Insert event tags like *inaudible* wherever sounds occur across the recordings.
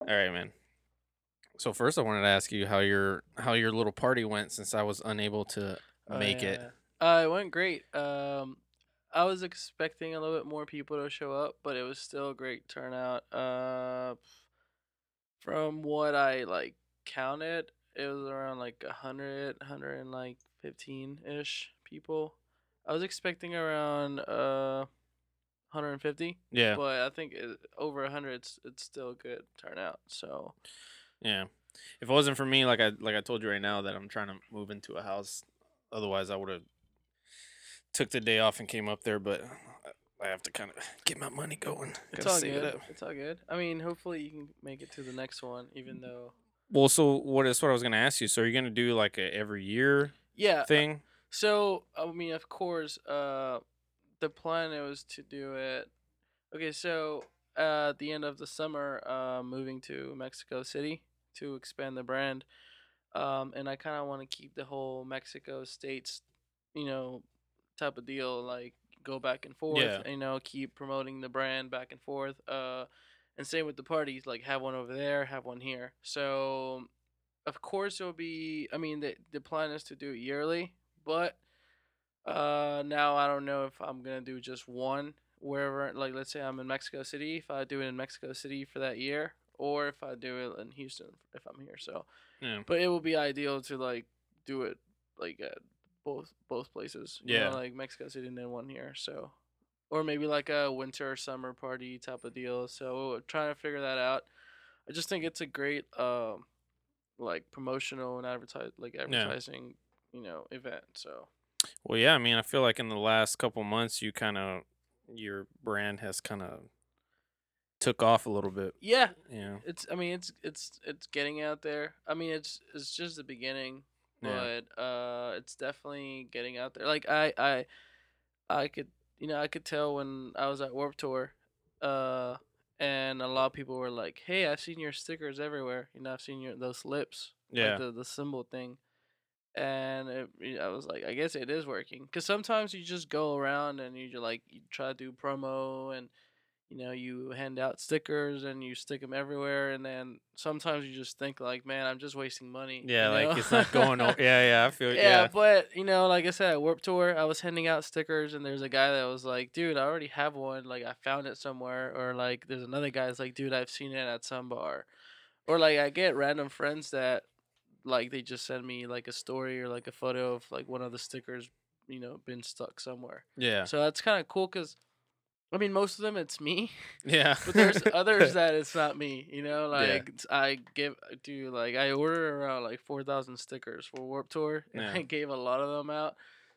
All right, man. So first, I wanted to ask you how your how your little party went since I was unable to Oh make it. Uh, it went great. Um, I was expecting a little bit more people to show up, but it was still a great turnout. Uh, from what I like counted, it was around like a hundred, hundred and like fifteen ish people. I was expecting around uh 150, Yeah, but I think it, over 100 it's it's still a good turnout. So yeah. If it wasn't for me, like I like I told you right now that I'm trying to move into a house. Otherwise, I would have took the day off and came up there. But I have to kind of get my money going. it's Gotta all good. it. It's all good. I mean, hopefully you can make it to the next one, even though Well, so what is what I was gonna ask you? So are you gonna do like a every year yeah. thing? So I mean, of course, uh, the plan it was to do it. Okay, so uh, at the end of the summer, uh, moving to Mexico City to expand the brand, um, and I kind of want to keep the whole Mexico states, you know, type of deal, like go back and forth, Yeah, you know, keep promoting the brand back and forth. Uh, and same with the parties, like have one over there, have one here. So of course it'll be. I mean, the the plan is to do it yearly, but uh, now I don't know if I'm gonna do just one wherever. Like, let's say I'm in Mexico City, if I do it in Mexico City for that year, or if I do it in Houston if I'm here. So, yeah, but it will be ideal to like do it like at both both places. You know, yeah, like Mexico City and then one here. So, or maybe like a winter or summer party type of deal. So, we're trying to figure that out. I just think it's a great um like promotional and advertise like yeah. advertising you know event. So. Well, yeah. I mean, I feel like in the last couple months, you kind of your brand has kind of took off a little bit. Yeah, Yeah, it's. I mean, it's it's it's getting out there. I mean, it's it's just the beginning, yeah, but uh, it's definitely getting out there. Like I I I could you know I could tell when I was at Warped Tour, uh, and a lot of people were like, "Hey, I've seen your stickers everywhere. You know, I've seen your those lips, like yeah, the the symbol thing." And it, I was like, I guess it is working. Cause sometimes you just go around and you like you try to do promo and you know you hand out stickers and you stick them everywhere and then sometimes you just think like man i'm just wasting money yeah. you Like know it's not going. *laughs* O- yeah, yeah. I feel. yeah Yeah, but you know like i said at warped tour i was handing out stickers and there's a guy that was like dude i already have one like i found it somewhere or like there's another guy that's like dude i've seen it at some bar or like i get random friends that like they just send me like a story or like a photo of like one of the stickers you know been stuck somewhere yeah, so that's kind of cool because i mean most of them it's me *laughs* yeah, but there's *laughs* others that it's not me, you know. Like it's- I give uh, do like I ordered around like four thousand stickers for Warped Tour, and yeah, I gave a lot of them out.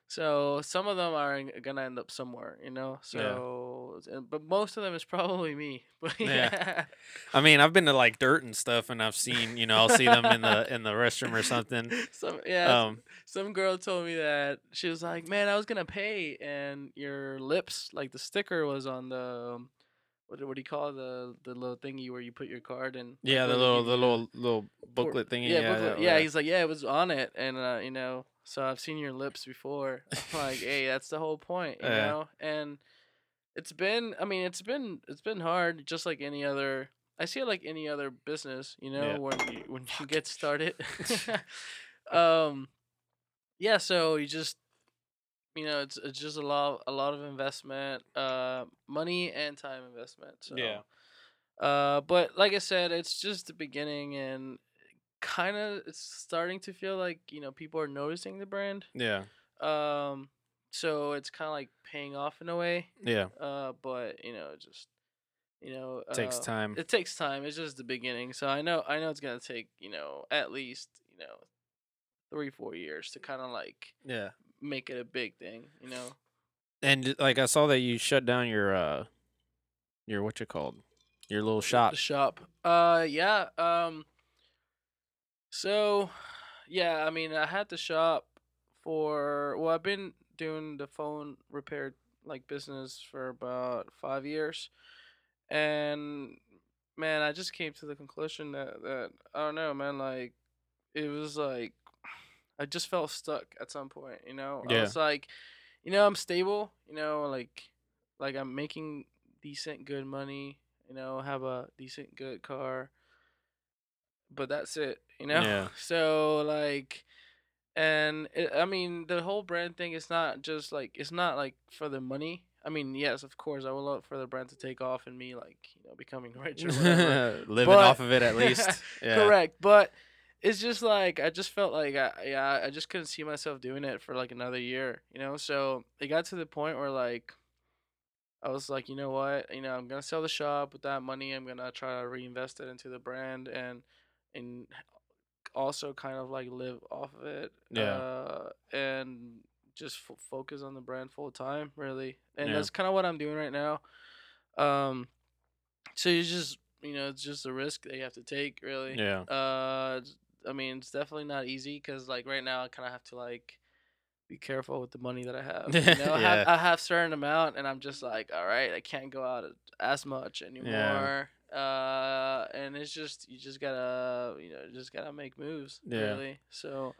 So some of them are gonna end up somewhere, you know. So, and- but most of them is probably me. *laughs* But yeah. yeah, I mean, I've been to like dirt and stuff, and I've seen, you know, I'll see them in the in the restroom or something. *laughs* some yeah, Um, some girl told me that she was like, "Man, I was gonna pay, and your lips, like the sticker, was on the." um, What, do- what do you call it? the the little thingy where you put your card and yeah, the little the little little booklet thingy. yeah, Yeah, booklet. Yeah, yeah, he's like, yeah, it was on it, and uh, you know, so I've seen your lips before. I'm like, *laughs* hey, that's the whole point, you yeah, know. And it's been, I mean, it's been, it's been hard, just like any other. I see it like any other business, you know, yeah, when you when you get started. *laughs* *laughs* um, yeah, so you just, you know, it's it's just a lot, a lot of investment, uh, money and time investment. yeah, uh, but like I said, it's just the beginning, and kind of it's starting to feel like you know people are noticing the brand yeah, um so it's kind of like paying off in a way yeah. uh but you know just you know It Takes uh time. it takes time it's just the beginning so i know i know it's gonna take you know at least you know three four years to kind of like Yeah. make it a big thing you know And like I saw that you shut down your uh your what you called your little shop. the shop uh yeah um so yeah i mean i had to shop for well i've been doing the phone repair like business for about five years and man i just came to the conclusion that that i don't know man like it was like i just felt stuck at some point you know yeah. i was like you know i'm stable you know like like i'm making decent good money you know have a decent good car but that's it, you know. Yeah. *laughs* So like, and it, I mean, the whole brand thing is not just like it's not like for the money. I mean, yes, of course, I would love for the brand to take off and me like you know becoming *laughs* rich or whatever. *laughs* Living But- off of it at least. Yeah. Correct, but it's just like I just felt like I yeah I just couldn't see myself doing it for like another year, you know. So it got to the point where like I was like, you know what, you know, I'm gonna sell the shop with that money. I'm gonna try to reinvest it into the brand and and also kind of like live off of it. Yeah. Uh, and just f- focus on the brand full time, really. And Yeah. that's kind of what I'm doing right now. Um, so you just you know it's just a risk that you have to take, really. Yeah. Uh, I mean, it's definitely not easy because like right now I kind of have to like be careful with the money that I *laughs* have. You know, I, have, Yeah. I have certain amount, and I'm just like, all right, I can't go out as much anymore. Uh, and it's just you just gotta you know just gotta make moves. Yeah. Really. So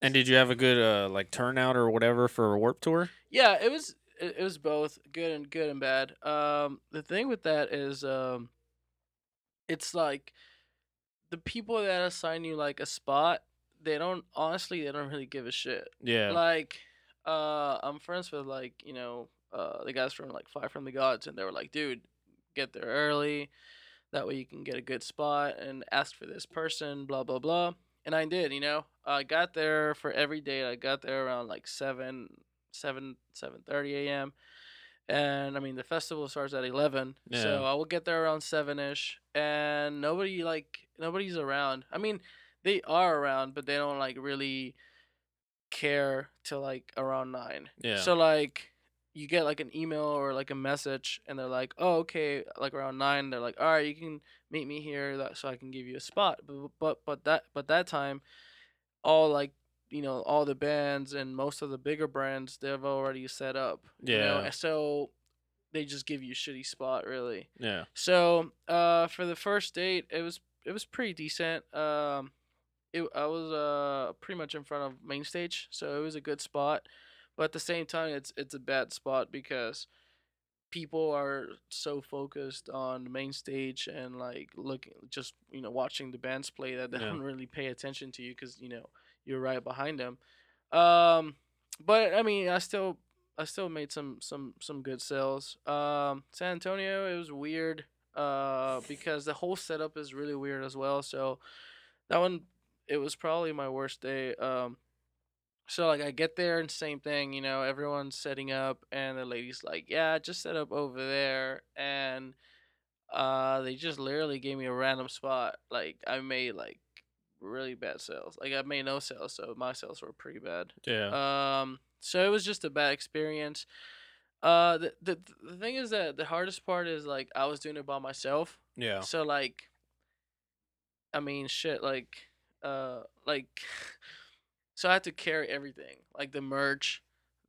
And did you have a good uh like turnout or whatever for a warped tour? yeah, it was it, it was both good and good and bad. Um, the thing with that is um, it's like the people that assign you like a spot, they don't honestly they don't really give a shit. Yeah. Like, uh, I'm friends with like you know uh the guys from like Fire from the Gods, and they were like, dude, get there early, that way you can get a good spot and ask for this person, blah blah blah. And I did, you know, I got there for every date. I got there around like seven, seven, seven thirty a.m. And I mean, the festival starts at eleven, Yeah. so I will get there around seven ish, and nobody like nobody's around. I mean, they are around, but they don't like really care till like around nine. Yeah. So like you get like an email or like a message and they're like, "Oh, okay." Like around 9, they're like, "All right, you can meet me here that so I can give you a spot." But but but that but that time all like you know, all the bands and most of the bigger brands they've already set up. You know? Yeah. and So they just give you a shitty spot really. yeah. So uh, for the first date, it was it was pretty decent. Um, it I was uh pretty much in front of main stage, so it was a good spot. But at the same time, it's it's a bad spot because people are so focused on the main stage and like looking just you know watching the bands play that they Yeah. don't really pay attention to you because you know you're right behind them. Um, but I mean, I still I still made some some some good sales. Um, San Antonio, it was weird. Uh, because the whole setup is really weird as well. So that one, it was probably my worst day. Um, so like I get there and same thing, you know, everyone's setting up and the lady's like, "Yeah, just set up over there." And uh they just literally gave me a random spot. Like I made like really bad sales. Like I made no sales, so my sales were pretty bad. Yeah. Um, so it was just a bad experience. Uh, the, the the thing is that the hardest part is like I was doing it by myself. yeah. So like, I mean, shit, like, uh, like, *laughs* so I had to carry everything, like the merch,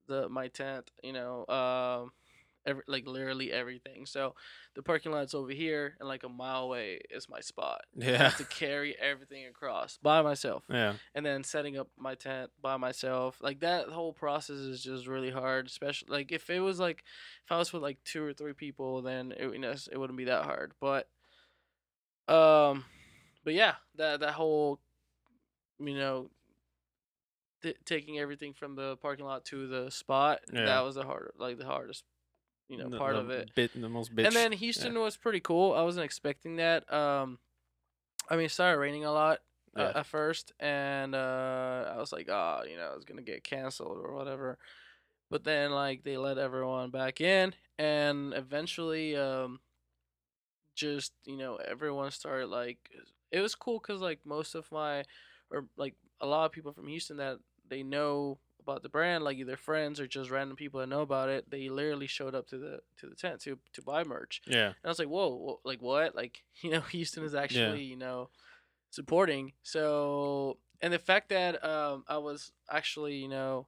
the my tent, you know, um, every like literally everything. So the parking lot's over here, and like a mile away is my spot. I Yeah. have to carry everything across by myself Yeah. and then setting up my tent by myself like that whole process is just really hard especially like if it was like if i was with like two or three people then it, you know, it wouldn't be that hard but um but yeah that that whole you know th- taking everything from the parking lot to the spot Yeah. that was the hard like the hardest you know The- part the of it Bit the most bitch. and then Houston was pretty cool. I wasn't expecting that. Um, I mean, it started raining a lot uh, at first, and uh, I was like, oh, you know, it's gonna get canceled or whatever. But then, like, they let everyone back in, and eventually, um, just you know, everyone started like, it was cool because like most of my, or like a lot of people from Houston that they know about the brand, like either friends or just random people that know about it, they literally showed up to the to the tent to to buy merch. yeah. And I was like, whoa, whoa like what? Like, *laughs* you know, Houston is actually, you know, supporting. So, and the fact that um, I was actually, you know,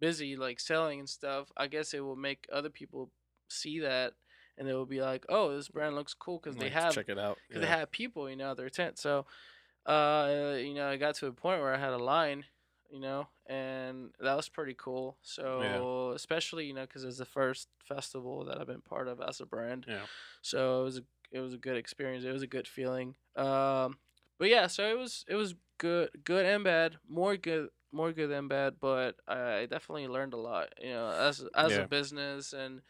busy like selling and stuff, I guess it will make other people see that and they will be like, oh, this brand looks cool because they Like, have check it out. because Yeah. they have people, you know, at their tent. So, uh, you know, I got to a point where I had a line, you know, and that was pretty cool. So, especially you know, because it's the first festival that I've been part of as a brand. Yeah. So it was a it was a good experience. It was a good feeling. Um, but yeah, so it was it was good, good and bad. More good, more good than bad. But I definitely learned a lot. You know, as as Yeah. a business and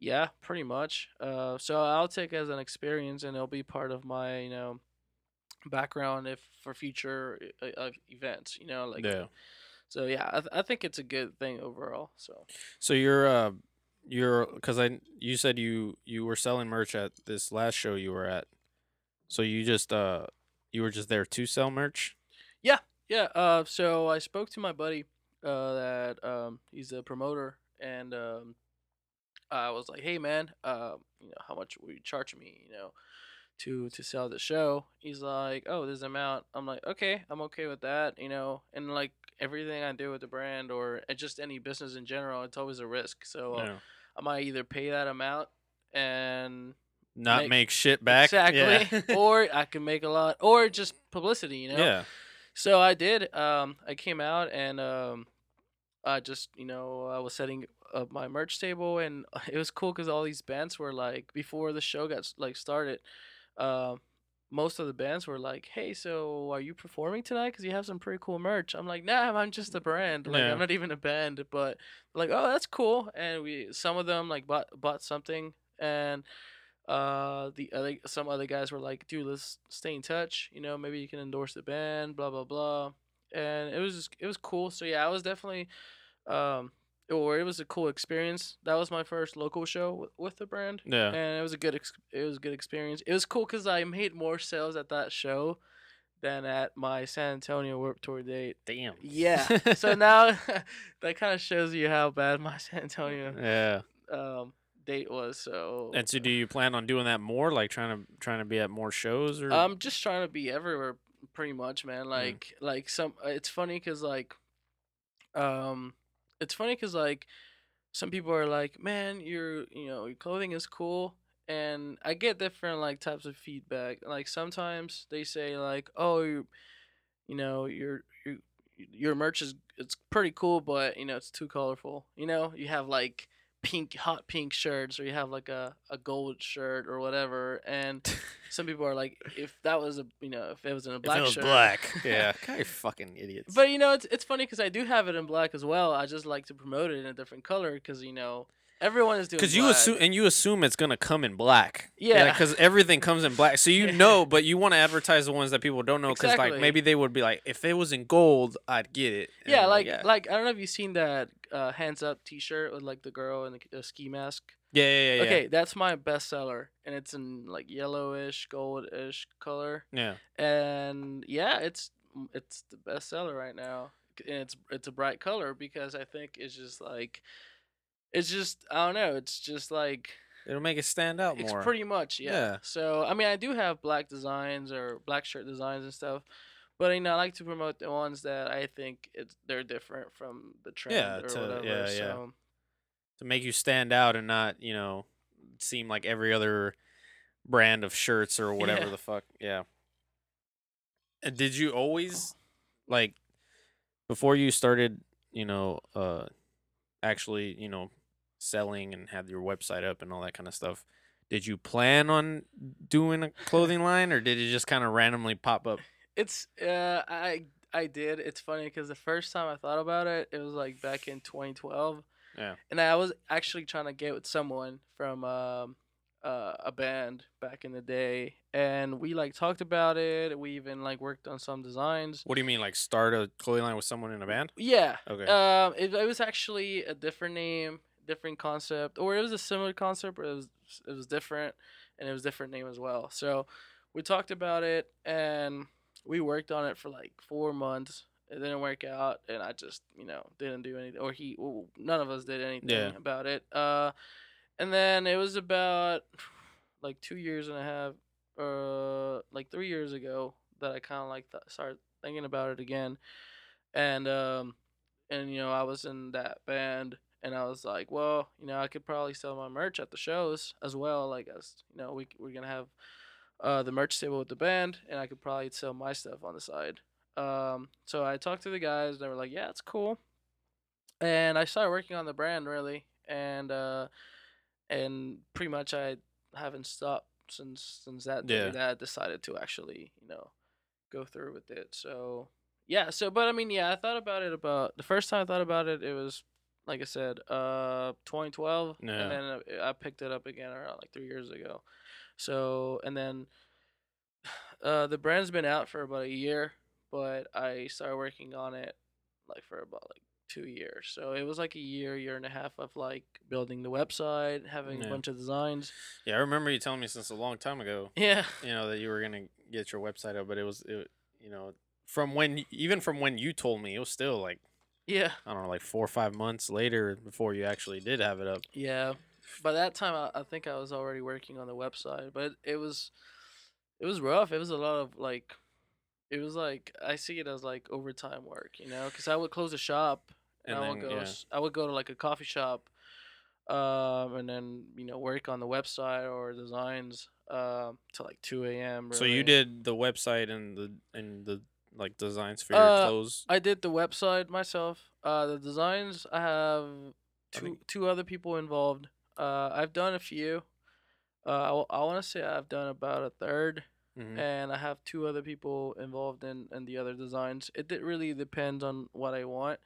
yeah, pretty much. Uh, so I'll take it as an experience, and it'll be part of my you know background if for future uh, uh, events. You know, like Yeah. so. Yeah, I, th- I think it's a good thing overall. So So you're uh you're because I you said you you were selling merch at this last show you were at. So you just uh you were just there to sell merch. yeah, yeah. Uh, so I spoke to my buddy. Uh, that um, he's a promoter, and um, I was like, "Hey, man, um, you know, how much will you charge me? You know, to to sell the show?" He's like, "Oh, this amount." I'm like, "Okay, I'm okay with that." You know, and like everything I do with the brand or just any business in general, it's always a risk. So Yeah. I might either pay that amount and Not make- make, shit back. exactly, Yeah. *laughs* or I can make a lot, or just publicity. You know, yeah. so I did. Um, I came out and um, I just you know I was setting up my merch table and *laughs* it was cool because all these bands were like before the show got like started. Um, most of the bands were like, "Hey, so are you performing tonight? Because you have some pretty cool merch." I'm like, "Nah, I'm just a brand. Like Yeah. I'm not even a band." But like, "Oh, that's cool." And we some of them like bought bought something and uh the other some other guys were like dude let's stay in touch you know maybe you can endorse the band blah blah blah and it was just, it was cool so yeah i was definitely um or it was a cool experience that was my first local show with, with the brand Yeah. and it was a good ex- it was a good experience it was cool because i made more sales at that show than at my san antonio warped tour date Damn. yeah so *laughs* now *laughs* that kind of shows you how bad my *laughs* san antonio Yeah. um date was so And so, do you plan on doing that more? Like trying to trying to be at more shows, or I'm just trying to be everywhere, pretty much, man. Like, like some. It's funny because like, um, it's funny because like, some people are like, man, your you know your clothing is cool, and I get different like types of feedback. Like sometimes they say like, oh, you, you know, your your your merch is it's pretty cool, but you know it's too colorful. You know, you have like pink hot pink shirts or you have like a, a gold shirt or whatever and *laughs* some people are like if that was a you know if it was in a if black it was shirt black? *laughs* yeah. God, you're fucking idiots. but you know it's, it's funny because i do have it in black as well i just like to promote it in a different color because you know everyone is doing Because you assume and you assume it's gonna come in black. Yeah. Because everything comes in black, so you Yeah. *laughs* know, but you want to advertise the ones that people don't know. Because like maybe they would be like, if it was in gold, I'd get it. And yeah I'm like yeah. like i don't know if you've seen that uh, hands up t-shirt with like the girl in the, the ski mask yeah, yeah, yeah, yeah. okay that's my bestseller and it's in like yellowish goldish color Yeah. and yeah, it's it's the best seller right now, and it's it's a bright color because I think it's just like, it's just I don't know, it's just like It'll make it stand out it's more. pretty much yeah. Yeah. So I mean, I do have black designs or black shirt designs and stuff, but you know, I like to promote the ones that I think it's they're different from the trend Yeah, or to- whatever. yeah, yeah. so to make you stand out and not, you know, seem like every other brand of shirts or *laughs* whatever Yeah. the fuck. Yeah. And did you always like before you started, you know, uh actually, you know, selling and had your website up and all that kind of stuff? Did you plan on doing a *laughs* clothing line or did it just kind of randomly pop up? It's uh I I did. It's funny because the first time I thought about it, it was like back in 2012. Yeah. and I was actually trying to get with someone from um, uh, a band back in the day, and we like talked about it. We even like worked on some designs. What do you mean like start a clothing line with someone in a band? Yeah, Okay. um, it, it was actually a different name, different concept, or it was a similar concept, but it was it was different, and it was different name as well. So we talked about it, and we worked on it for like four months. It didn't work out, and I just you know didn't do anything, or he, well, none of us did anything Yeah. about it. Uh, and then it was about *sighs* like two years and a half, uh, like three years ago that I kind of like th- started thinking about it again, and um, and you know I was in that band, and I was like, well, you know I could probably sell my merch at the shows as well, like as you know we we're gonna have uh the merch table with the band, and I could probably sell my stuff on the side. Um, so I talked to the guys, and they were like, yeah, it's cool, and I started working on the brand really, and uh, and pretty much I haven't stopped since since that day Yeah. that I decided to actually you know go through with it. So yeah, so but I mean, yeah, I thought about it about the first time I thought about it, it was like I said, uh, 2012, Yeah. and then I- I picked it up again around like three years ago. So and then *sighs* uh, the brand's been out for about a year, but I started working on it like for about like two years. So it was like a year, year and a half of like building the website, having Yeah. a bunch of designs. Yeah, I remember you telling me since a long time ago. Yeah. You know that you were gonna get your website up, but it was, it, you know, from when even from when you told me, it was still like Yeah. I don't know, like four or five months later before you actually did have it up. Yeah. By that time, I, I think I was already working on the website, but it was, it was rough. It was a lot of like, it was like I see it as like overtime work, you know, because I would close the shop and, And I would then go, yeah, I would go to like a coffee shop, um, and then you know work on the website or designs, um, to like two a.m. so you did the website and the and the like designs for your Uh, clothes. I did the website myself. Uh, the designs I have I two think- two other people involved. Uh, I've done a few. Uh, I, want to say I've done about a third, Mhm. and I have two other people involved in in the other designs. It de- really depends on what I want.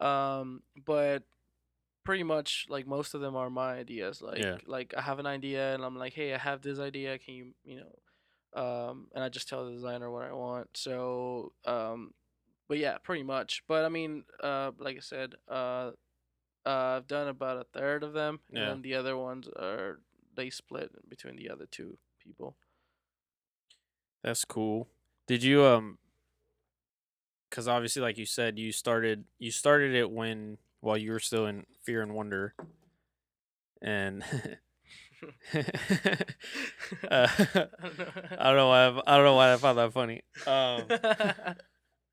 Um, but pretty much like most of them are my ideas. Like Yeah. like I have an idea, and I'm like, hey, I have this idea. Can you you know um, and I just tell the designer what I want. So, um, but yeah, pretty much. But I mean, uh, like I said, uh, uh, I've done about a third of them, Yeah. and then the other ones are they split between the other two people. That's cool. Did you um? Because obviously, like you said, you started you started it when while you were still in Fear and Wonder, and *laughs* uh, *laughs* I don't know why I, I don't know why I found that funny. Um,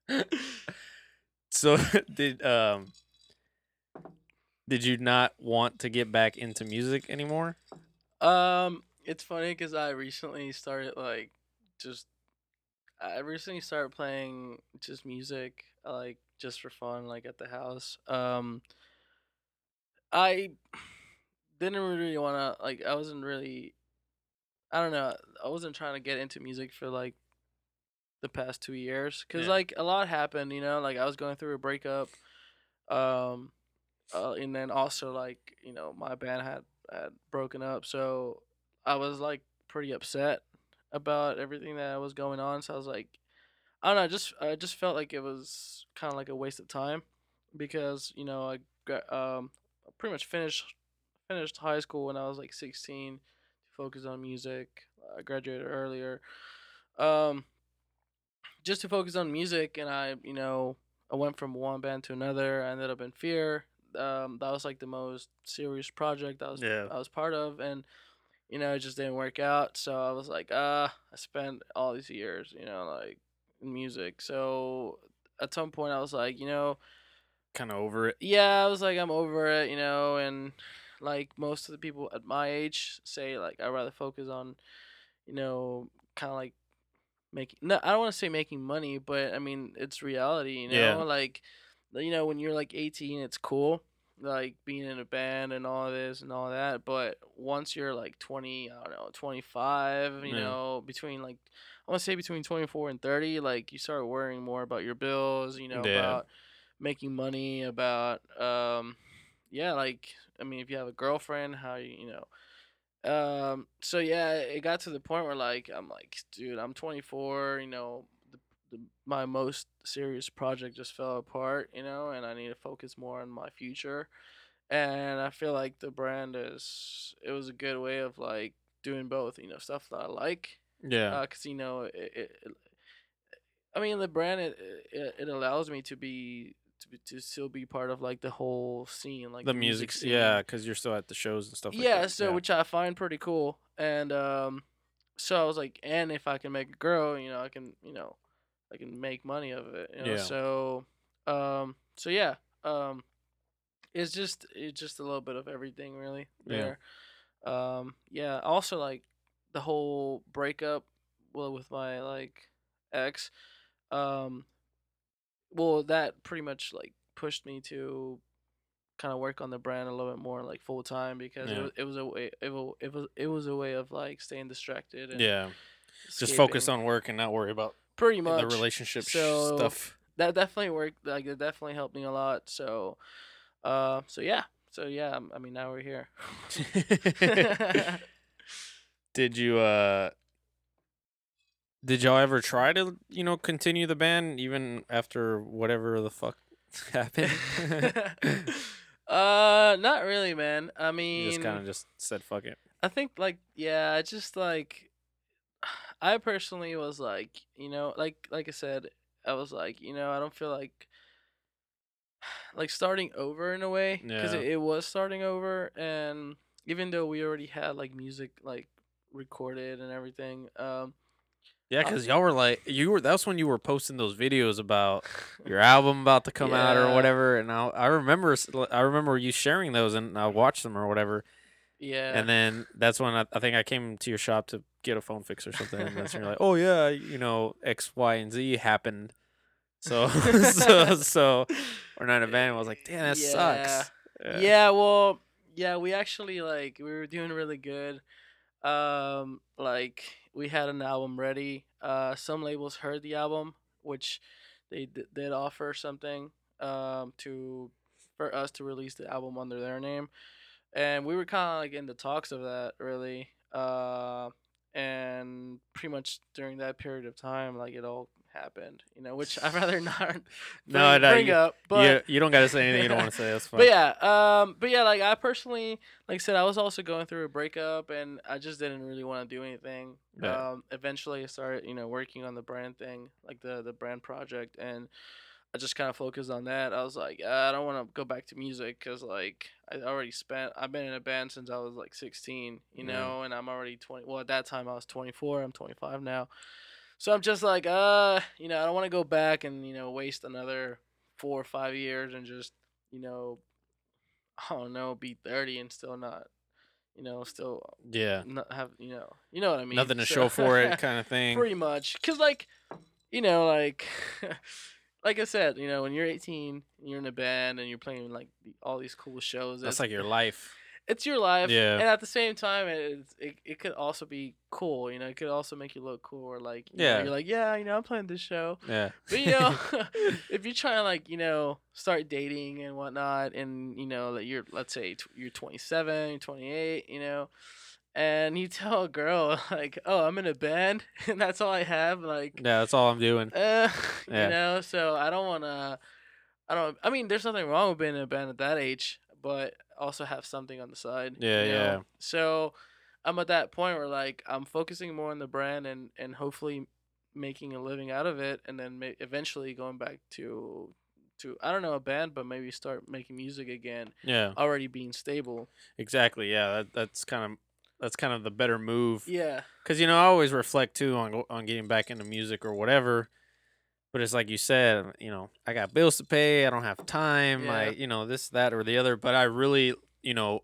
*laughs* so did um did you not want to get back into music anymore? Um, it's funny because I recently started like just I recently started playing just music like just for fun like at the house. Um, I didn't really want to like I wasn't really I don't know I wasn't trying to get into music for like the past two years because Yeah. like a lot happened you know like I was going through a breakup um uh, and then also like you know my band had had broken up so I was like pretty upset about everything that was going on so I was like I don't know just I just felt like it was kind of like a waste of time because you know I got um pretty much finished finished high school when I was like 16 to focus on music. I graduated earlier. Um just to focus on music and I you know I went from one band to another I ended up in Fear um that was like the most serious project I was Yeah. I was part of and you know it just didn't work out so I was like ah I spent all these years you know like in music so at some point I was like you know Kind of over it. yeah, I was like, I'm over it, you know, and like most of the people at my age say, like, I'd rather focus on, you know, kind of like making, no, I don't want to say making money, but I mean, it's reality, you know, Yeah. like, you know, when you're like 18, it's cool, like being in a band and all this and all that, but once you're like 20, I don't know, 25, you Yeah. know, between like, I want to say between 24 and 30, like, you start worrying more about your bills, you know, Yeah. about making money about um yeah like i mean if you have a girlfriend how you you know um so yeah it got to the point where like i'm like dude i'm 24 you know my most serious project just fell apart you know and i need to focus more on my future and i feel like the brand is it was a good way of like doing both you know stuff that i like Yeah. because you know it, it, I mean the brand it, it it allows me to be to be, to still be part of like the whole scene like the music, scene. yeah, because you're still at the shows and stuff. like yeah so which I find pretty cool and um so I was like and if I can make a girl you know I can you know I can make money of it you know? Yeah. so um so yeah um it's just it's just a little bit of everything really Yeah. um yeah also like the whole breakup well with my like ex um well that pretty much like pushed me to kind of work on the brand a little bit more like full time because it, was, it was a way it was, it was it was a way of like staying distracted and yeah, just focus on work and not worry about pretty much the relationship So, stuff. that definitely worked. Like it definitely helped me a lot. So, uh, so yeah, so yeah. I mean, now we're here. *laughs* *laughs* did you uh did y'all ever try to you know continue the band even after whatever the fuck *laughs* happened uh, not really, man. I you mean, just kind of just said fuck it I think like yeah, I just like I personally was like, you know, like like I said, I was like, you know, I don't feel like *sighs* like starting over in a way because Yeah. it, it was starting over and even though we already had like music like recorded and everything um yeah because y'all were like you were that's when you were posting those videos about your *laughs* album about to come out or whatever and I, I remember i remember you sharing those and i watched them or whatever yeah. And then that's when I, I think i came to your shop to get a phone fix or something and that's when you're like oh yeah you know x y and z happened. So *laughs* so so we're not in a band i was like damn that sucks. Yeah well yeah we actually like we were doing really good. Um like we had an album ready. Uh some labels heard the album which they d- did offer something um to for us to release the album under their name and we were kind of like in the talks of that really uh and pretty much during that period of time like it all happened you know which i'd rather *laughs* not *laughs* bring, No, no, bring you- up but you, you don't got to say anything you don't want to say. That's *laughs* fine. but yeah, um, but yeah, like I personally, like I said, I was also going through a breakup, and I just didn't really want to do anything. Yeah. Um, eventually, I started, you know, working on the brand thing, like the the brand project, and I just kind of focused on that. I was like, uh, I don't want to go back to music because like I already spent. I've been in a band since I was like 16, you know, and I'm already 20. Well, at that time I was 24. I'm 25 now. So I'm just like, uh, you know, I don't want to go back and you know waste another four or five years and just you know, *laughs* I don't know, be 30 and still not, you know, still yeah, not have, you know, you know what I mean. nothing to So- show for it, kind of *laughs* thing. Pretty much, cause like, you know, like, *laughs* like I said, you know, when you're 18, you're in a band and you're playing like the- all these cool shows. That's like your life. it's your life Yeah. and at the same time it's, it, it could also be cool you know it could also make you look cool or like you know, Yeah. you're like yeah you know i'm playing this show Yeah. but you know *laughs* *laughs* if you're trying to like you know start dating and whatnot and you know that you're let's say tw- you're 27 you're 28 you know and you tell a girl *laughs* like oh i'm in a band *laughs* and that's all i have like yeah, that's all I'm doing. *laughs* uh, Yeah. you know so i don't want to i don't i mean there's nothing wrong with being in a band at that age but also have something on the side Yeah, you know? yeah. so i'm at that point where like i'm focusing more on the brand and and hopefully making a living out of it and then ma- eventually going back to to i don't know a band but maybe start making music again Yeah, already being stable exactly. Yeah, that, that's kind of that's kind of the better move. yeah Because you know, I always reflect too on on getting back into music or whatever. But it's like you said, you know, I got bills to pay. I don't have time. I, Yeah. you know, this, that, or the other. But I really, you know,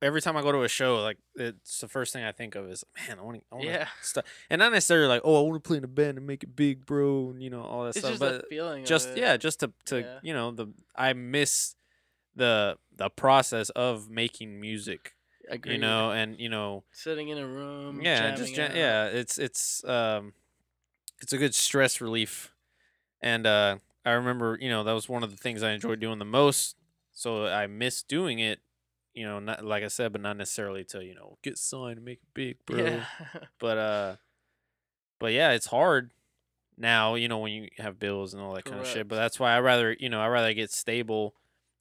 every time I go to a show, like it's the first thing I think of is, man, I want to, I want to yeah stuff, and not necessarily like, oh, I want to play in a band and make it big, bro, and you know all that it's stuff. just but feeling just yeah, just to to Yeah. you know the I miss the the process of making music, Agreed. you know, and you know sitting in a room yeah, just jam- yeah, it's it's um it's a good stress relief, and uh I remember you know that was one of the things I enjoyed doing the most, so I miss doing it. You know, not like I said, but not necessarily to you know get signed make it big, *laughs* bro yeah but uh but yeah it's hard now you know when you have bills and all that kind of shit but that's why i rather you know i rather get stable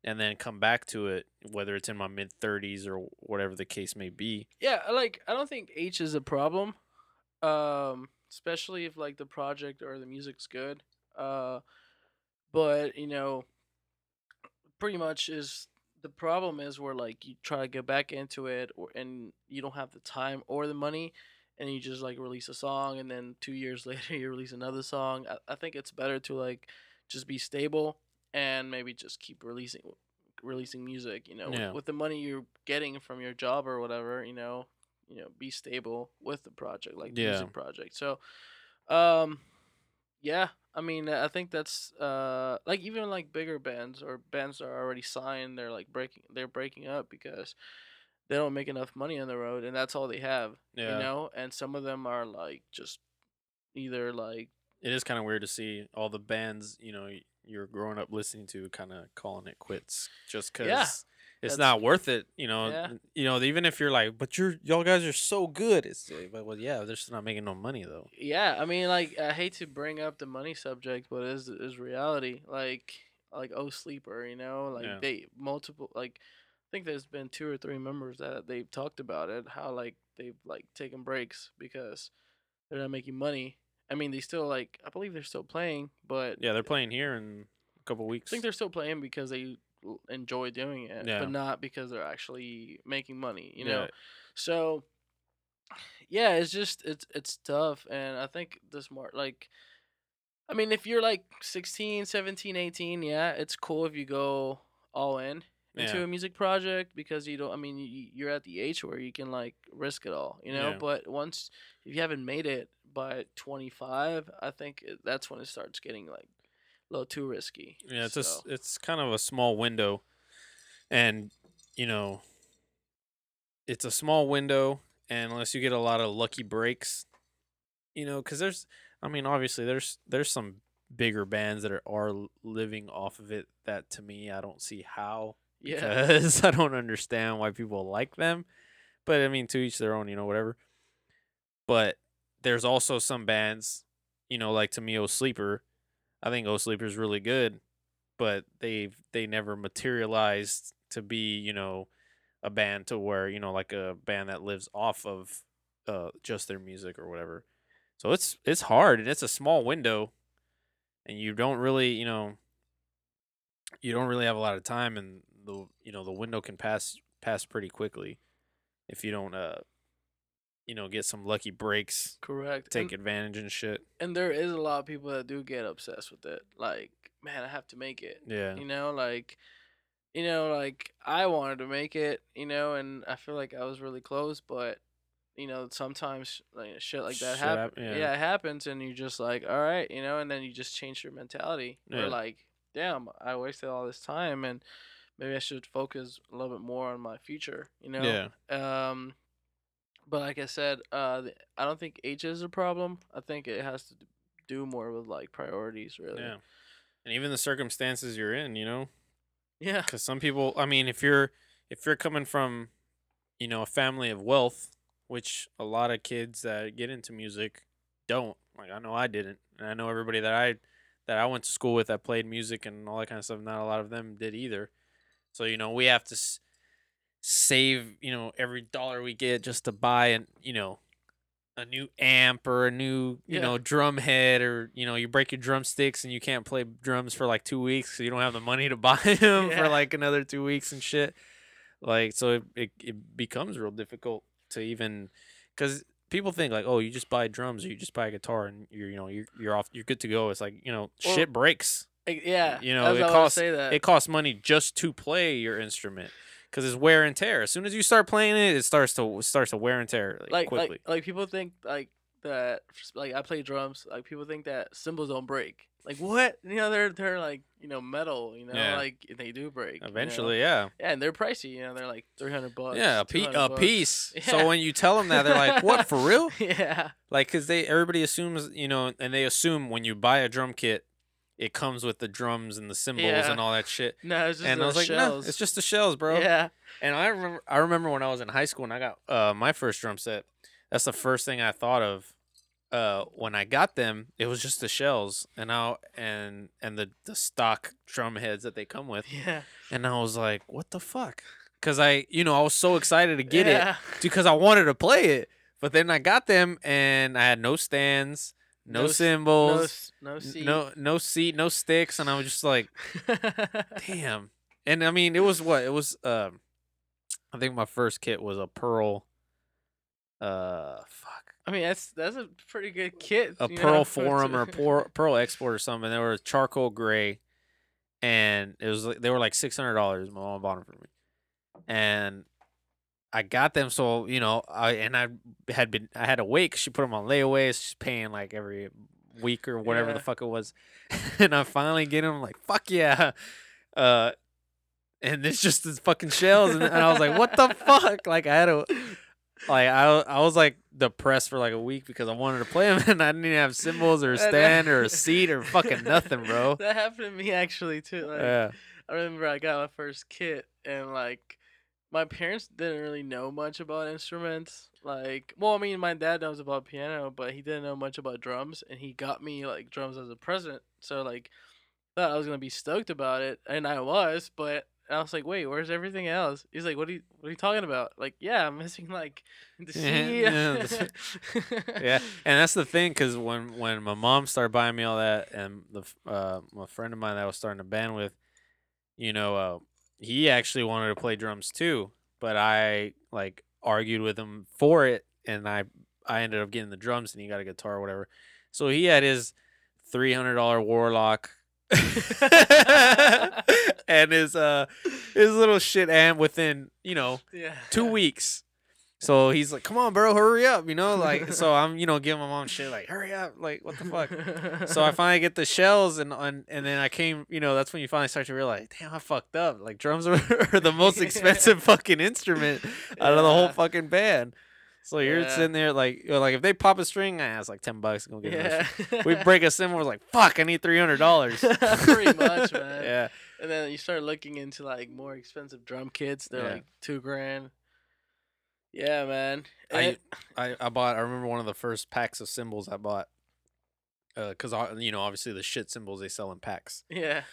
and then come back to it whether it's in my mid 30s or whatever the case may be. Yeah I like i don't think h is a problem um especially if like the project or the music's good uh but you know pretty much is the problem is where like you try to get back into it or and you don't have the time or the money and you just like release a song and then two years *laughs* later you release another song i, I think it's better to like just be stable and maybe just keep releasing releasing music you know with- Yeah. with the money you're getting from your job or whatever you know you know be stable with the project like the Yeah. music project so um yeah i mean i think that's uh like even like bigger bands or bands that are already signed they're like breaking they're breaking up because they don't make enough money on the road and that's all they have Yeah. you know and some of them are like just either like it is kind of weird to see all the bands you know you're growing up listening to kind of calling it quits just because Yeah, it's not worth it. You know, Yeah. you know even if you're like, but you're y'all guys are so good. It's like, but well, yeah, they're just not making no money though. Yeah, I mean, like I hate to bring up the money subject, but is is reality. Like like oh sleeper, you know, like Yeah. they multiple like I think there's been two or three members that they've talked about it, how like they've like taken breaks because they're not making money. I mean, they still like I believe they're still playing, but Yeah, they're playing here in a couple weeks. I think they're still playing because they enjoy doing it, Yeah. but not because they're actually making money. You Yeah. know, so yeah, it's just it's it's tough, and I think this more like, I mean, if you're like 16, 17, 18, yeah, it's cool if you go all in into Yeah. a music project because you don't. I mean, you, you're at the age where you can like risk it all, you know. Yeah. But once if you haven't made it by 25, I think that's when it starts getting like a little too risky. Yeah, it's just So- it's kind of a small window, and you know, it's a small window, and unless you get a lot of lucky breaks, you know, because there's, I mean, obviously there's there's some bigger bands that are are living off of it. That to me, I don't see how yeah. because *laughs* I don't understand why people like them. But I mean, to each their own, you know, whatever. But there's also some bands, you know, like to me, O Sleeper. I think O is really good, but they've they never materialized to be, you know, a band to where you know, like a band that lives off of uh just their music or whatever. So it's it's hard and it's a small window, and you don't really, you know, you don't really have a lot of time and the you know the window can pass pass pretty quickly if you don't uh you know get some lucky breaks Correct. take and, advantage and shit and there is a lot of people that do get obsessed with it. Like, man, I have to make it. yeah You know, like, you know, like I wanted to make it. You know, and I feel like I was really close, but you know, sometimes like shit like that Shit happen. hap- yeah. yeah. it happens, and you're just like, all right, you know, and then you just change your mentality. Yeah. Or like, damn, I wasted all this time, and maybe I should focus a little bit more on my future. You know. yeah Um, but like I said, uh, I don't think age is a problem. I think it has to d- do more with like priorities, really. yeah and even the circumstances you're in you know Yeah. because some people i mean if you're if you're coming from you know a family of wealth which a lot of kids that get into music don't like i know i didn't and i know everybody that i that i went to school with that played music and all that kind of stuff not a lot of them did either so you know we have to s- save you know every dollar we get just to buy an you know a new amp or a new you Yeah. know drum head or you know you break your drumsticks and you can't play drums for like two weeks so you don't have the money to *laughs* buy them Yeah. for like another two weeks and shit like so it, it, it becomes real difficult to even because people think like oh you just buy drums or you just buy a guitar and you're you know you're, you're off you're good to go it's like you know shit breaks yeah. you know, it costs- say that. it costs money just to play your instrument because it's wear and tear as soon as you start playing it it starts to it starts to wear and tear like, like quickly like like people think like that like I play drums like people think that cymbals don't break like what you know they're they're like you know metal you know Yeah. like they do break you know? eventually yeah yeah and they're pricey you know they're like 300 bucks yeah a, pe- a bucks. piece Yeah. *laughs* so when you tell them that they're like what for real *laughs* yeah like because they everybody assumes you know and they assume when you buy a drum kit it comes with the drums and the cymbals Yeah. and all that shit *laughs* no it's just and the i was like shells. no it's just the shells bro yeah And I remember, I remember when I was in high school and I got uh, my first drum set. That's the first thing I thought of. Uh, when I got them, it was just the shells and I and and the the stock drum heads that they come with. yeah And I was like, what the fuck? Because I, you know, I was so excited to get it because *laughs* I wanted to play it. But then I got them and I had no stands, no, No s- no no seat. no no seat, no sticks, and I was just like, *laughs* damn. And I mean, it was what it was. Um, I think my first kit was a pearl. Uh, fuck, I mean that's that's a pretty good kit a know, pearl for- *laughs* forum or pearl, pearl export or something. They were charcoal gray, and it was they were like six hundred dollars. My mom bought them for me, and I got them. So you know, I and I had been I had to wait. 'cause she put them on layaway. She's paying like every week or whatever the fuck it was, *laughs* and I finally get them. I'm Like fuck yeah, uh, and it's just this fucking shells, and, and I was like, what the fuck? Like I had to. like I I was like depressed for like a week because I wanted to play them *laughs* and I didn't even have cymbals or *laughs* a stand or a seat or fucking nothing, bro. That happened to me actually too. Like, Yeah. I remember I got my first kit and like my parents didn't really know much about instruments. Like, well, I mean, my dad knows about piano, but he didn't know much about drums, and he got me like drums as a present. So like, thought I was gonna be stoked about it, and I was, but I was like, wait, where's everything else? He's like, what are you, what are you talking about? Like, yeah, I'm *laughs* missing like the *laughs* C. Yeah, the Yeah, and that's the thing, cause when when my mom started buying me all that, and the uh my friend of mine that I was starting a band with, you know, uh, he actually wanted to play drums too, but I like argued with him for it, and I I ended up getting the drums, and he got a guitar or whatever. So he had his three hundred dollar Warlock. *laughs* and his uh his little shit amp within you know yeah. two weeks. So he's like, "Come on, bro, hurry up!" You know, like so *laughs* I'm you know giving my mom shit like, "Hurry up!" Like what the fuck. So I *laughs* finally get the shells and and and then I came. You know, that's when you finally start to realize, damn, I fucked up. Like drums are, *laughs* are the most expensive fucking instrument out of the whole fucking band. So you're Yeah. sitting there like you're like if they pop a string, ah, it's like ten bucks. Go get. Yeah. We break a cymbal, it's like fuck, I need three hundred dollars. Pretty much, man. yeah. And then you start looking into like more expensive drum kits. They're Yeah. like two grand. Yeah, man. I- eh, I, I bought I remember one of the first packs of cymbals I bought uh, because uh, you know obviously the shit cymbals they sell in packs yeah.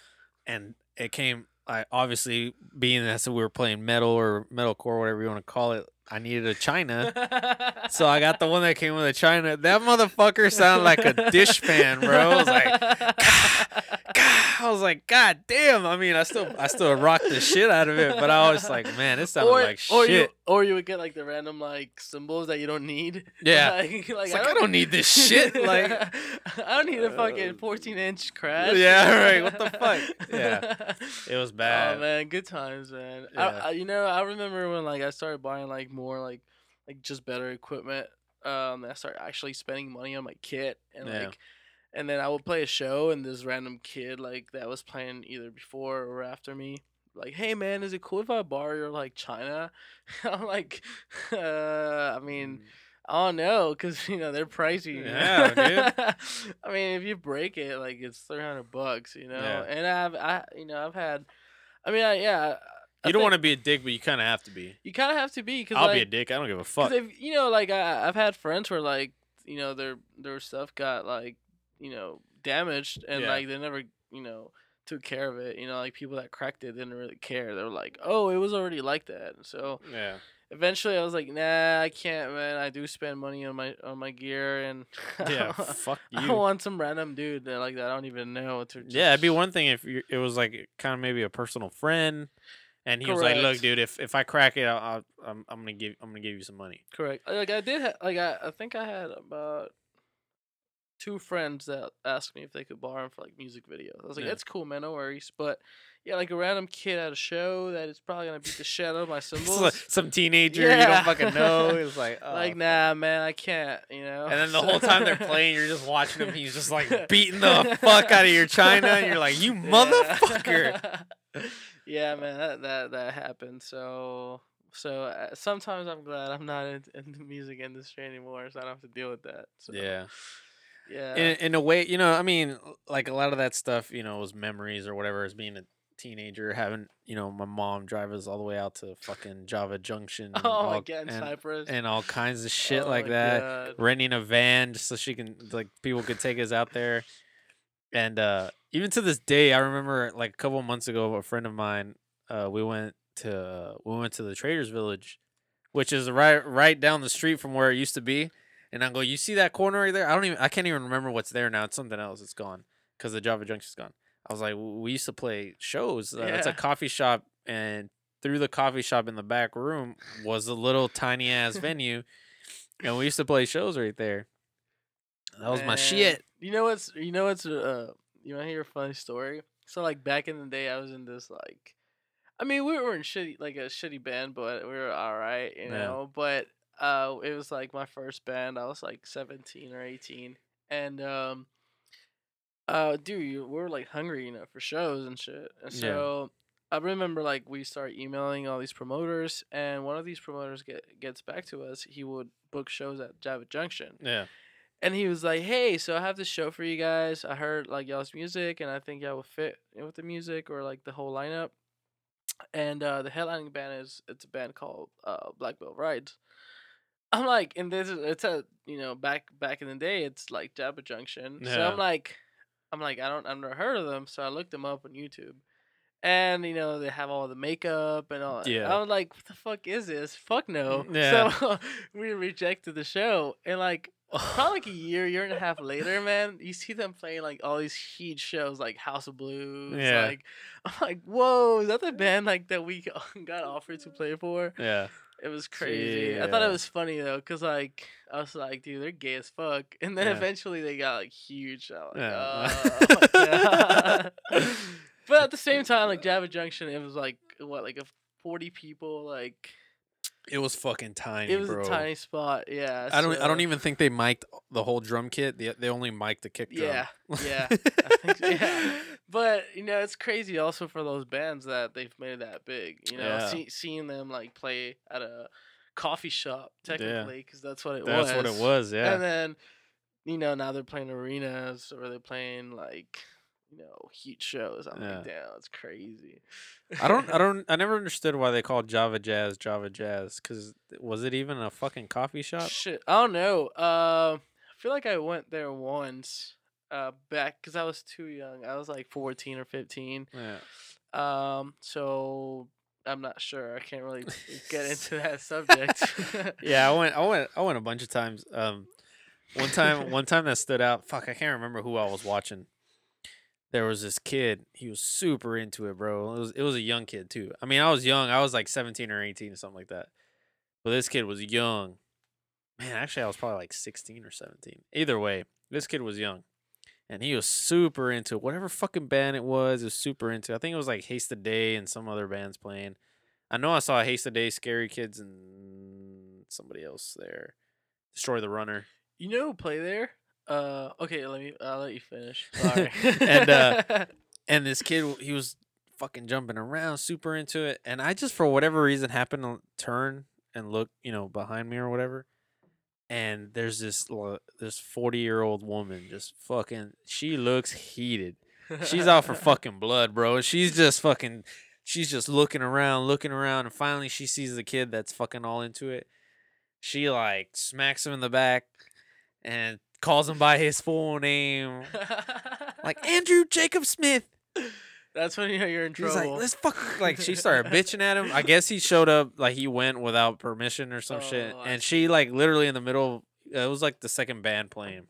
and it came I obviously being that so we were playing metal or metalcore whatever you want to call it I needed a china so I got the one that came with a china that motherfucker sounded like a dish pan bro I was like God, I was like God damn I mean I still I still rocked the shit out of it but I was like man it sounded or, like or shit you or you would get like the random like cymbals that you don't need. *laughs* Yeah. Like, like, It's like, I don't need this shit, *laughs* like- I don't need a fucking Uh, 14 inch crash. yeah, right, what the fuck? Yeah. *laughs* *laughs* it was *laughs* bad Oh man, good times, man. Yeah. I, you know, I remember when like I started buying like more like like just better equipment. Um, I started actually spending money on my kit and Yeah. like, and then I would play a show and this random kid like that was playing either before or after me. Like, hey man, is it cool if I borrow your like China? *laughs* I'm like, uh, I mean, I Oh, don't know, cause you know they're pricey. Yeah, *laughs* I mean, if you break it, like it's three hundred bucks, you know. Yeah. And I've, I, you know, I've had. I mean, I, yeah. I You don't want to be a dick, but you kind of have to be. You kind of have to be, cause I'll like, be a dick. I don't give a fuck. if you know, like I, I've had friends where like you know their their stuff got like you know damaged and Yeah. like they never you know took care of it. You know, like people that cracked it didn't really care. They were like, oh, it was already like that. So Yeah. Eventually, I was like, nah, I can't, man. I do spend money on my on my gear and *laughs* Yeah. fuck I you. don't want some random dude that like that I don't even know to. Yeah, it'd be one thing if it was like kind of maybe a personal friend, and he was like, "Look, dude, if if I crack it, I'll, I'll, I'm I'm gonna give I'm gonna give you some money." Correct. Like I did, ha- like I, I think I had about two friends that asked me if they could borrow them for like music videos. I was like, Yeah. "That's cool, man, no worries." But yeah, like a random kid at a show that is probably gonna beat the shit out of my *laughs* It's like some teenager you don't fucking know. It's like, *laughs* oh. like, nah, man, I can't. You know. And then the whole time they're *laughs* playing, you're just watching him. He's just like beating the fuck out of your china, and you're like, "You motherfucker!" yeah, man, that that that happened. So so uh, sometimes I'm glad I'm not in, in the music industry anymore, so I don't have to deal with that. So, Yeah. yeah, in, in a way, you know, I mean, like a lot of that stuff, you know, was memories or whatever as being a teenager, having, you know, my mom drive us all the way out to fucking Java Junction and, Oh, all, again, and, Cypress. and all kinds of shit Oh like that. God. Renting a van just so she can, like, people could take us out there. And uh even to this day, I remember like a couple months ago, a friend of mine, uh, we went to uh, we went to the Traders Village, which is right right down the street from where it used to be. And I go, you see that corner right there? I don't even, I can't even remember what's there now. It's something else. It's gone because the Java Junction's gone. I was like, we used to play shows. Uh, It's a coffee shop, and through the coffee shop in the back room was a little tiny ass *laughs* venue, and we used to play shows right there. That was my shit. You know what's you know what's uh you want to hear a funny story? So like back in the day, I was in this like, I mean we were in shitty like a shitty band, but we were all right, you Yeah. know. But uh, it was like my first band. I was like seventeen or eighteen, and um, uh, dude, we were like hungry, you know, for shows and shit. And Yeah. so, I remember like we start emailing all these promoters, and one of these promoters get gets back to us. He would book shows at Java Junction, Yeah. and he was like, "Hey, so I have this show for you guys. I heard like y'all's music, and I think y'all will fit in with the music or like the whole lineup." And uh, the headlining band is it's a band called uh, Black Veil Brides. I'm like, and this is it's a you know back back in the day, it's like Java Junction. Yeah. So I'm like, I'm like, I don't I've never heard of them, so I looked them up on YouTube. And you know they have all the makeup and all. Yeah. I was like, "What the fuck is this? Fuck no!" Yeah. So *laughs* we rejected the show, and like probably like a *laughs* year, year and a half later, man, you see them playing like all these huge shows like House of Blues. Yeah. Like *laughs* I'm like, whoa, is that the band like that we got offered to play for? Yeah. It was crazy. Yeah. I thought it was funny though, cause like I was like, dude, they're gay as fuck, *laughs* and then Yeah. eventually they got like huge. Like, Yeah. oh *laughs* *laughs* but at the same time, like Java Junction, it was like what, like a forty people, like It was fucking tiny, it was bro. a tiny spot. Yeah, I don't. I don't even think they mic'd the whole drum kit. They, they only mic'd the kick drum. Yeah, yeah, I think so, yeah. But you know, it's crazy also for those bands that they've made it that big. You know, Yeah. see, seeing them like play at a coffee shop technically, because that's what it That's was. That's what it was. Yeah. And then, you know, now they're playing arenas or they're playing like, you know, heat shows. I'm Yeah. like, damn, it's crazy. I don't. I *laughs* don't. I never understood why they called Java Jazz Java Jazz. Cause was it even a fucking coffee shop? Shit, I don't know. Uh, I feel like I went there once. Uh, back because I was too young. I was like 14 or 15. Yeah. Um, so I'm not sure. I can't really get into *laughs* that subject. *laughs* Yeah. I went. I went. I went a bunch of times. Um, one time. one time that stood out. Fuck. I can't remember who I was watching. There was this kid. He was super into it, bro. It was. It was a young kid too. I mean, I was young. I was like 17 or 18 or something like that. But this kid was young. Man, actually, I was probably like 16 or 17. Either way, this kid was young. And he was super into. Whatever fucking band it was, he was super into. I think it was like Haste the Day and some other bands playing. I know I saw Haste the Day, Scary Kids, and somebody else there. Destroy the Runner. you know who play there? Uh, okay, let me. I'll let you finish. Sorry. *laughs* And, uh, *laughs* And this kid, he was fucking jumping around, super into it. And I just, for whatever reason, happened to turn and look, you know, behind me or whatever. And there's this this 40 year old woman just fucking, she looks heated. She's out for *laughs* fucking blood, bro. She's just fucking she's just looking around, looking around, and finally she sees the kid that's fucking all into it. She like smacks him in the back and calls him by his full name. *laughs* Like Andrew Jacob Smith. *laughs* That's when you know you're in trouble. like, let's fuck *laughs* like she started bitching at him. I guess he showed up like he went without permission or some shit. Oh, I And she like literally in the middle uh, it was like the second band playing.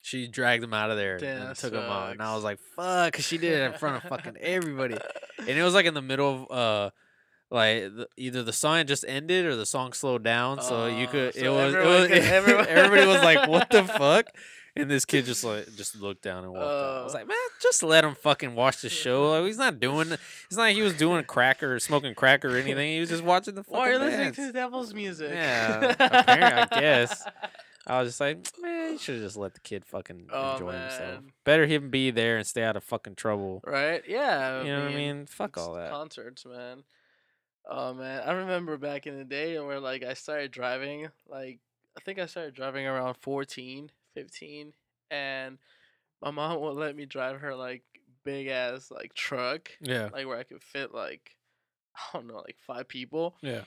She dragged him out of there Damn, and took him out. And I was like, "Fuck!" Cause she did it in front of fucking everybody. And it was like in the middle of uh like the, either the song just ended or the song slowed down, so you Oh, could. it so was. It was could- *laughs* everybody was like, "What the fuck?" And this kid just like just looked down and walked out. I was Oh. like, "Man, just let him fucking watch the show. Like, he's not doing. It's not like he was doing crack or smoking crack or anything. He was just watching the fucking Why are you listening to the devil's music? Yeah, *laughs* apparently, I guess. I was just like, man, you should have just let the kid fucking Oh, enjoy himself. Better him be there and stay out of fucking trouble. Right? Yeah. You know what I mean? Fuck all that. Concerts, man. Oh man, I remember back in the day where like I started driving, like I think I started driving around 14, 15 and my mom would let me drive her like big ass like truck, Yeah, like where I could fit like I don't know, like five people. yeah.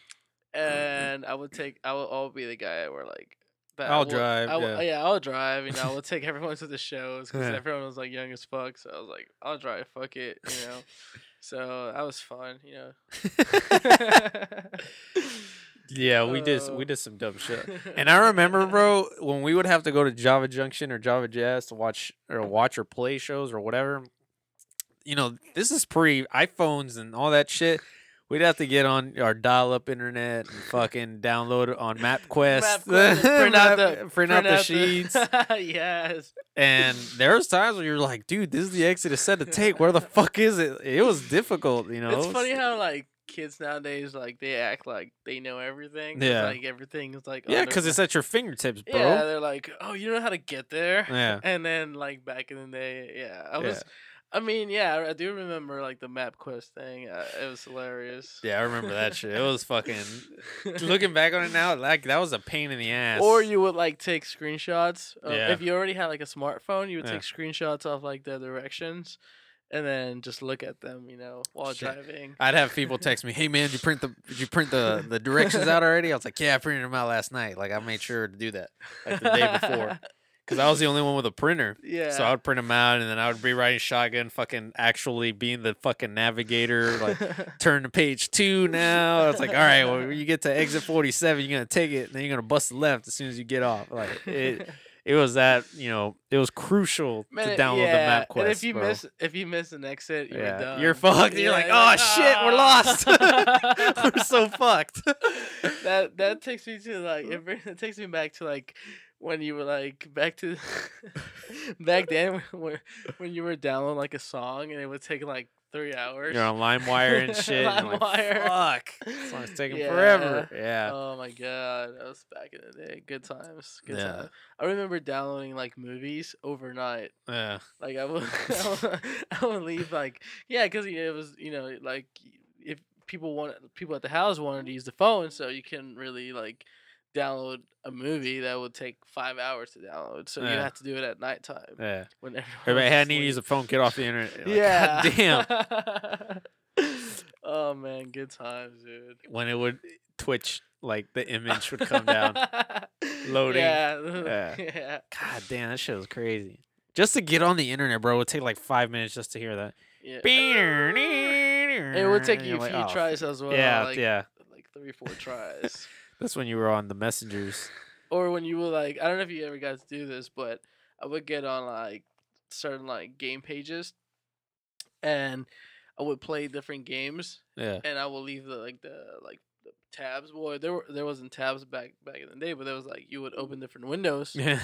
And I would take I would all be the guy where like that I'll would- drive, I would- yeah. I'll drive. You know, I would *laughs* take everyone to the shows because Yeah. everyone was like young as fuck. So I was like, I'll drive. Fuck it. You know. *laughs* so that was fun. You know. *laughs* Yeah, we did we Uh, did some dumb shit. And I remember, *laughs* bro, when we would have to go to Java Junction or Java Jazz to watch or watch or play shows or whatever. You know, this is pre iPhones and all that shit. We'd have to get on our dial-up internet and fucking download it on MapQuest, MapQuest, *laughs* print out Map- *laughs* the print out the sheets. yes. and there was times where you're like, dude, this is the exit it's said to take. Where the fuck is it? It was difficult, you know. It's funny how like kids nowadays like they act like they know everything. Yeah. Like everything is like. yeah, because it's at your fingertips, bro. Yeah, they're like, oh, you know how to get there. Yeah. And then like back in the day, yeah, I was. Yeah. I mean, yeah, I- I do remember like the MapQuest thing. Uh, it was hilarious. Yeah, I remember that shit. It was fucking. *laughs* Looking back on it now, like that was a pain in the ass. Or you would like take screenshots. Of, Yeah. If you already had like a smartphone, you would Yeah. take screenshots of like the directions, and then just look at them. You know, while Shit. driving. I'd have people text me, "Hey man, did you print the did you print the the directions out already?" I was like, "Yeah, I printed them out last night. Like I made sure to do that like the day before *laughs* because I was the only one with a printer." yeah. So I would print them out, and then I would be riding shotgun, fucking actually being the fucking navigator, like *laughs* turn to page two now. It's like, all right, well, when you get to exit 47, you're going to take it, and then you're going to bust left as soon as you get off. Like, it, it was that, you know, it was crucial Man, to download yeah, the MapQuest. And if you bro. miss, if you miss an exit, you're yeah, done. you're fucked. You're like, oh shit, we're ah. lost. *laughs* we're so *laughs* fucked. that that takes me to like it, it takes me back to like when you were like back to *laughs* back then when when you were downloading like a song and it would take like three hours. You're on LimeWire and *laughs* shit. you're like, LimeWire. fuck. *laughs* This song's taking Yeah. forever. Yeah. Oh my god, that was back in the day. Good times. Good Yeah. times. I remember downloading like movies overnight. yeah. Like I would, *laughs* I would, I would leave like yeah, because it was you know like if people want people at the house wanted to use the phone, so you can really like download a movie that would take five hours to download. So you have to do it at nighttime Yeah. when *laughs* Everybody had to use a phone, get off the internet. Like, yeah. Damn. *laughs* oh man, good times, dude. When it would twitch, like the image would come down. *laughs* Loading. Yeah. Yeah. yeah. God damn, that shit was crazy. Just to get on the internet, bro, it would take like five minutes just to hear that. Yeah. It would take you a few oh, tries as well. Yeah, like, yeah. Like three, four tries. That's when you were on the messengers. or when you were like, I don't know if you ever got to do this, but I would get on like certain like game pages, and I would play different games, Yeah. and I would leave the like the like the tabs. Boy, there were there wasn't tabs back back in the day, but there was like you would open different windows, *laughs* Yeah.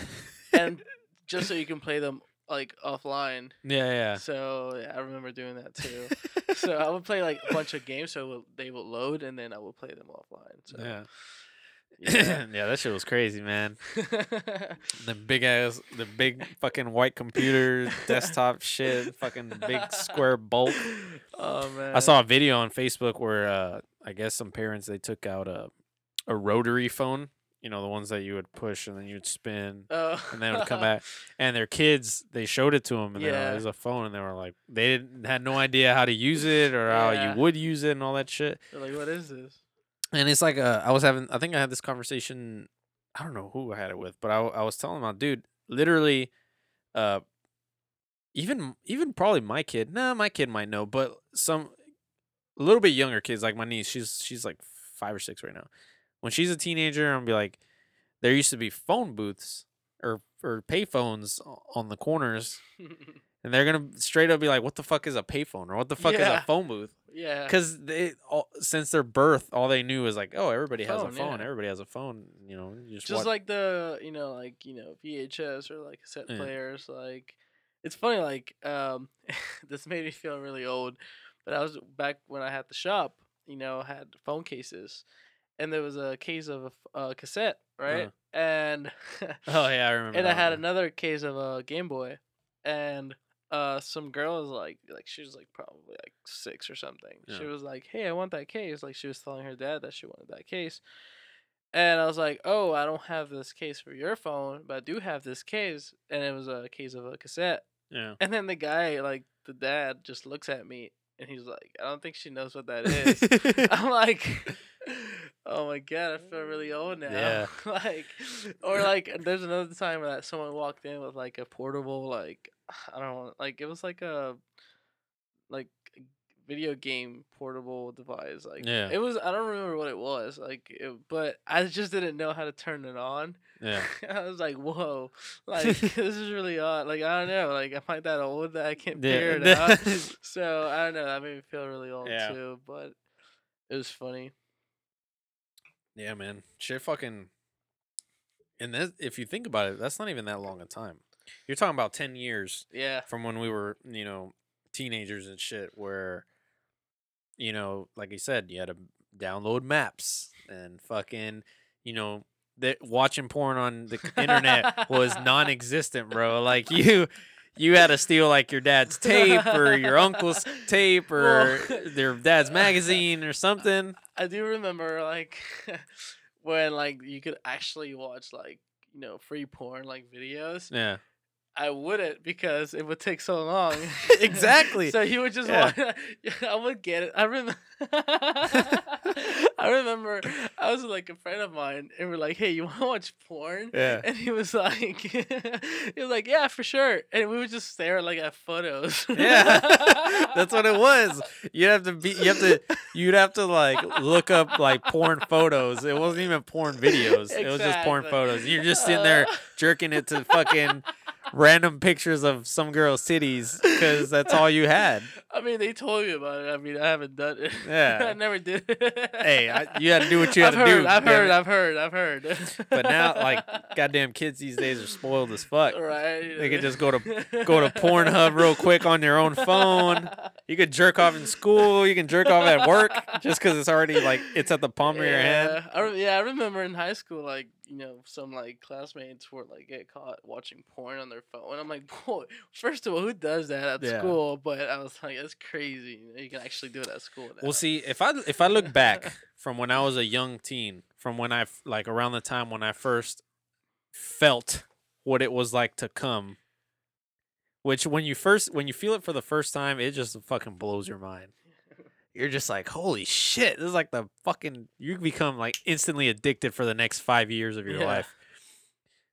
and just so you can play them like offline. yeah, yeah. So yeah, I remember doing that too. so *laughs* I would play like a bunch of games, so it would- they would load, and then I would play them offline. So yeah. Yeah. *laughs* yeah, that shit was crazy, man. The big ass, the big fucking white computer, *laughs* desktop shit, fucking big square bulk. *laughs* oh man. I saw a video on Facebook where uh, I guess some parents they took out a a rotary phone, you know, the ones that you would push and then you'd spin Oh. and then it would come back. And their kids, they showed it to them and like, Yeah. "There's a phone," and they were like, they didn't had no idea how to use it or how you would use it and all that shit. They're like, what is this? And it's like uh, I was having, I think I had this conversation. I don't know who I had it with, but I I was telling my dude, literally, uh, even even probably my kid. Nah, my kid might know, but some a little bit younger kids, like my niece, she's she's like five or six right now. When she's a teenager, I'm gonna be like, there used to be phone booths or or pay phones on the corners, *laughs* and they're gonna straight up be like, what the fuck is a payphone or what the fuck is a phone booth? Yeah. because they all, since their birth, all they knew was like, oh, everybody has a Phone, yeah. Everybody has a phone. You know, you just, Just watch- like the you know like you know VHS or like cassette Yeah. players. Like it's funny. Like um, *laughs* this made me feel really old. But I was back when I had the shop. You know, had phone cases, and there was a case of a, uh, cassette, right? And *laughs* oh yeah, I remember. and I had one. another case of a Game Boy, and uh, some girl was like, like she was like probably like six or something. She was like, "Hey, I want that case." Like she was telling her dad that she wanted that case, and I was like, "Oh, I don't have this case for your phone, but I do have this case." And it was a case of a cassette. yeah. And then the guy, like the dad, just looks at me and he's like, "I don't think she knows what that is." *laughs* I'm like, *laughs* oh my god, I feel really old now. Yeah. *laughs* like, or like, there's another time that someone walked in with like a portable, like, *sighs* I don't know, like it was like a, like, video game portable device. Like, Yeah. it was. I don't remember what it was. Like, it, but I just didn't know how to turn it on. yeah. *laughs* I was like, whoa, *laughs* like *laughs* this is really odd. Like, I don't know. Like, I'm I that old that I can't figure it out? So I don't know. That made me feel really old Yeah. too, but it was funny. yeah, man. Shit, fucking. And that, if you think about it, that's not even that long a time. You're talking about ten years Yeah. from when we were, you know, teenagers and shit, where, you know, like you said, you had to download maps and fucking, you know, that watching porn on the internet was non-existent, bro. Like you, you had to steal like your dad's tape or your uncle's tape *laughs* or Well- their dad's magazine or something. I do remember like *laughs* when like you could actually watch like you know free porn like videos. Yeah. I wouldn't because it would take so long. *laughs* Exactly. so he would just Yeah. want. *laughs* I would get it. I remember. *laughs* I remember I was like a friend of mine, and we're like, "Hey, you want to watch porn?" Yeah. And he was like, "He was like, yeah, for sure." And we would just stare like at photos. Yeah. That's what it was. You'd have to be you have to you'd have to like look up like porn photos. It wasn't even porn videos. Exactly. It was just porn photos. You're just sitting there jerking it to fucking random pictures of some girl's cities because that's all you had. *laughs* I mean, they told me about it. I mean, I haven't done it. Yeah. *laughs* I never did. Hey, I, you had to do what you had I've to heard, do. I've heard. I've heard, I've *laughs* heard. But now, like, goddamn kids these days are spoiled as fuck. right? They could just go to go to Pornhub real quick on their own phone. You could jerk off in school. You can jerk off at work just because it's already like it's at the palm of your hand. I yeah, I remember in high school, like you know, some like classmates were like get caught watching porn on their phone, and I'm like, boy, first of all, who does that at Yeah. school? But I was like, that's crazy. You, know, you can actually do it at school. Now. Well, see, if I if I look back *laughs* from when I was a young teen, from when I like around the time when I first felt what it was like to come, which when you first when you feel it for the first time, it just fucking blows your mind. You're just like, holy shit! This is like the fucking you become like instantly addicted for the next five years of your Yeah. life.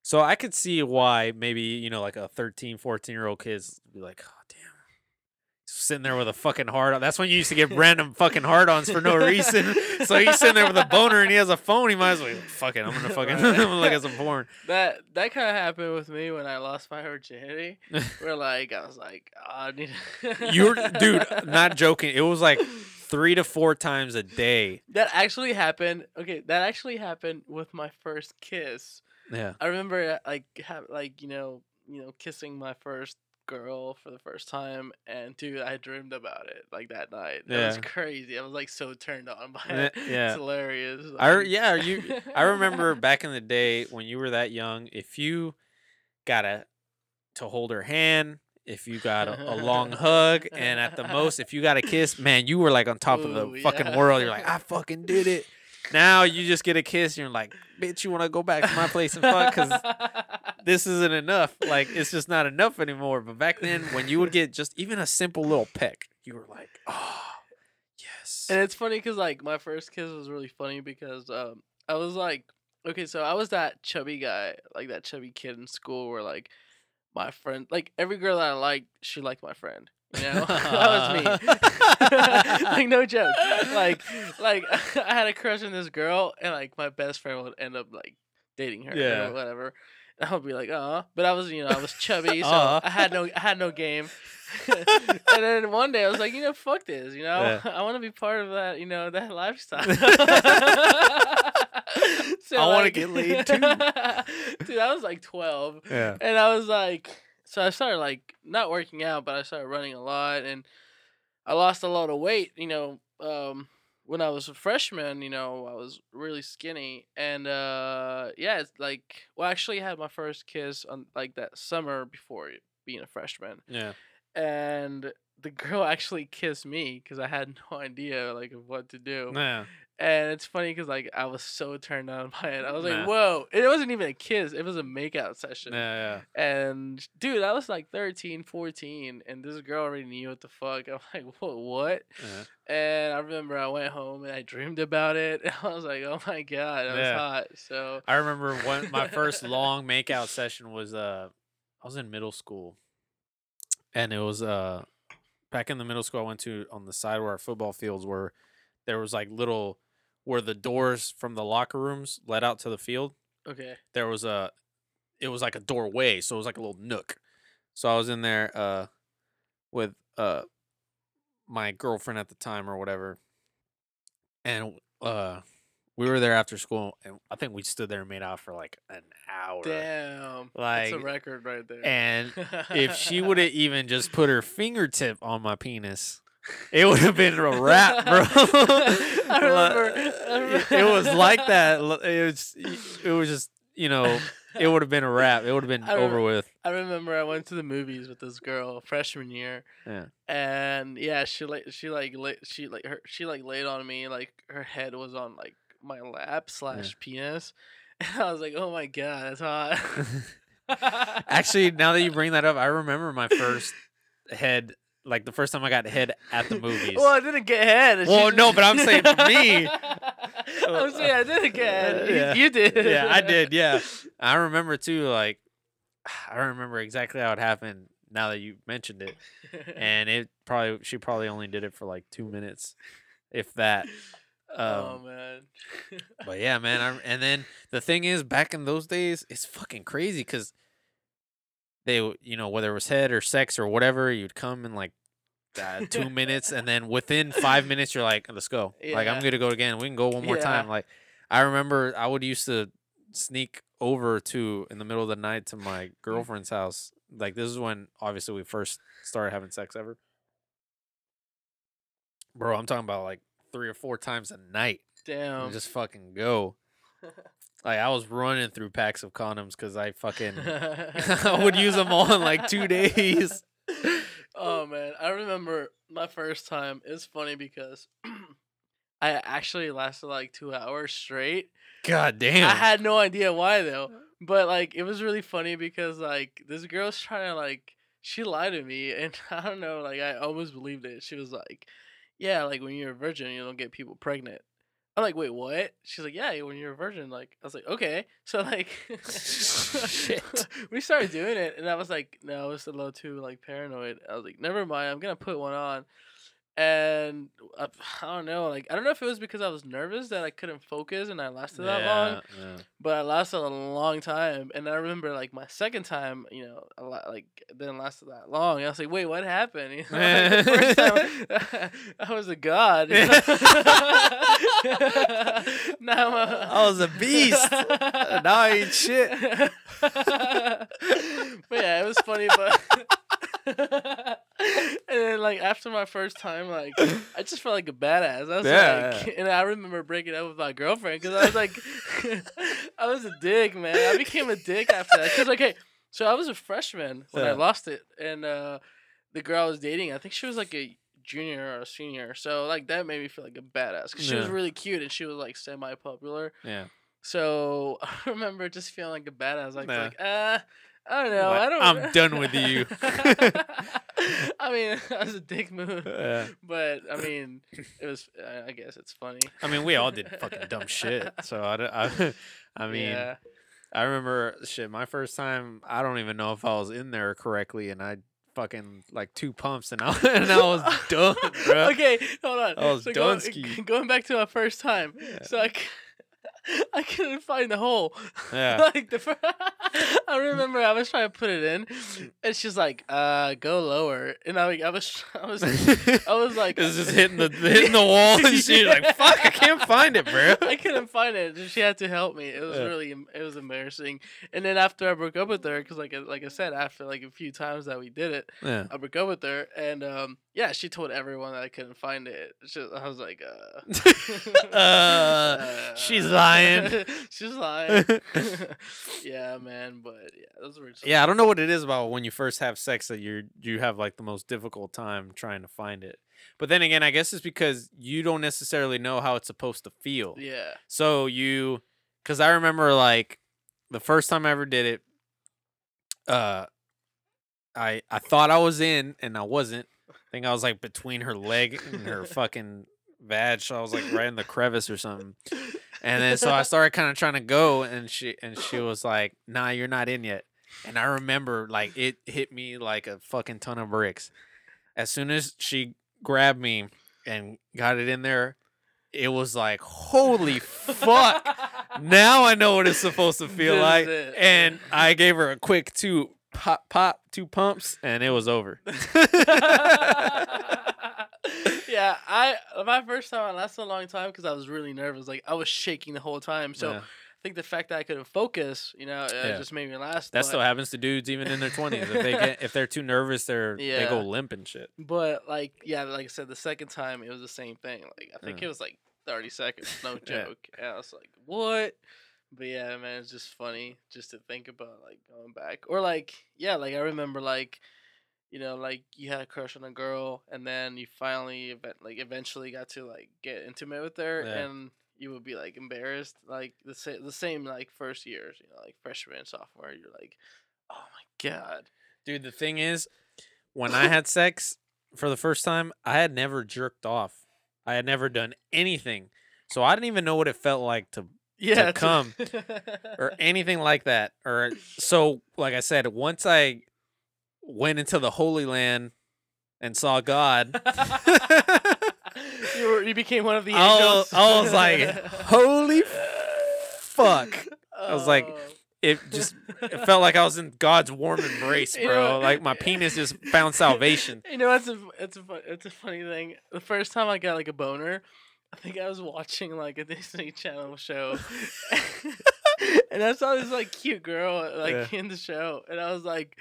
So I could see why maybe you know like a 13, 14 year old kids be like. Sitting there with a fucking hard on. That's when you used to get random fucking hard ons for no reason. *laughs* so he's sitting there with a boner and he has a phone. He might as well, fuck it, I'm gonna fucking *laughs* I'm gonna look at some porn. that that kind of happened with me when I lost my virginity. *laughs* Where like I was like, oh, I need. You're, dude, not joking. It was like three to four times a day. That actually happened. Okay, that actually happened with my first kiss. Yeah. I remember uh, like have like you know you know kissing my first girl for the first time, and dude, I dreamed about it like that night. It was crazy. I was like so turned on by it. *laughs* yeah. it's hilarious. I re- yeah, you. I remember *laughs* back in the day when you were that young. If you got a to hold her hand, if you got a, a long hug, and at the most, if you got a kiss, man, you were like on top of the Ooh, fucking yeah. world. You're like, *laughs* I fucking did it. Now you just get a kiss, and you're like, bitch, you want to go back to my place and fuck? Because *laughs* this isn't enough. Like it's just not enough anymore. But back then, when you would get just even a simple little peck, you were like, oh, yes. And it's funny because like my first kiss was really funny because um I was like okay so I was that chubby guy like that chubby kid in school where like my friend like every girl that I liked she liked my friend you know *laughs* that was me *laughs* like no joke like like *laughs* I had a crush on this girl and like my best friend would end up like dating her Yeah. or whatever and I would be like uh but I was you know I was chubby so Aw. I had no I had no game and then one day I was like, you know, fuck this, you know, Yeah. I want to be part of that, you know, that lifestyle. So, I wanna get laid too. Dude, I was like twelve, yeah. and I was like, so I started like not working out, but I started running a lot, and I lost a lot of weight. You know, um, when I was a freshman, you know, I was really skinny, and uh, yeah, it's like, well, I actually had my first kiss on like that summer before being a freshman Yeah. and the girl *laughs* actually kissed me because I had no *laughs* idea like of what to do. Yeah. And it's funny because like I was so turned on by it. I was Nah. like, "Whoa!" It wasn't even a kiss; it was a makeout session. Yeah. yeah. And dude, I was like 13, 14, and this girl already knew what the fuck. I'm like, "What? What?" Yeah. And I remember I went home and I dreamed about it. *laughs* And I was like, "Oh my god, Yeah. was hot." So I remember when my first *laughs* long makeout session was uh I was in middle school. And it was uh back in the middle school I went to on the side where our football fields were there was like little where the doors from the locker rooms led out to the field. okay, There was a it was like a doorway, so it was like a little nook. So I was in there uh with uh my girlfriend at the time or whatever. And uh we were there after school and I think we stood there and made out for like an hour. damn, that's a record right there. And if she *laughs* would have even just put her fingertip on my penis, it would have been a wrap, bro. *laughs* I remember- I It- it was like that. It was. It was just. You know. It would have been a wrap. It would have been *laughs* I remember- over with. I remember I went to the movies with this girl freshman year, Yeah. and yeah, she like she like she like her she like laid on me like her head was on like my lap slash penis, *laughs* and I was like, oh my god, that's hot. Actually, now that you bring that up, I remember my first head, like the first time I got hit at the *laughs* movies. Well, I didn't get hit. Well, just- no, but I'm saying for *laughs* me- I'm saying I didn't get head. You- Yeah. You, did. Yeah, I did, yeah. *laughs* I remember too, like, *sighs* I don't remember exactly how it happened now that you mentioned it. And it probably, she probably only did it for like two minutes, if that. oh Um, man. But yeah, man. I, and then the thing is, back in those days, it's fucking crazy because they, you know, whether it was head or sex or whatever, you'd come in like uh, two minutes, and then within five *laughs* minutes, you're like, let's go. Like, I'm going to go again. We can go one more Yeah. time. Like, I remember I would used to sneak over to in the middle of the night to my girlfriend's house. Like, this is when obviously we first started having sex ever. Bro, I'm talking about like three or four times a night Damn. just fucking go. *laughs* Like I was running through packs of condoms because I fucking *laughs* I would use them all in like two days. *laughs* oh man, I remember my first time. It's funny because *clears throat* I actually lasted like two hours straight. God damn. I had no idea why though, but like it was really funny because like this girl's trying to like she lied to me, and *laughs* I don't know, like I almost believed it. She was like, "Yeah, like when you're a virgin, you don't get people pregnant." I'm like, "Wait, what?" She's like, "Yeah, when you're a virgin." Like I was like, "Okay," *laughs* so like, Shit. *laughs* we started doing it, and I was like, "No, I was a little too like paranoid." I was like, "Never mind, I'm gonna put one on." And uh, I, *sighs* I don't know, like I don't know if it was because I was nervous that I couldn't focus and I lasted that long, yeah. but I lasted a long time. And I remember like my second time, you know, a lot, like didn't last that long. I was like, wait, what happened? *laughs* You know, like, first time *laughs* *laughs* I was a god. you know? now I'm a, I was a beast. Now I ain't shit. but yeah, it was funny, but. *laughs* and then like after my first time, like I just felt like a badass. I was Yeah, like, and I remember breaking up with my girlfriend because I was like, *laughs* I was a dick, man. I became a dick after that. Cause okay, so I was a freshman when I lost it, and uh, the girl I was dating, I think she was like a junior or a senior. So like that made me feel like a badass because she was really cute and she was like semi popular. Yeah. So *laughs* I remember just feeling like a badass. Like, Yeah. like uh, I don't know. Like, I don't. "I'm done with you." *laughs* I mean, *laughs* that was a dick move. Yeah. But I mean, it was. I guess it's funny. I mean, we all did fucking dumb shit. *laughs* So I, I, I mean, yeah. I remember shit. My first time, I don't even know if I was in there correctly, and I fucking like two pumps, and I and I was done, bro. Okay, hold on. I was so go- Dunsky. going back to my first time. Yeah. So I, *laughs* I couldn't find the hole. Yeah. *laughs* like the first, *laughs* I remember I was trying to put it in, and she's like, "Uh, go lower." And I, I was, I was, I was like, it's just hitting the hitting the wall, and she's like, "Fuck, I can't find it, bro." I couldn't find it. She had to help me. It was Yeah. really, it was embarrassing. And then after I broke up with her, because like, I- like I said, after like a few times that we did it, Yeah. I broke up with her, and um, yeah, she told everyone that I couldn't find it. Just- I was like, uh, Uh, she's lying. *laughs* she's lying. *laughs* yeah, man. But yeah, those were. Just Yeah, I don't know what it is about when you first have sex that you you have like the most difficult time trying to find it. But then again, I guess it's because you don't necessarily know how it's supposed to feel. Yeah. So you, because I remember like the first time I ever did it, uh, I I thought I was in and I wasn't. I think I was like between her leg and her *laughs* fucking vag. So I was like right in the crevice or something. And then so I started kind of trying to go, and she and she was like, "Nah, you're not in yet." And I remember like it hit me like a fucking ton of bricks. As soon as she grabbed me and got it in there, it was like, "Holy fuck!" Now I know what it's supposed to feel This like. And I gave her a quick two pop, pop, two pumps, and it was over. *laughs* *laughs* *laughs* yeah, I my first time I lasted a long time because I was really nervous. Like I was shaking the whole time. So Yeah. I think the fact that I couldn't focus, you know, it Yeah. just made me last. that but, still happens to dudes even in their twenties. If they get *laughs* if they're too nervous, they're they go Yeah. limp and shit. But like, yeah, like I said, the second time it was the same thing. Like I think Yeah. it was like thirty seconds, no *laughs* Yeah. joke. And I was like, what? But yeah, man, it's just funny just to think about like going back or like yeah, like I remember like you know like you had a crush on a girl and then you finally event like eventually got to like get intimate with her Yeah. and you would be like embarrassed like the same the same like first years you know like freshman sophomore you're like oh my god Dude, the thing is, when I had sex for the first time, I had never jerked off. I had never done anything. So I didn't even know what it felt like to yeah to- come *laughs* or anything like that. Or so like I said, once I went into the Holy Land and saw God, *laughs* *laughs* you were you became one of the I was- angels I was like, *laughs* "Holy fuck." I was like, Oh. it just it felt like I was in God's warm embrace, You bro. know- Like my penis just found salvation. You know, it's a it's a it's a funny thing. The first time I got like a boner, I think I was watching like a Disney Channel show, and I saw this like cute girl like Yeah. in the show, and I was like,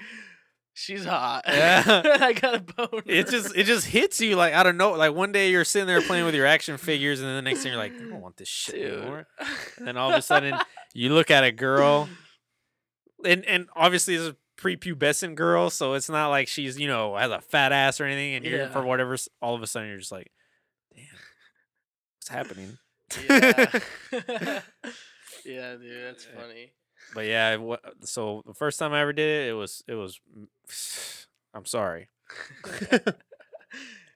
"She's hot." Yeah. *laughs* I got a boner. It just it just hits you like I don't know. Like one day you're sitting there playing with your action figures, and then the next thing you're like, I don't want this shit Dude. anymore. *laughs* And then all of a sudden you look at a girl, and and obviously it's a prepubescent girl, so it's not like she's you know has a fat ass or anything, and you're Yeah. for whatever. All of a sudden you're just like, damn, what's happening? yeah. *laughs* yeah, dude, that's funny. But yeah, so the first time I ever did it, it was it was. *sighs* I'm sorry. *laughs*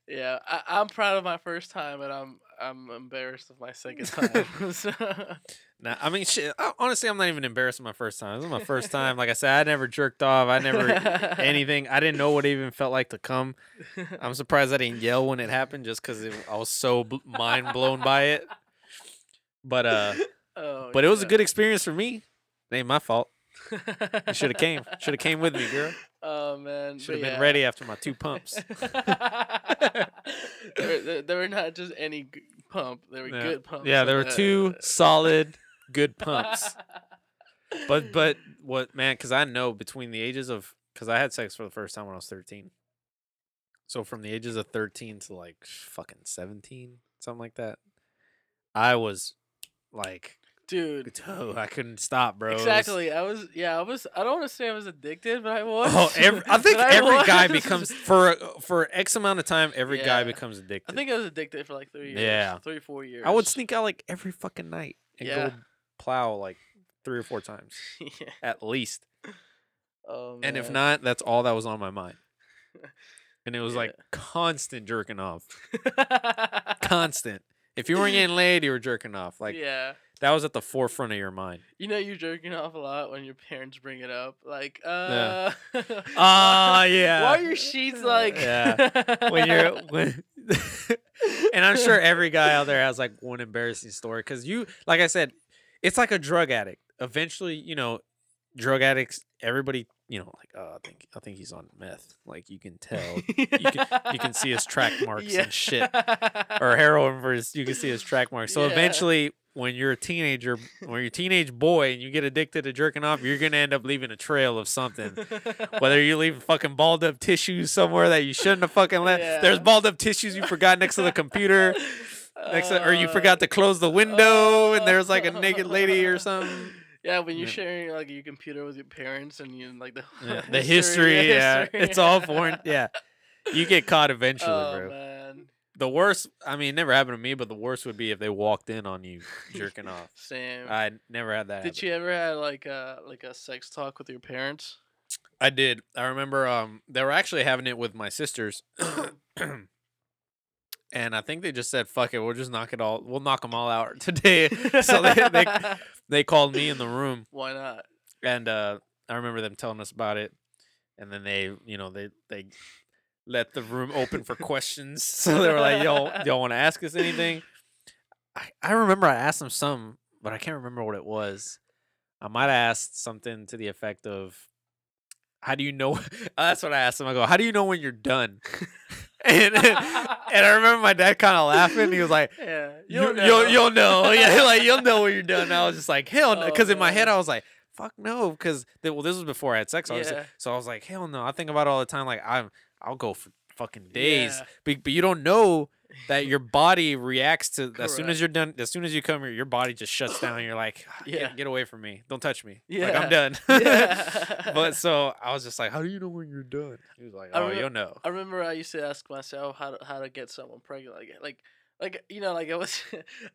yeah, I, I'm proud of my first time, and I'm I'm embarrassed of my second time. *laughs* *laughs* so, Nah, I mean, shit. I- Honestly, I'm not even embarrassed of my first time. This is my first time. Like I said, I never jerked off. I never anything. I didn't know what it even felt like to come. I'm surprised I didn't yell when it happened, just because I was so bl- mind blown by it. But uh, oh, but it was a good experience for me. It ain't my fault. You should have came. *laughs* Should have came with me, girl. Oh man, Should have been yeah. ready after my two pumps. *laughs* they, were, they, were not just any g- pump; they were Yeah. good pumps. Yeah, there were two solid, good *laughs* pumps. But but what man? Because I know between the ages of because I had sex for the first time when I was thirteen. So from the ages of thirteen to like fucking seventeen, something like that, I was like, dude. *laughs* oh, I couldn't stop, bro. Exactly. I was. Yeah, I was. I don't want to say I was addicted, but I oh, was. Oh, every, I *laughs* think every guy becomes for for X amount of time. Every guy becomes addicted. I think I was addicted for like three years. Yeah. three four years. I would sneak out like every fucking night and Yeah. go plow like three or four times *laughs* yeah. at least. Oh, And if not, that's all that was on my mind. And it was Yeah. like constant jerking off. Constant. If you weren't getting laid, you were jerking off. Like yeah. That was at the forefront of your mind. You know you're jerking off a lot when your parents bring it up. Like, Yeah. uh *laughs* Ah, yeah. Why are your sheets *laughs* like Yeah. When *laughs* you're when And I'm sure every guy out there has like one embarrassing story cuz you like I said, it's like a drug addict. Eventually, you know, drug addicts everybody, you know, like oh, I think I think he's on meth. Like you can tell you can- you can see his track marks and shit. or heroin versus you can see his track marks. So Yeah. eventually, when you're a teenager, when you're a teenage boy and you get addicted to jerking off, you're gonna end up leaving a trail of something. Whether you leave fucking balled up tissues somewhere that you shouldn't have fucking left. There's balled up tissues you forgot next to the computer, next to, or you forgot to close the window, and there's like a naked lady or oh. something. Yeah, when you're Yeah. sharing like your computer with your parents and you like the Yeah, *laughs* the history, yeah, it's all foreign. Yeah, you get caught eventually, Oh bro. man, The worst, I mean, it never happened to me, but the worst would be if they walked in on you *laughs* jerking off. Sam. I never had that. Did happen. you ever have like a like a sex talk with your parents? I did. I remember um they were actually having it with my sisters. *coughs* *coughs* and I think they just said fuck it, we'll just knock it all we'll knock them all out *laughs* today. *laughs* so they, they they called me in the room Why not? and uh I remember them telling us about it and then they, you know, they they let the room open for questions. *laughs* So they were like, "Yo, y'all want to ask us anything?" I, I remember I asked them some, but I can't remember what it was. I might have asked something to the effect of, "How do you know?" *laughs* That's what I asked them. I go, "How do you know when you're done?" *laughs* and and I remember my dad kind of laughing. He was like, Yeah, you, you'll you'll know. Yeah, like you'll know when you're done. I was just like, hell no, Oh, because in my head. I was like, fuck no, because well, this was before I had sex, obviously. Yeah. So I was like, hell no. I think about it all the time. Like I'm, I'll go for fucking days, Yeah. but but you don't know that your *laughs* body reacts to as soon as you're done as soon as you come here your body just shuts down you're like "Ah, Yeah. get, get away from me don't touch me like Yeah. i'm done *laughs* Yeah. *laughs* but so i was just like how do you know when you're done he was like oh remem- you'll know I remember I used to ask myself how to how to get someone pregnant, like like like you know like I was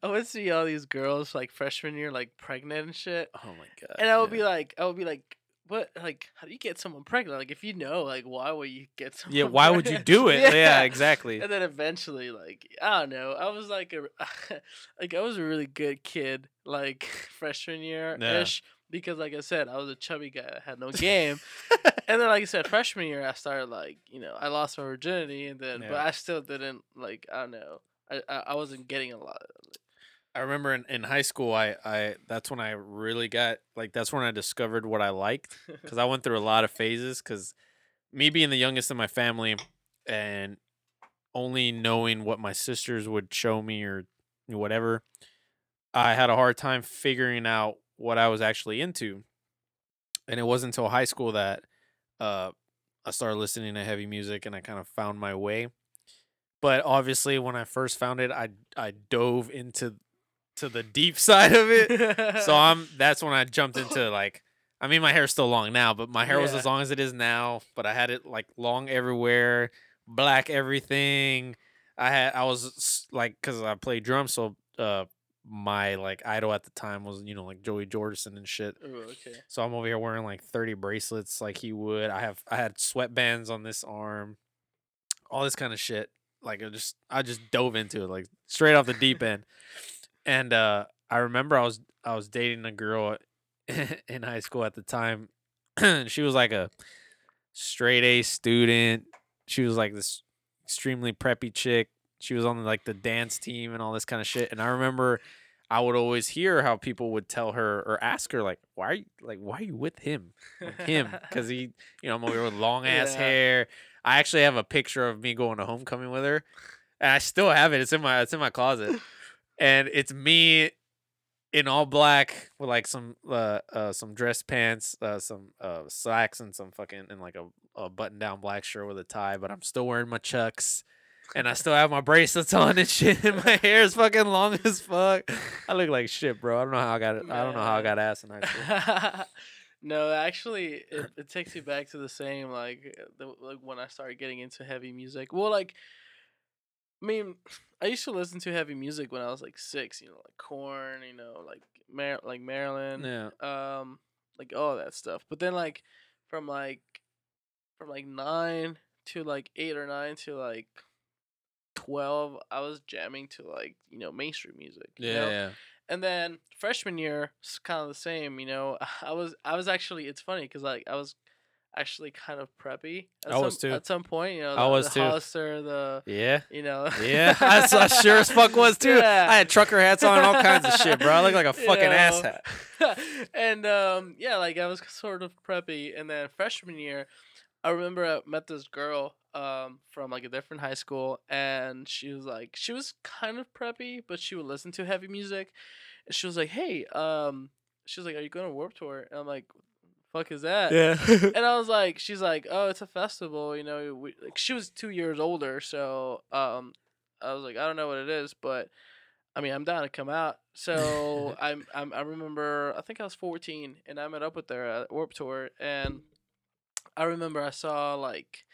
I would see all these girls like freshman year like pregnant and shit, oh my god and I would yeah. be like I would be like. What like how do you get someone pregnant? Like if you know, like why would you get *laughs* someone? yeah why would you do it yeah, exactly And then eventually, like I don't know, I was like a *laughs* like I was a really good kid, like *laughs* freshman year ish, because like I said, I was a chubby guy that had no game. and then like I said, freshman year I started like you know I lost my virginity, and then but I still didn't like I don't know I I, I wasn't getting a lot. I remember in, in high school, I, I that's when I really got like that's when I discovered what I liked *laughs* because I went through a lot of phases. Because me being the youngest in my family and only knowing what my sisters would show me or whatever, I had a hard time figuring out what I was actually into. And it wasn't until high school that uh, I started listening to heavy music and I kind of found my way. But obviously, when I first found it, I I dove into to the deep *laughs* side of it. So *laughs* I'm that's when I jumped into like I mean my hair's still long now, but my hair was as long as it is now, but I had it like long everywhere, black everything. I had I was like cuz I played drums so uh my like idol at the time was you know like Joey Jordison and shit. Ooh, okay. So I'm over here wearing like 30 bracelets like he would. I have I had sweatbands on this arm. All this kind of shit. Like I just I just dove into it like straight off the deep end. *laughs* And uh I remember I was I was dating a girl *laughs* in high school at the time. she was like a straight A student. She was like this extremely preppy chick. She was on like the dance team and all this kind of shit. And I remember I would always hear how people would tell her or ask her like, "Why are you like Why are you with him? Like, him?" *laughs* Because he, you know, I'm over here with long ass Yeah. hair. I actually have a picture of me going to homecoming with her, and I still have it. It's in my it's in my closet, and it's me in all black with like some uh, uh some dress pants, uh some uh slacks and some fucking and like a, a button down black shirt with a tie, but I'm still wearing my chucks. And I still have my bracelets *laughs* on and shit, and my hair is fucking long as fuck. I look like shit, bro. I don't know how I got it. I don't know how I got ass in high school. *laughs* no, actually, it, *clears throat* it takes me back to the same like the, like when I started getting into heavy music. Well, like, I mean, I used to listen to heavy music when I was like six. You know, like Korn. You know, like Mar- like Marilyn. Yeah. Um, like all that stuff. But then like from like from like nine to like eight or nine to like twelve, I was jamming to like you know mainstream music. you Yeah, know? yeah. and then freshman year it's kind of the same you know *laughs* i was i was actually it's funny because like i was actually kind of preppy at I some, was too. at some point you know I the, was the too. Hollister, the Yeah. you know Yeah, I sure as fuck was too. Yeah. I had trucker hats on and all kinds of shit, bro. I look like a *laughs* You fucking ass hat. *laughs* and um yeah like i was sort of preppy and then freshman year i remember i met this girl um from like a different high school and she was like she was kind of preppy but she would listen to heavy music and she was like hey um she was like are you going to warped tour and i'm like fuck is that Yeah. *laughs* and I was like, she's like, oh, it's a festival, you know. We, like, she was two years older, so um, I was like, I don't know what it is, but I mean, I'm down to come out. So *laughs* I'm, I'm, I remember, I think I was 14, and I met up with her at Warped Tour, and I remember I saw like,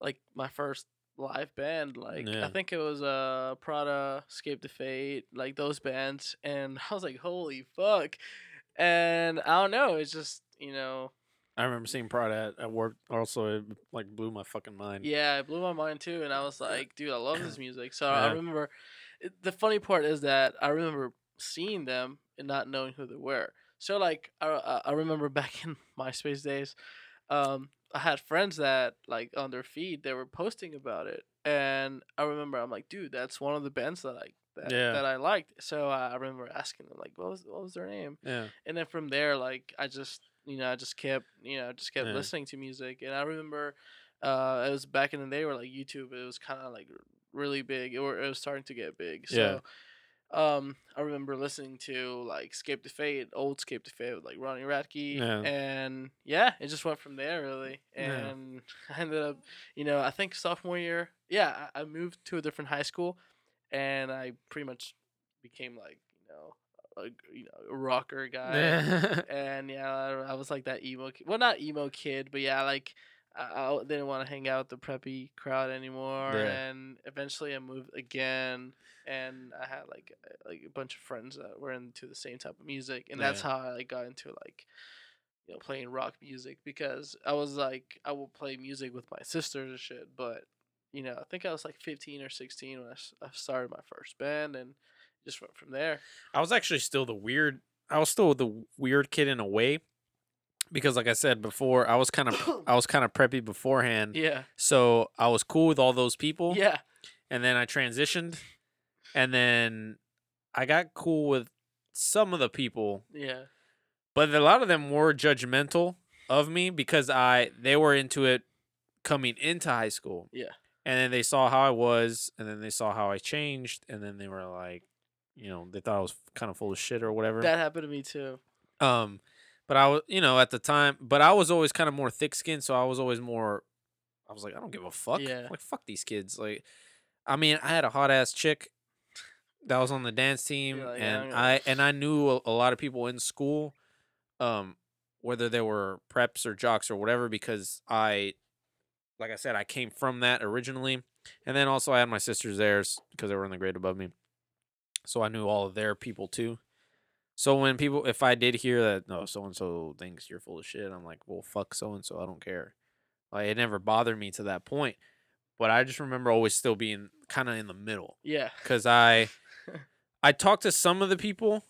like my first live band, like Yeah. I think it was uh Prada, Escape the Fate, like those bands, and *laughs* I was like, holy fuck, and I don't know, it's just you know. I remember seeing Prada at, at work. Also, it like blew my fucking mind. Yeah, it blew my mind too, and I was like, dude, I love this *clears throat* music. So I remember. It, the funny part is that I remember seeing them and not knowing who they were. So like, I I remember *laughs* back in MySpace days, um, I had friends that like on their feed they were posting about it, and I remember I'm like, dude, that's one of the bands that I that, Yeah. that I liked. So I I remember asking them like, what was what was their name? Yeah. and then from there like i just you know i just kept you know just kept Yeah. listening to music and i remember uh it was back in the day where like youtube it was kind of like really big or it was starting to get big so um i remember listening to like escape the fate old escape the fate with like ronnie radke Yeah. and yeah it just went from there really Yeah. and *laughs* i ended up you know i think sophomore year yeah i, I moved to a different high school and I pretty much became like a you know rocker guy. *laughs* and yeah, I, I was like that emo. Kid. Well, not emo kid, but yeah, like I, I didn't want to hang out with the preppy crowd anymore. Yeah. And eventually, I moved again, and I had like a- like a bunch of friends that were into the same type of music, and that's Yeah. how I like, got into like you know playing rock music because I was like I would play music with my sisters and shit, but you know I think I was like 15 or 16 when I started my first band and just went from there. I was actually still the weird. I was still the weird kid in a way, because like I said before, I was kind of *coughs* I was kind of preppy beforehand. Yeah, So I was cool with all those people. yeah, And then I transitioned, and then I got cool with some of the people, yeah, but a lot of them were judgmental of me because I they were into it coming into high school. Yeah. And then they saw how I was, and then they saw how I changed, and then they were like, you know, they thought I was kind of full of shit or whatever. that happened to me too. Um, but I was, you know, at the time, but I was always kind of more thick skinned, so I was always more. I was like, I don't give a fuck. Yeah. Like, fuck these kids. Like, I mean, I had a hot ass chick that was on the dance team, like, "Yeah, and I'm I and I knew a, a lot of people in school, um, whether they were preps or jocks or whatever, because I, like I said, I came from that originally, and then also I had my sisters there because they were in the grade above me, so I knew all of their people too. So when people, if I did hear that, no, so and so thinks you're full of shit, I'm like, well, fuck so and so, I don't care. Like it never bothered me to that point, but I just remember always still being kind of in the middle Yeah, because I, *laughs* I talked to some of the people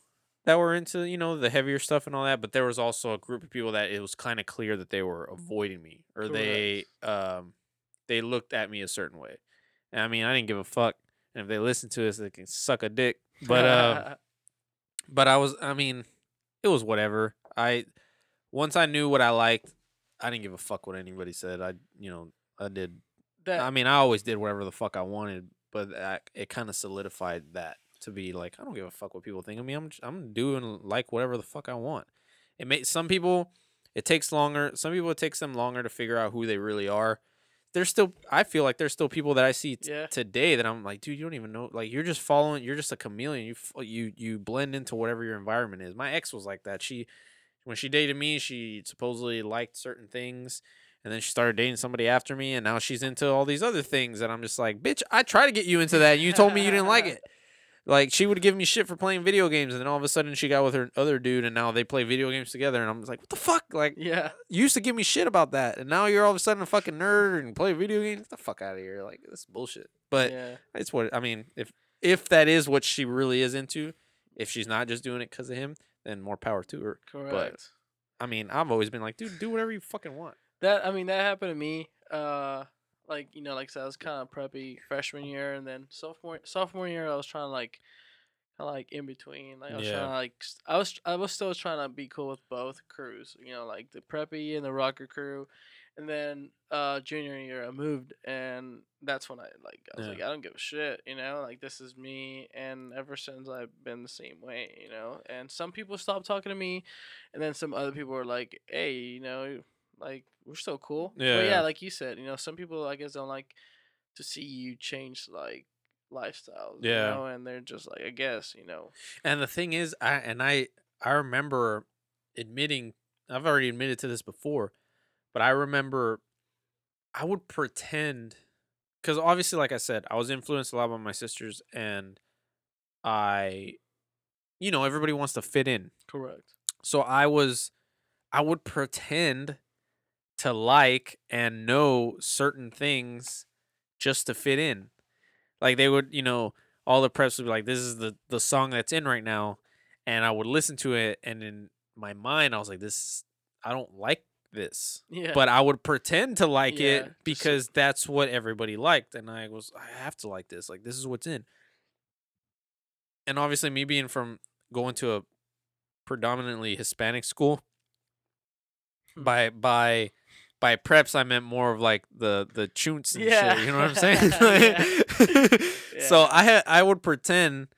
that were into you know the heavier stuff and all that, but there was also a group of people that it was kind of clear that they were avoiding me or they, um, they looked at me a certain way. And I mean, I didn't give a fuck, and if they listen to us, they can suck a dick. But um *laughs* but I was I mean, it was whatever. I once I knew what I liked, I didn't give a fuck what anybody said. I you know, I did that I mean, I always did whatever the fuck I wanted, but I, it kind of solidified that to be like I don't give a fuck what people think of me. I'm I'm doing like whatever the fuck I want. It may some people it takes longer. Some people it takes them longer to figure out who they really are. There's still I feel like there's still people that I see t- Yeah. today that I'm like, dude, you don't even know. Like you're just following. You're just a chameleon. You you you blend into whatever your environment is. My ex was like that. She when she dated me, she supposedly liked certain things. And then she started dating somebody after me, and now she's into all these other things. And I'm just like, bitch, I tried to get you into that, and you told me you didn't like *laughs* it. Like she would give me shit for playing video games, and then all of a sudden she got with her other dude, and now they play video games together. And I'm just like, what the fuck? Like yeah, you used to give me shit about that, and now you're all of a sudden a fucking nerd and play video games. Get the fuck out of here! Like this is bullshit. But yeah, it's what I mean. If if that is what she really is into, if she's not just doing it because of him, then more power to her. correct. I mean, I've always been like, dude, do whatever you fucking want. That I mean that happened to me. Uh, like you know, like I said, I was kind of preppy freshman year, and then sophomore sophomore year, I was trying to like, kind of like in between. Like I was Yeah. trying to like, I was I was still trying to be cool with both crews. You know, like the preppy and the rocker crew. And then uh junior year, I moved, and that's when I like I was Yeah. like, I don't give a shit. You know, like this is me, and ever since I've been the same way. You know, and some people stopped talking to me, and then some other people were like, hey, you know, like we're so cool. But Yeah. yeah, like you said, you know, some people I guess don't like to see you change like lifestyles. Yeah. You know, and they're just like, I guess, you know. And the thing is, I and I I remember admitting I've already admitted to this before, but I remember I would pretend because obviously, like I said, I was influenced a lot by my sisters, and I, you know, everybody wants to fit in. Correct. So I was, I would pretend to like and know certain things just to fit in. Like they would, you know, all the preps would be like, "This is the the song that's in right now," and I would listen to it, and in my mind, I was like, "This, I don't like this," Yeah. but I would pretend to like Yeah, it because that's what everybody liked, and I was, I have to like this. Like this is what's in. And obviously, me being from going to a predominantly Hispanic school, Hmm. by by by preps I meant more of like the the chunts and Yeah. shit. You know what I'm *laughs* saying? Yeah. *laughs* So I had I would pretend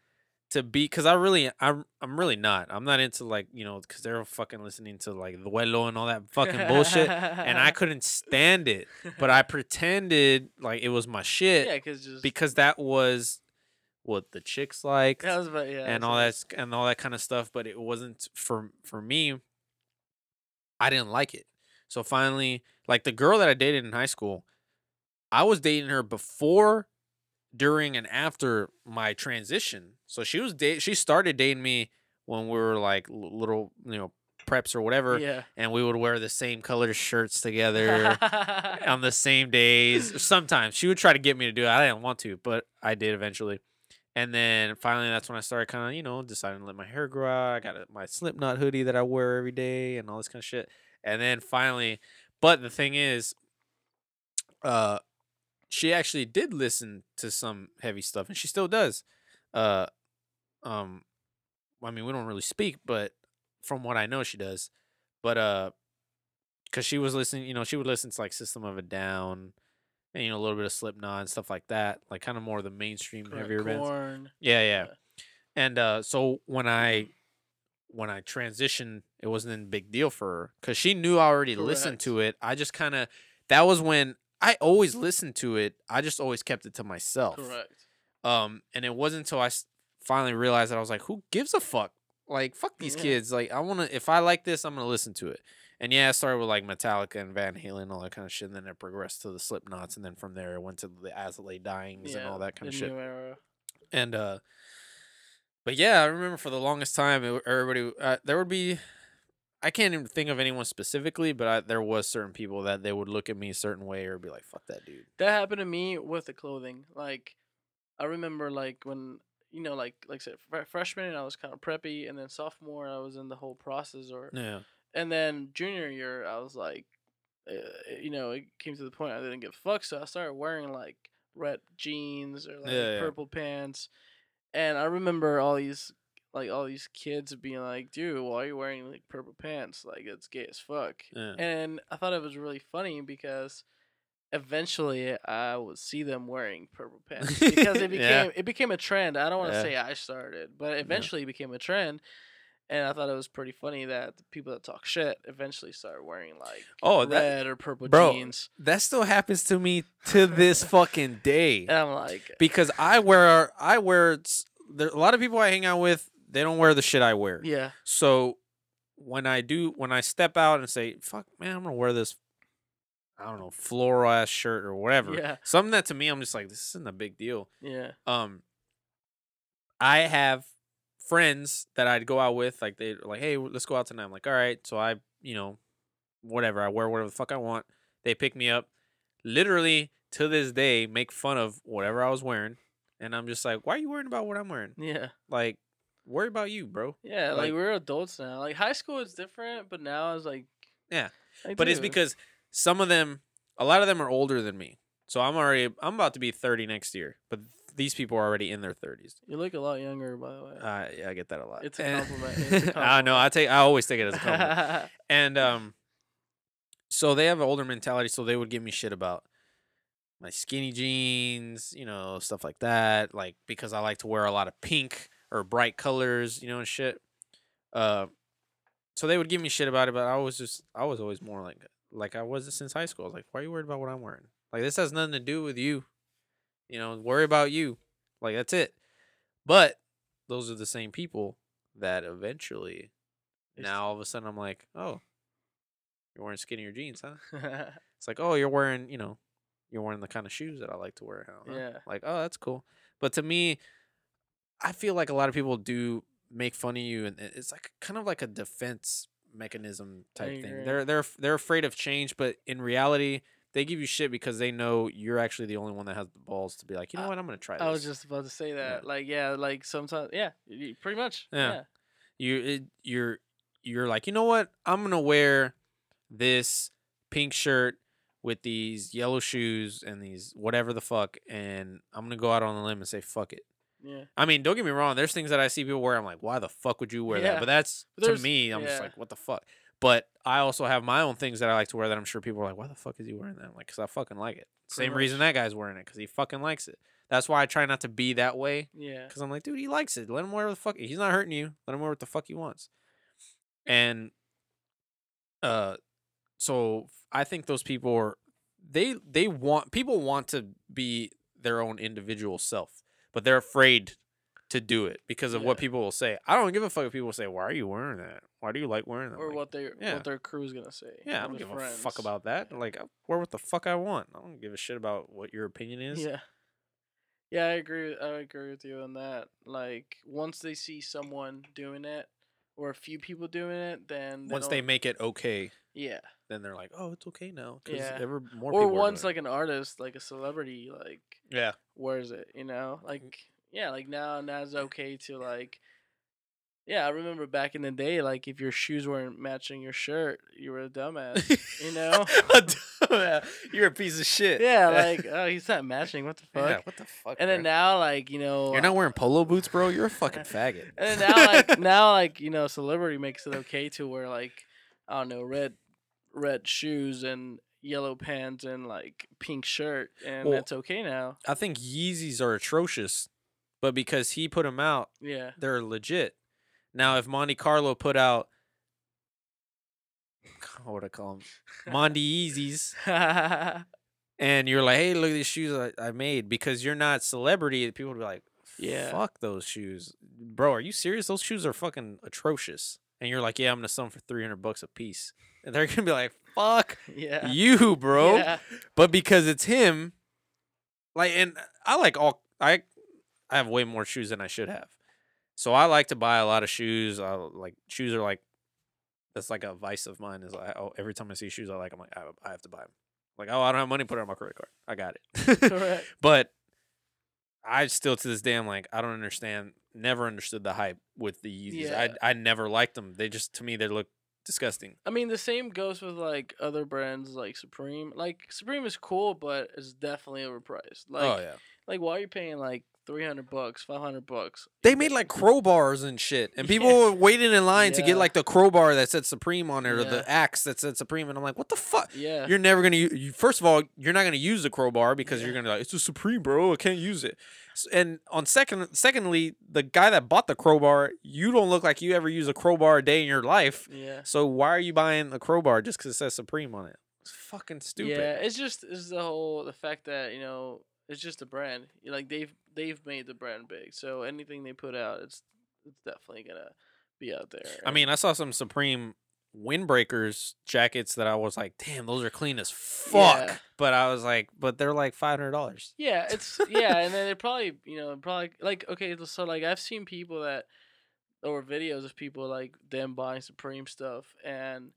to be because I really I'm I'm really not. I'm not into like you know because they're fucking listening to like Duelo and all that fucking bullshit, and I *laughs* couldn't stand it. But I pretended like it was my shit yeah, because just because that was what the chicks like That was about yeah. and all that and all that kind of stuff but it wasn't for for me i didn't like it so finally like the girl that i dated in high school i was dating her before during and after my transition so she was date she started dating me when we were like little you know preps or whatever Yeah. and we would wear the same color shirts together *laughs* on the same days. Sometimes she would try to get me to do it. I didn't want to, but I did eventually. And then finally, that's when I started kind of, you know, deciding to let my hair grow out. I got a, my Slipknot hoodie that I wear every day and all this kind of shit. And then finally, but the thing is, uh, she actually did listen to some heavy stuff, and she still does. Uh, um, I mean, we don't really speak, but from what I know, she does. But uh, because she was listening, you know, she would listen to like System of a Down, and you know, a little bit of Slipknot and stuff like that, like kind of more of the mainstream heavier bands. Yeah, yeah. Yeah. And uh, so when I when I transitioned, it wasn't a big deal for her because she knew I already listened to it. I just kind of that was when I always listened to it. I just always kept it to myself. Correct. Um, and it wasn't until I finally realized that I was like, who gives a fuck? Like, fuck these Yeah. kids. Like, I want to, if I like this, I'm to listen to it. And yeah, it started with like Metallica and Van Halen and all that kind of shit. And then it progressed to the Slipknots. And then from there, it went to the As Dyings and all that kind of shit. Era. And, uh, but yeah, I remember for the longest time, it, everybody, uh, there would be, I can't even think of anyone specifically, but I, there was certain people that they would look at me a certain way or be like, fuck that dude. That happened to me with the clothing. Like, I remember like when you know, like like I said, fre- freshman I was kind of preppy, and then sophomore I was in the whole process, or Yeah. and then junior year I was like, uh, you know, it came to the point I didn't give a fuck, so I started wearing like red jeans or like Yeah, yeah. purple pants, and I remember all these like all these kids being like, dude, why are you wearing like purple pants? Like it's gay as fuck. Yeah. And I thought it was really funny because eventually I would see them wearing purple pants because it *laughs* became Yeah. it became a trend. I don't want to Yeah. say I started, but eventually it became a trend. And I thought it was pretty funny that the people that talk shit eventually started wearing like Oh, that, red or purple bro, jeans. that still happens to me to this *laughs* fucking day. And I'm like, because I wear I wear there a lot of people I hang out with they don't wear the shit I wear. yeah, So when I do when I step out and say fuck man I'm gonna wear this I don't know floral ass shirt or whatever Yeah. something that to me I'm just like this isn't a big deal. yeah, Um, I have friends that I'd go out with like they like hey let's go out tonight. I'm like all right so I you know whatever I wear whatever the fuck I want. They pick me up, literally to this day make fun of whatever I was wearing, and I'm just like, why are you worrying about what I'm wearing? yeah, Like, worry about you, bro. yeah. Like, Like- we're adults now. Like high school is different, but now it's like, Yeah. like, But it's because some of them, a lot of them are older than me. So I'm already, I'm about to be 30 next year, but these people are already in their 30s. you look a lot younger, by the way. Uh, yeah, I get that a lot. It's a And- compliment, *laughs* it's a I know. I take. I always take it as a compliment. *laughs* and um, so they have an older mentality. So they would give me shit about my skinny jeans, you know, stuff like that. Like because I like to wear a lot of pink or bright colors, you know, and shit. Uh, so they would give me shit about it, but I was just, I was always more like, like I was since high school. I was like, why are you worried about what I'm wearing? Like this has nothing to do with you. You know, worry about you. Like that's it. But those are the same people that eventually now all of a sudden I'm like, oh, you're wearing skinnier jeans, huh? *laughs* It's like, oh, you're wearing, you know, you're wearing the kind of shoes that I like to wear. Huh? Yeah. Like, oh, that's cool. But to me, I feel like a lot of people do make fun of you, and it's like kind of like a defense mechanism type thing. They're they're they're afraid of change, but in reality, they give you shit because they know you're actually the only one that has the balls to be like, you know uh, what, I'm gonna try this. I was just about to say that. Like, yeah, like sometimes, yeah, pretty much. Yeah. Yeah. you it, you're you're like you know what i'm gonna wear this pink shirt with these yellow shoes and these whatever the fuck and i'm gonna go out on a limb and say fuck it Yeah. i mean don't get me wrong there's things that i see people wear i'm like why the fuck would you wear that but that's But to me i'm just like what the fuck but i also have my own things that i like to wear that i'm sure people are like why the fuck is he wearing that i'm like because i fucking like it same reason that guy's wearing it because he fucking likes it that's why i try not to be that way Yeah. because I'm like, dude, he likes it. Let him wear what the fuck. He's not hurting you. Let him wear what the fuck he wants. And uh, so I think those people are they they want people want to be their own individual self, but they're afraid to do it because of what people will say. I don't give a fuck if people say, "Why are you wearing that? Why do you like wearing that?" or Like, what they yeah. what their crew's gonna say. Yeah, I don't give a fuck about that. Yeah. Like, I wear what the fuck I want. I don't give a shit about what your opinion is. Yeah. Yeah, I agree. I agree with you on that. Like once they see someone doing it, or a few people doing it, then Once they make it okay, yeah, then they're like, "Oh, it's okay now." Yeah. ever more or once like an artist, like a celebrity, like yeah, wears it, you know, mm. like yeah, like now now it's okay to like. Yeah, I remember back in the day, like if your shoes weren't matching your shirt, you were a dumbass. you know? *laughs* Yeah, You're a piece of shit. yeah, *laughs* like oh, he's not matching. What the fuck? Yeah, what the fuck? and then bro? now, like you know, you're not wearing polo boots, bro. You're a *laughs* fucking faggot. And then now, like now, like you know, celebrity makes it okay to wear like I don't know, red, red shoes and yellow pants and like pink shirt, and Well- that's okay now. I think Yeezys are atrocious, but because he put them out, Yeah, they're legit. Now, if Monte Carlo put out, *laughs* what would I call them? Monty Yeezys, *laughs* and you're like, hey, look at these shoes I, I made, because you're not celebrity, people would be like, Yeah. fuck those shoes, bro. Are you serious? Those shoes are fucking atrocious. And you're like, yeah, I'm gonna sell them for three hundred bucks a piece, and they're *laughs* gonna be like, fuck yeah, you, bro. Yeah. But because it's him, like, and I like all I, I have way more shoes than I should have. So I like to buy a lot of shoes. I like shoes are like, that's like a vice of mine. Is like, oh, every time I see shoes I like, I'm like, I, I have to buy them. Like, oh, I don't have money, put it on my credit card. I got it. Correct. *laughs* but I still to this day, I'm like, I don't understand. Never understood the hype with the Yeezys. Yeah. I I never liked them. They just to me they look disgusting. I mean, the same goes with like other brands like Supreme. Like Supreme is cool, but it's definitely overpriced. Oh, like, oh yeah. Like why are you paying like three hundred bucks, five hundred bucks? They made like crowbars and shit, and people were waiting in line to Yeah. get like the crowbar that said Supreme on it or Yeah. the axe that said Supreme, and I'm like, what the fuck? Yeah, You're never gonna use. You, first of all, you're not gonna use the crowbar because you're gonna like it's a Supreme, bro. I can't use it. S- And on second, secondly, the guy that bought the crowbar, you don't look like you ever use a crowbar a day in your life. yeah. So why are you buying a crowbar just because it says Supreme on it? It's fucking stupid. Yeah, it's just it's the whole the fact that you know it's just a brand. Like they've they've made the brand big, so anything they put out, it's it's definitely gonna be out there. I mean, I saw some Supreme windbreakers jackets that I was like, damn, those are clean as fuck. Yeah. But I was like, but they're like five hundred dollars. yeah, it's *laughs* yeah, and then they probably you know probably like okay, so like I've seen people that or videos of people like them buying Supreme stuff and.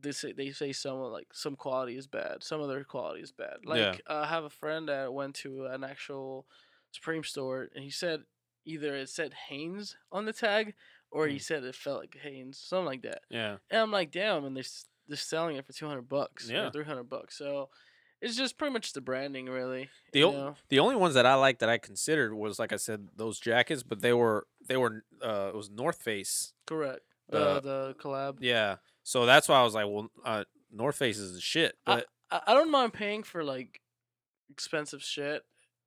They say they say some like some quality is bad, some of their quality is bad. Like Yeah. uh, I have a friend that went to an actual Supreme store and he said either it said Hanes on the tag or he Mm. said it felt like Hanes, something like that. Yeah. And I'm like, damn, and they're they're selling it for two hundred bucks, Yeah. or three hundred bucks. So it's just pretty much the branding, really. The o- the only ones that I liked that I considered was like I said those jackets, but they were they were uh it was North Face. correct. The Uh, the collab. Yeah. So that's why I was like, well, uh, North Face is the shit. But I, I don't mind paying for like expensive shit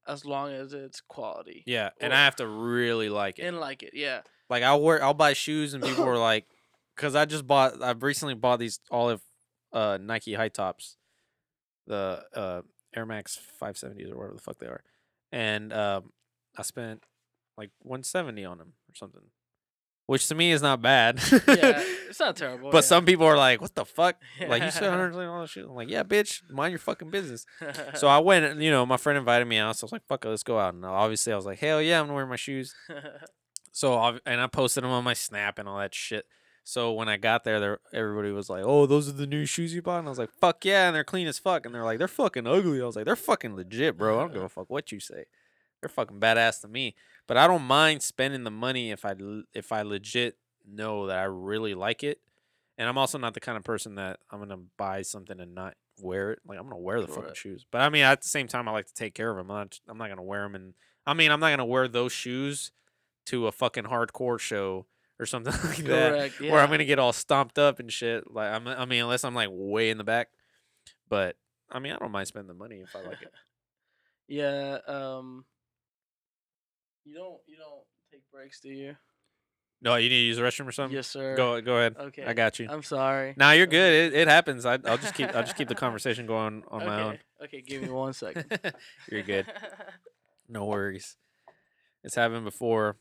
as long as it's quality. yeah, and I have to really like it. And like it, yeah. Like I'll wear, I'll buy shoes, and people *coughs* are like, because I just bought, I've recently bought these olive uh, Nike high tops, the uh, Air Max 570s or whatever the fuck they are, and um, I spent like 170 on them or something, which to me is not bad. *laughs* Yeah, it's not *laughs* terrible. But yeah. some people are like, "What the fuck? Like you Yeah. 100 on this shit?" I'm like, "Yeah, bitch, mind your fucking business." So *laughs* I went, and, you know, my friend invited me out, so I was like, "Fuck it, let's go out." And obviously, I was like, "Hell yeah, I'm gonna wear my shoes." So and I posted them on my Snap and all that shit. So when I got there, there everybody was like, "Oh, those are the new shoes you bought," and I was like, "Fuck yeah!" And they're clean as fuck, and they're like, "They're fucking ugly." I was like, "They're fucking legit, bro. I don't give a fuck what you say. They're fucking badass to me." But I don't mind spending the money if I if I legit know that I really like it. And I'm also not the kind of person that I'm gonna buy something and not wear it. Like I'm gonna wear the fucking shoes. But I mean, at the same time, I like to take care of them. I'm not. I'm not gonna wear them. And I mean, I'm not gonna wear those shoes to a fucking hardcore show or something *laughs* like that, Yeah. where I'm gonna get all stomped up and shit. Like I'm. I mean, unless I'm like way in the back. But I mean, I don't mind spending the money if I like it. *laughs* Yeah. Um. You don't you don't take breaks, do you? No, you need to use the restroom or something. yes, sir. Go. Go ahead. Okay. I got you. I'm sorry. Now you're Uh, good. It, it happens. I, I'll just keep. I'll just keep the *laughs* conversation going on my own. Okay. Okay, give me one second. *laughs* you're good. *laughs* No worries. It's happened before.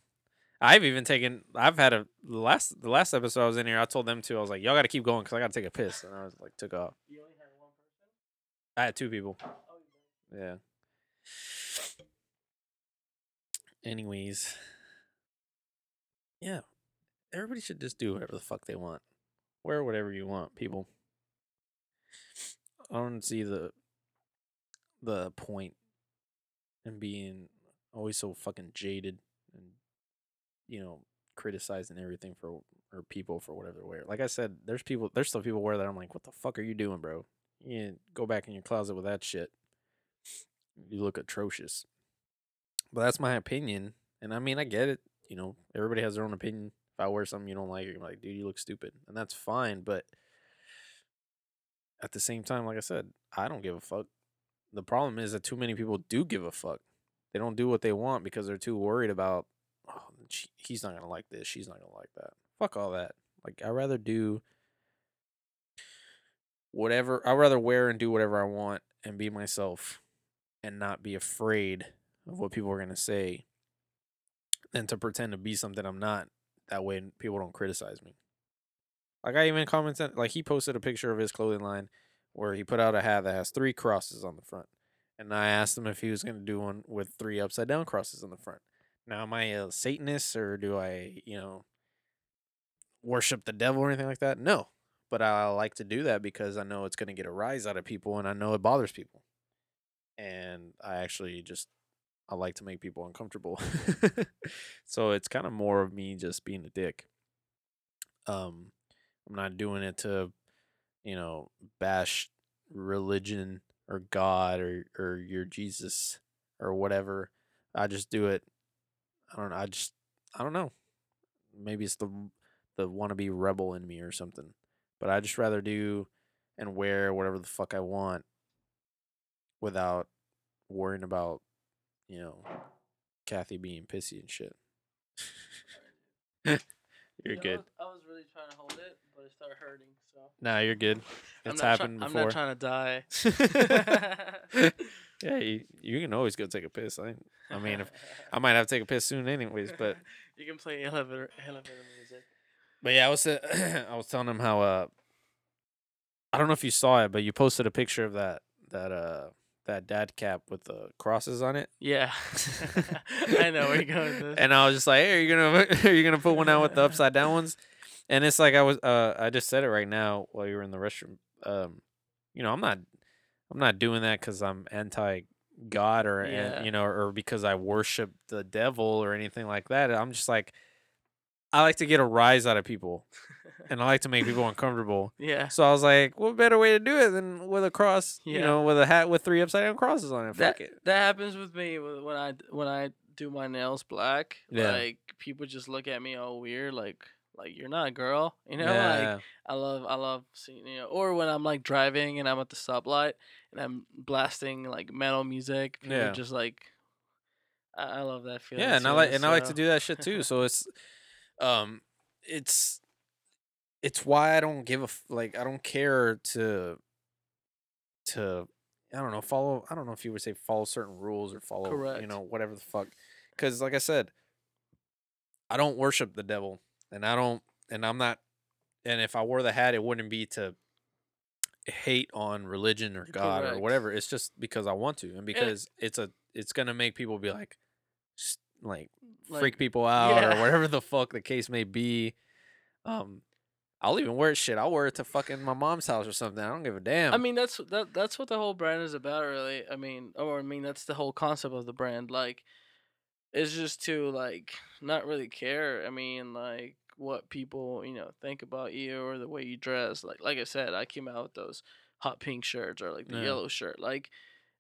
I've even taken. I've had a the last the last episode I was in here. I told them to. I was like, y'all got to keep going because I got to take a piss, and I was like, took off. You only had one person. I had two people. Oh, Yeah. Anyways, yeah, everybody should just do whatever the fuck they want. Wear whatever you want, people. I don't see the the point in being always so fucking jaded and you know criticizing everything for or people for whatever they wear. Like I said, there's people there's still people wear that I'm like, what the fuck are you doing, bro? You go back in your closet with that shit. You look atrocious. But that's my opinion. And I mean I get it. You know, everybody has their own opinion. If I wear something you don't like, you're like, dude, you look stupid. And that's fine, but at the same time, like I said, I don't give a fuck. The problem is that too many people do give a fuck. They don't do what they want because they're too worried about, oh, he's not gonna like this, she's not gonna like that. Fuck all that. Like I'd rather do whatever. I'd rather wear and do whatever I want and be myself, and not be afraid of what people are gonna say, than to pretend to be something I'm not. That way, people don't criticize me. Like I even commented, like he posted a picture of his clothing line where he put out a hat that has three crosses on the front, and I asked him if he was gonna do one with three upside down crosses on the front. Now, am I a Satanist or do I, you know, worship the devil or anything like that? No, but I like to do that because I know it's gonna get a rise out of people, and I know it bothers people, and I actually just I like to make people uncomfortable. *laughs* so it's kind of more of me just being a dick. Um, I'm not doing it to, you know, bash religion or God or or your Jesus or whatever. I just do it. I don't know. I just I don't know. Maybe it's the the wannabe rebel in me or something. But I just rather do and wear whatever the fuck I want without worrying about, you know, Kathy being pissy and shit. *laughs* you're You know, I good. was, I was really trying to hold it, but it started hurting. So Nah, you're good. It's not try- happened I'm before. not trying to die. *laughs* *laughs* yeah, you, you can always go take a piss. I, I mean, if I might have to take a piss soon, anyways. But you can play elevator elevator music. but yeah, I was uh, *clears throat* I was telling him how uh I don't know if you saw it, but you posted a picture of that that uh that dad cap with the crosses on it. Yeah, *laughs* I know where you're going with this. And I was just like, hey, are you gonna *laughs* are you gonna put one out with the upside down ones? And it's like I was uh I just said it right now while you were in the restroom. Um, you know, I'm not I'm not doing that because I'm anti God or an- Yeah. you know or because I worship the devil or anything like that. I'm just like I like to get a rise out of people *laughs* and I like to make people uncomfortable. yeah, So I was like, what better way to do it than with a cross? You know, with a hat with three upside down crosses on it. Fuck that it. that happens with me when I when I do my nails black. Yeah. Like people just look at me all weird, like like you're not a girl, you know. Like yeah. I love I love seeing you know, or when I'm like driving and I'm at the stoplight and I'm blasting like metal music. People Yeah. just like I, I love that feeling. Yeah, and I too, like and I like to do that shit too. *laughs* So it's um it's it's why I don't give a like I don't care to to I don't know, follow I don't know if you would say follow certain rules or follow Correct. you know whatever the fuck cuz like I said I don't worship the devil and I don't and I'm not and if I wore the hat it wouldn't be to hate on religion or God or whatever. It's just because I want to and because it's a it's going to make people be like like like, freak people out or whatever the fuck the case may be. Um, I'll even wear it shit. I'll wear it to fucking my mom's house or something. I don't give a damn. I mean that's that that's what the whole brand is about really. I mean or I mean that's the whole concept of the brand. Like it's just to like not really care. I mean like what people, you know, think about you or the way you dress. Like like I said, I came out with those hot pink shirts or like the Yeah. yellow shirt. Like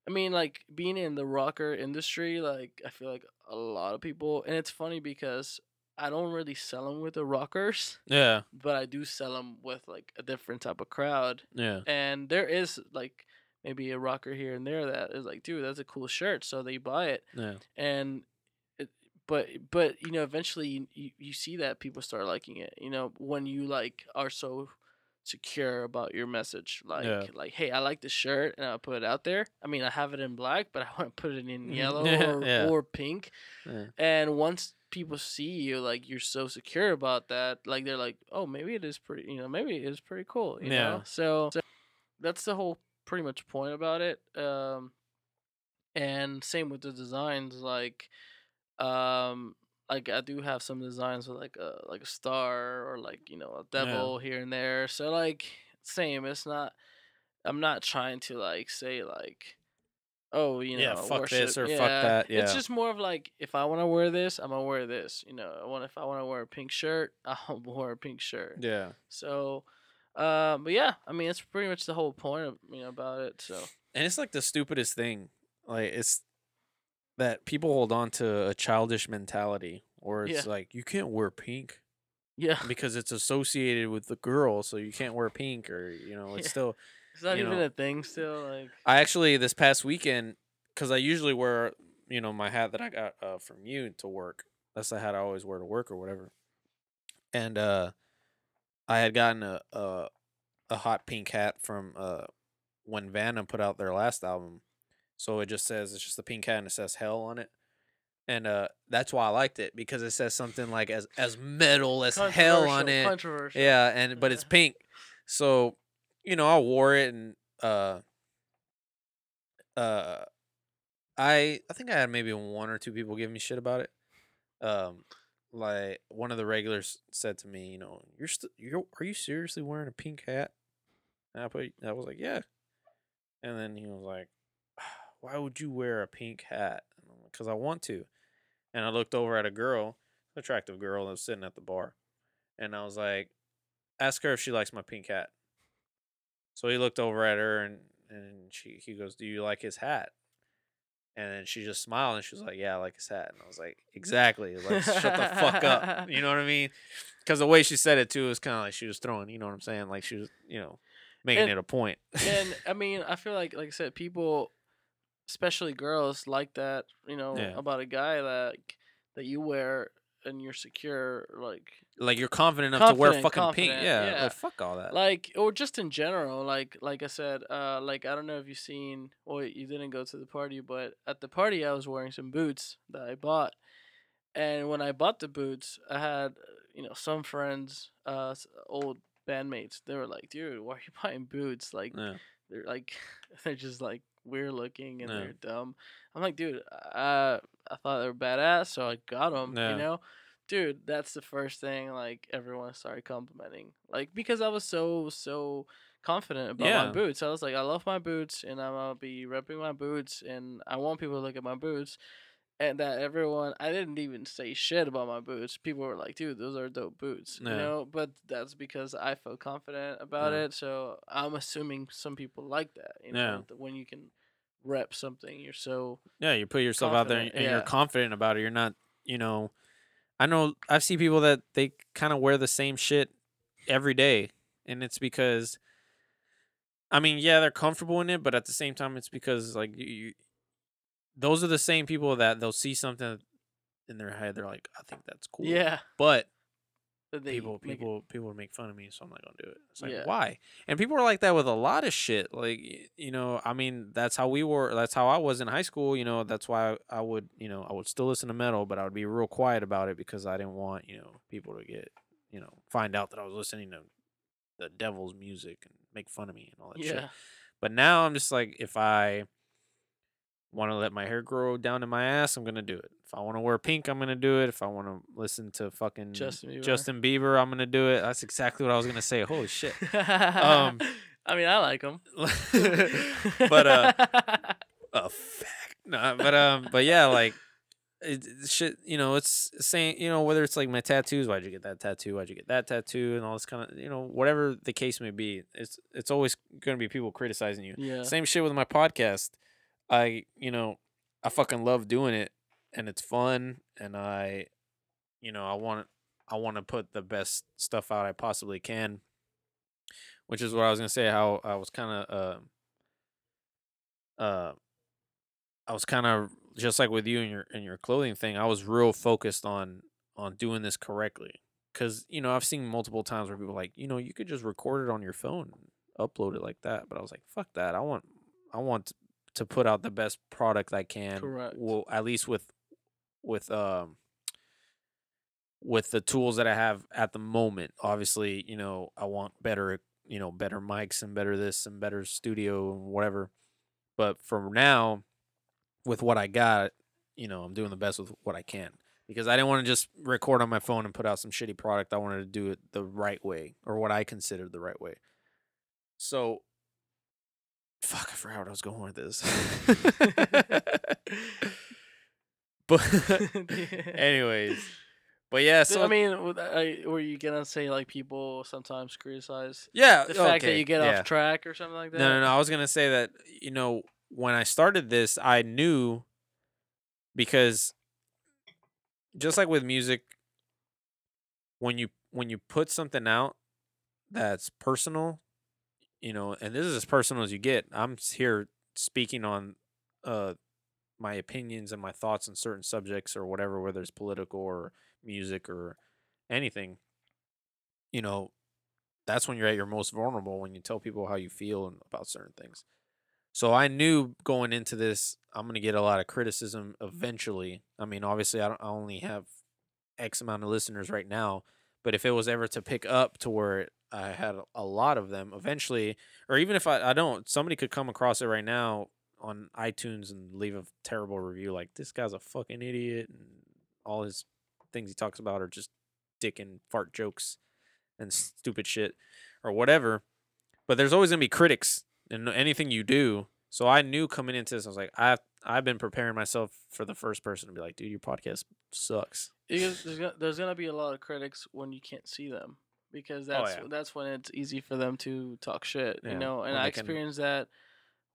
I mean like being in the rocker industry, like I feel like a lot of people and it's funny because I don't really sell them with the rockers, yeah, but I do sell them with like a different type of crowd yeah, and there is like maybe a rocker here and there that is like, dude, that's a cool shirt, so they buy it, yeah, and it, but but you know, eventually you, you you see that people start liking it, you know, when you like are so secure about your message. Like Yeah. like hey, I like the shirt and I'll put it out there. I mean, I have it in black, but I *laughs* want to put it in Mhm. yellow *laughs* Yeah, or, yeah. or pink. And once people see you like you're so secure about that, like they're like, "Oh, maybe it is pretty, you know, maybe it is pretty cool." You Yeah. know? So, so that's the whole pretty much point about it. Um and same with the designs like um like I do have some designs with like a like a star or like, you know, a devil here and there. So like same, it's not I'm not trying to like say like oh, you know, Yeah, fuck worship. this or fuck yeah. that, It's just more of like if I want to wear this, I'm gonna wear this. You know, I want if I want to wear a pink shirt, *laughs* I'll wear a pink shirt. Yeah. So, uh, but yeah, I mean, it's pretty much the whole point of you know about it. So And it's like the stupidest thing. Like it's that people hold on to a childish mentality or it's Yeah. like you can't wear pink yeah, because it's associated with the girl, so you can't wear pink or you know, it's *laughs* Yeah. still is that you even know. a thing still? Like, I actually this past weekend cuz I usually wear, you know, my hat that I got uh, from you to work. That's the hat I always wear to work or whatever. And uh I had gotten a a, a hot pink hat from uh when Vanna put out their last album. So it just says it's just a pink hat and it says hell on it. And uh that's why I liked it because it says something like as as metal as hell on it. Controversial. Yeah, and but it's pink. So, you know, I wore it and uh uh I I think I had maybe one or two people give me shit about it. Um like one of the regulars said to me, you know, you're st- you're are you seriously wearing a pink hat? And I put I was like, yeah. And then he was like, *sighs* why would you wear a pink hat? Because I want to. And I looked over at a girl, attractive girl that was sitting at the bar. And I was like, ask her if she likes my pink hat. So he looked over at her and, and she he goes, Do you like his hat? And then she just smiled and she was like, Yeah, I like his hat. And I was like, Exactly. Like, shut the fuck up. *laughs* You know what I mean? Because the way she said it too was kind of like she was throwing, you know what I'm saying? Like she was, you know, making And- it a point. and *laughs* I mean, I feel like, like I said, people, especially girls, like that. You know, Yeah. about a guy that that you wear and you're secure, like like you're confident enough to wear Confident, fucking pink. Yeah, yeah. Like fuck all that. like or just in general like like i said uh like i don't know if you've seen well you didn't go to the party but at the party i was wearing some boots that i bought and when i bought the boots i had uh, you know some friends uh old bandmates they were like dude why are you *laughs* buying boots like yeah. they're like *laughs* they're just like weird looking and Yeah. they're dumb i'm like dude uh i thought they were badass so i got them Yeah. you know dude that's the first thing like everyone started complimenting like because i was so so confident about Yeah. my boots i was like i love my boots and i'm gonna be repping my boots and i want people to look at my boots and that everyone i didn't even say shit about my boots people were like dude those are dope boots you know but that's because i felt confident about Yeah. it so i'm assuming some people like that you know Yeah. when you can rep something you're so Yeah, you put yourself out there and, and you're confident about it. You're not, you know, I know I've seen people that they kind of wear the same shit every day, and it's because, I mean, yeah, they're comfortable in it, but at the same time, it's because like you, you those are the same people that they'll see something in their head, they're like, I think that's cool. yeah but people make it- people people make fun of me so i'm not gonna do it. It's like Yeah. why? And people are like that with a lot of shit. Like you know i mean that's how we were that's how i was in high school you know that's why i would you know i would still listen to metal but i would be real quiet about it because i didn't want you know people to get you know find out that i was listening to the devil's music and make fun of me and all that shit. But now i'm just like if i want to let my hair grow down to my ass i'm gonna do it if i want to wear pink i'm gonna do it if i want to listen to fucking Justin Bieber. Justin Bieber, I'm gonna do it. That's exactly what I was gonna say. Holy shit. *laughs* Um, I mean, I like them. *laughs* but uh, *laughs* a fact. No, but um, but yeah, like it, it shit. You know, it's saying you know whether it's like my tattoos. Why'd you get that tattoo? Why'd you get that tattoo? And all this kind of you know whatever the case may be. It's it's always gonna be people criticizing you. yeah, Same shit with my podcast. I, you know, I fucking love doing it and it's fun and I you know, I want I want to put the best stuff out I possibly can. Which is what I was going to say how I was kind of uh uh I was kind of just like with you and your and your clothing thing. I was real focused on on doing this correctly because you know I've seen multiple times where people are like you know you could just record it on your phone, and upload it like that. But I was like, fuck that. I want I want to put out the best product I can. Correct. Well, at least with with um with the tools that I have at the moment. Obviously, you know, I want better, you know, better mics and better this and better studio and whatever. But for now, with what I got, you know, I'm doing the best with what I can because I didn't want to just record on my phone and put out some shitty product. I wanted to do it the right way or what I considered the right way. So, fuck, I forgot what I was going with this. *laughs* *laughs* *laughs* but, *laughs* *laughs* anyways, but yeah. So I mean, I, were you gonna say like people sometimes criticize yeah, the fact that you get yeah. off track or something like that? No, no, no. I was gonna say that you know when I started this, I knew because just like with music, when you when you put something out that's personal, you know, and this is as personal as you get. I'm here speaking on uh my opinions and my thoughts on certain subjects or whatever, whether it's political or music or anything. You know, that's when you're at your most vulnerable when you tell people how you feel and about certain things. So I knew going into this, I'm gonna get a lot of criticism eventually. I mean, obviously, I, I only have X amount of listeners right now, but if it was ever to pick up to where I had a- a lot of them eventually, or even if I, I don't, somebody could come across it right now on iTunes and leave a terrible review like this guy's a fucking idiot and all his things he talks about are just dick and fart jokes and stupid shit or whatever. But there's always gonna be critics in anything you do. So I knew coming into this, I was like, I've I've been preparing myself for the first person to be like, dude, your podcast sucks. Because there's gonna, there's gonna be a lot of critics when you can't see them because oh, that's Oh, yeah. that's when it's easy for them to talk shit, Yeah, you know. And when I they can- experienced that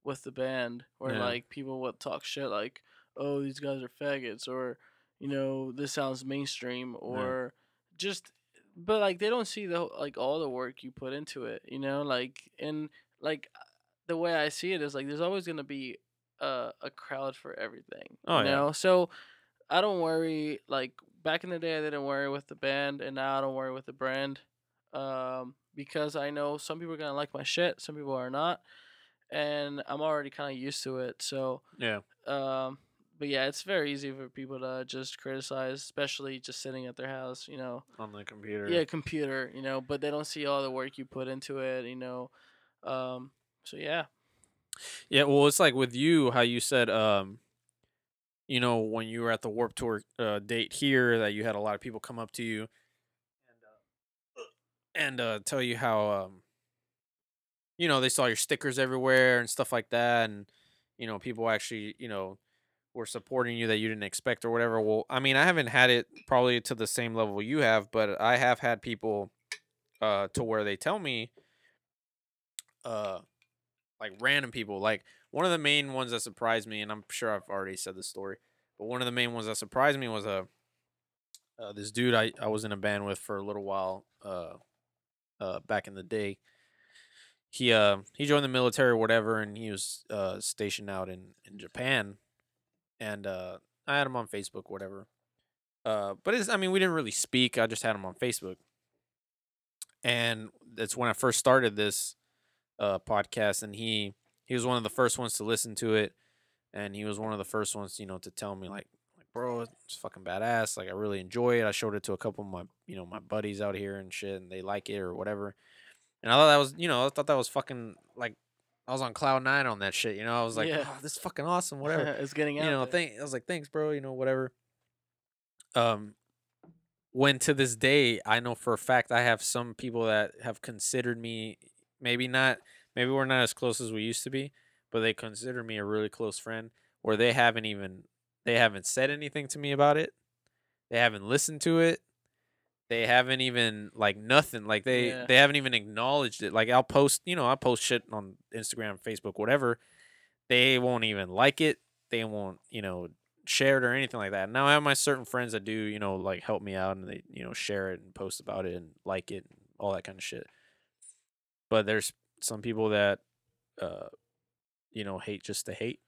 with the band where Yeah. like people would talk shit like, "Oh, these guys are faggots," or you know, "This sounds mainstream," or just, but like they don't see the like all the work you put into it, you know. Like and like the way I see it is like there's always gonna be a a crowd for everything, Oh, you yeah. know. So I don't worry. Like back in the day, I didn't worry with the band, and now I don't worry with the brand, um, because I know some people are gonna like my shit, some people are not, and I'm already kind of used to it. So, Yeah. um, but yeah, it's very easy for people to just criticize, especially just sitting at their house, you know. On the computer. Yeah, computer, you know, but they don't see all the work you put into it, you know. Um, so yeah, Yeah, well, it's like with you, how you said, um, you know, when you were at the Warped Tour uh, date here, that you had a lot of people come up to you and uh, and uh, tell you how, um, you know, they saw your stickers everywhere and stuff like that, and you know, people actually, you know, were supporting you that you didn't expect or whatever. Well, I mean, I haven't had it probably to the same level you have, but I have had people uh, to where they tell me, uh, like random people. Like one of the main ones that surprised me, and I'm sure I've already said this story, but one of the main ones that surprised me was a uh, this dude I, I was in a band with for a little while uh, uh, back in the day. He uh he joined the military or whatever, and he was uh stationed out in in Japan, and uh I had him on Facebook, whatever. Uh, but it's I mean we didn't really speak. I just had him on Facebook, and that's when I first started this uh podcast and he he was one of the first ones to listen to it and he was one of the first ones you know to tell me like like bro it's fucking badass like i really enjoy it i showed it to a couple of my you know my buddies out here and shit and they like it or whatever and i thought that was you know i thought that was fucking like i was on cloud nine on that shit you know i was like Yeah. oh, this is fucking awesome *laughs* whatever it's getting out. you know, thank I was like, thanks, bro, you know, whatever. Um when to this day I know for a fact I have some people that have considered me maybe not maybe we're not as close as we used to be, but they consider me a really close friend where they haven't even they haven't said anything to me about it. They haven't listened to it. They haven't even like nothing. Like they Yeah. they haven't even acknowledged it. Like I'll post, you know, I'll post shit on Instagram, Facebook, whatever. They won't even like it. They won't, you know, share it or anything like that. Now I have my certain friends that do, you know, like help me out and they, you know, share it and post about it and like it and all that kind of shit. But there's some people that uh you know, hate just to hate.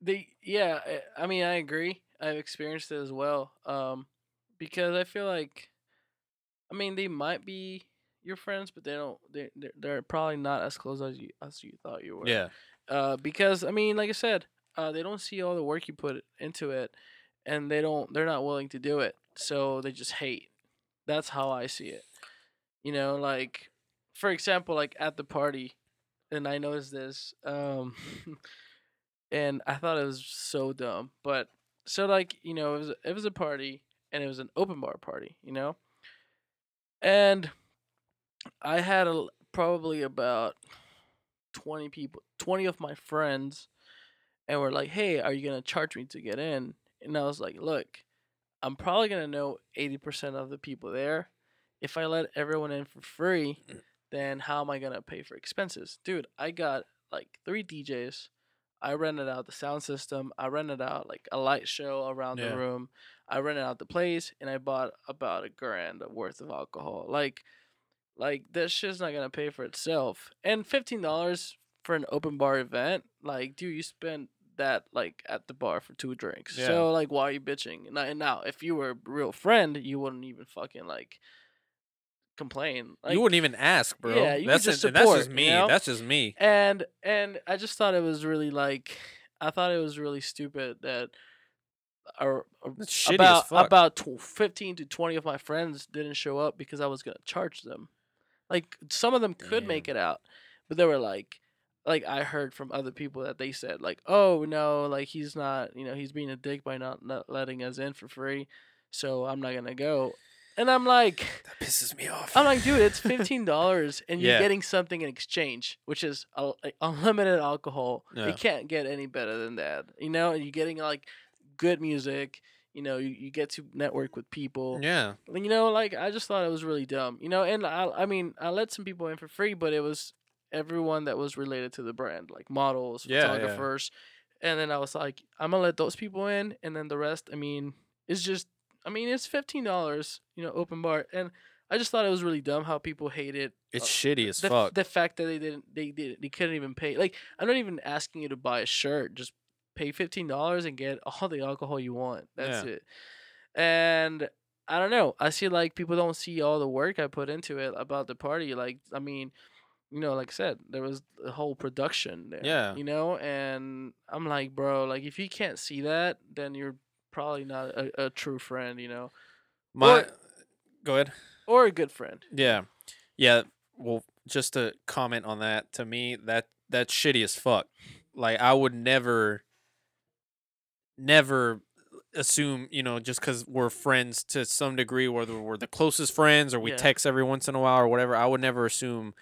They yeah, I- I mean I agree. I've experienced it as well. Um because I feel like I mean, they might be your friends, but they don't. They they're, they're probably not as close as you as you thought you were. Yeah. Uh, because I mean, like I said, uh, they don't see all the work you put into it, and they don't. They're not willing to do it, so they just hate. That's how I see it. You know, like for example, like at the party, and I noticed this, um, *laughs* and I thought it was so dumb. But so like you know, it was it was a party, and it was an open bar party. You know, and I had a, probably about 20 people, 20 of my friends, and were like, hey, are you going to charge me to get in? And I was like, look, I'm probably going to know 80% of the people there. If I let everyone in for free, then how am I going to pay for expenses? Dude, I got like three DJs. I rented out the sound system. I rented out like a light show around Yeah. the room. I rented out the place and I bought about a grand worth of alcohol. Like, like that shit's not gonna pay for itself. And fifteen dollars for an open bar event, like, dude, you spent that like at the bar for two drinks. Yeah. So like, why are you bitching? And, and now, if you were a real friend, you wouldn't even fucking like complain. Like, you wouldn't even ask, bro. yeah, you that's just and that's just me. you know? That's just me. and and I just thought it was really like I thought it was really stupid that or uh, That's about about tw- 15 to 20 of my friends didn't show up because I was going to charge them. Like some of them could make it out, but they were like like I heard from other people that they said like, "Oh, no, like he's not, you know, he's being a dick by not, not letting us in for free, so I'm not going to go." And I'm like that pisses me off. I'm like, dude, it's *laughs* fifteen dollars, and you're getting something in exchange, which is a, like, unlimited alcohol. Yeah. It can't get any better than that, you know. And you're getting like good music. You know, you, you get to network with people. yeah. You know, like I just thought it was really dumb. You know, and I, I mean, I let some people in for free, but it was everyone that was related to the brand, like models, Yeah, yeah. photographers, and then I was like, I'm gonna let those people in, and then the rest, I mean, it's just, I mean, it's fifteen dollars, you know, open bar, and I just thought it was really dumb how people hated it. It's uh, shitty as the, fuck. the fact that they didn't, they did, they couldn't even pay. Like, I'm not even asking you to buy a shirt, just pay fifteen dollars and get all the alcohol you want. That's Yeah. it. And I don't know. I see like people don't see all the work I put into it about the party. Like, I mean, you know, like I said, there was a whole production there. Yeah. You know, and I'm like, bro, like if you can't see that, then you're probably not a, a true friend. You know, My, or- go ahead. or a good friend. Yeah, yeah. Well, just to comment on that, to me, that that's shitty as fuck. Like, I would never, never assume, you know, just because we're friends to some degree, whether we're the closest friends or we Yeah. text every once in a while or whatever, I would never assume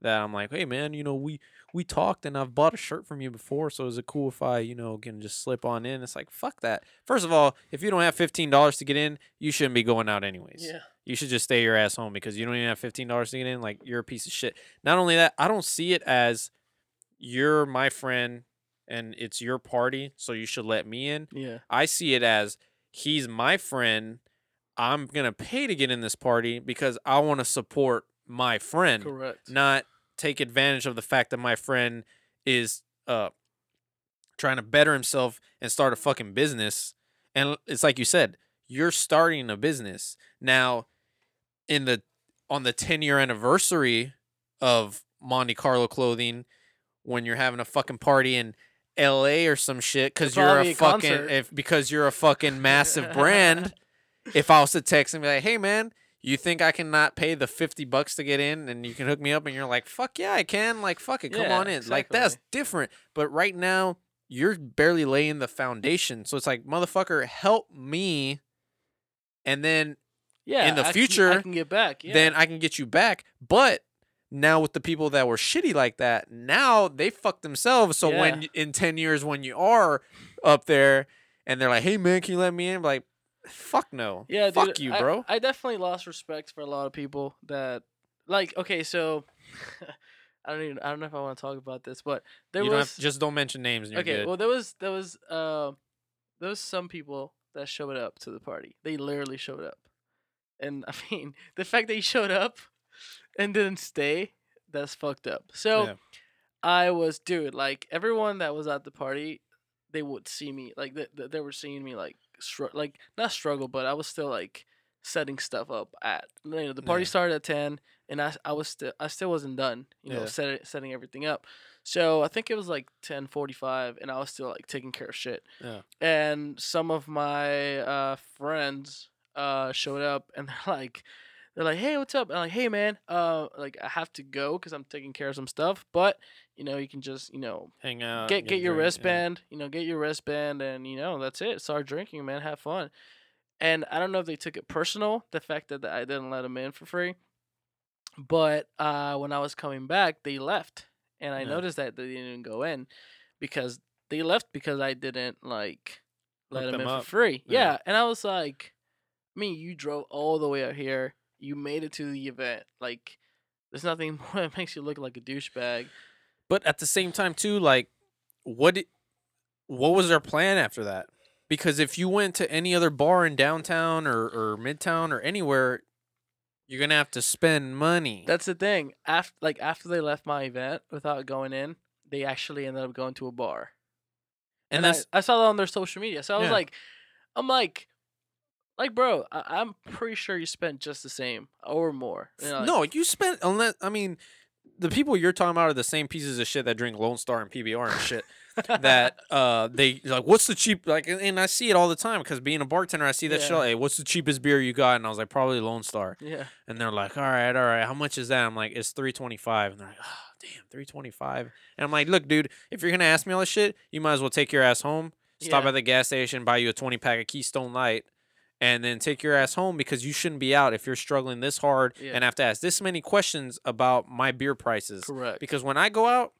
that I'm like, hey man, you know, we we talked and I've bought a shirt from you before, so is it cool if I, you know, can just slip on in? It's like, fuck that. First of all, if you don't have fifteen dollars to get in, you shouldn't be going out anyways Yeah. you should just stay your ass home because you don't even have fifteen dollars to get in. Like you're a piece of shit. Not only that, I don't see it as you're my friend and it's your party, so you should let me in. Yeah. I see it as he's my friend. I'm gonna pay to get in this party because I want to support my friend, Correct. not take advantage of the fact that my friend is uh trying to better himself and start a fucking business. And it's like you said, you're starting a business. Now, in the on the 10 year anniversary of Monte Carlo clothing, when you're having a fucking party in LA or some shit, because you're a fucking concert. if because you're a fucking massive *laughs* brand. If I was to text and be like, hey man, you think I can not pay the 50 bucks to get in and you can hook me up and you're like, fuck yeah, I can. Like, fuck it, come Yeah, on in. Like, that's different. But right now, you're barely laying the foundation. So it's like, motherfucker, help me. And then yeah. in the I can- future, I can get back. Yeah. then I can get you back. But now with the people that were shitty like that, now they fuck themselves. So when in 10 years when you are up there and they're like, "Hey man, can you let me in?" Like, fuck no. Yeah, fuck dude, you, bro. I, definitely lost respect for a lot of people that, like, okay, so *laughs* I don't even I don't know if I want to talk about this, but there you don't was have, just don't mention names okay. good. Well, there was there was uh, there was some people that showed up to the party. They literally showed up, and *laughs* I mean the fact that he showed up and didn't stay, that's fucked up. So Yeah. I was dude, like everyone that was at the party, they would see me like they, they, were seeing me like str- like not struggle, but I was still like setting stuff up at. You know, the party Yeah. started at ten, and I I was still I still wasn't done. You know, Yeah. set, setting everything up. So I think it was like ten forty five, and I was still like taking care of shit. Yeah. And some of my uh, friends uh, showed up, and they're *laughs* like, they're like, "Hey, what's up?" I'm like, "Hey, man, uh, like I have to go because I'm taking care of some stuff, but you know, you can just you know Hang out. get get a your drink, yeah. wristband, you know, get your wristband, and you know that's it. Start drinking, man. Have fun. And I don't know if they took it personal, the fact that I didn't let them in for free. But uh, when I was coming back, they left, and I Yeah. noticed that they didn't go in because they left because I didn't like let Hook them in them for free. Yeah. Yeah. and I was like, I mean, you drove all the way out here. You made it to the event. Like, there's nothing *laughs* more that makes you look like a douchebag. But at the same time, too, like, what did, what was their plan after that? Because if you went to any other bar in downtown or, or midtown or anywhere, you're gonna have to spend money. That's the thing. After like after they left my event without going in, they actually ended up going to a bar. and I- that's I, saw that on their social media. So I was Yeah. like, I'm like, like bro, I, I'm pretty sure you spent just the same or more. You know, like- no, you spent unless I mean, the people you're talking about are the same pieces of shit that drink Lone Star and PBR and shit. that *laughs* uh they like what's the cheap like and- and I see it all the time because being a bartender I see that shit like, hey what's the cheapest beer you got and I was like probably Lone Star yeah, and they're like all right all right how much is that I'm like it's 325 and they're like oh damn 325 and I'm like look dude if you're gonna ask me all this shit you might as well take your ass home stop Yeah. at the gas station buy you a 20 pack of Keystone Light and then take your ass home because you shouldn't be out if you're struggling this hard Yeah. and have to ask this many questions about my beer prices correct. because when I go out,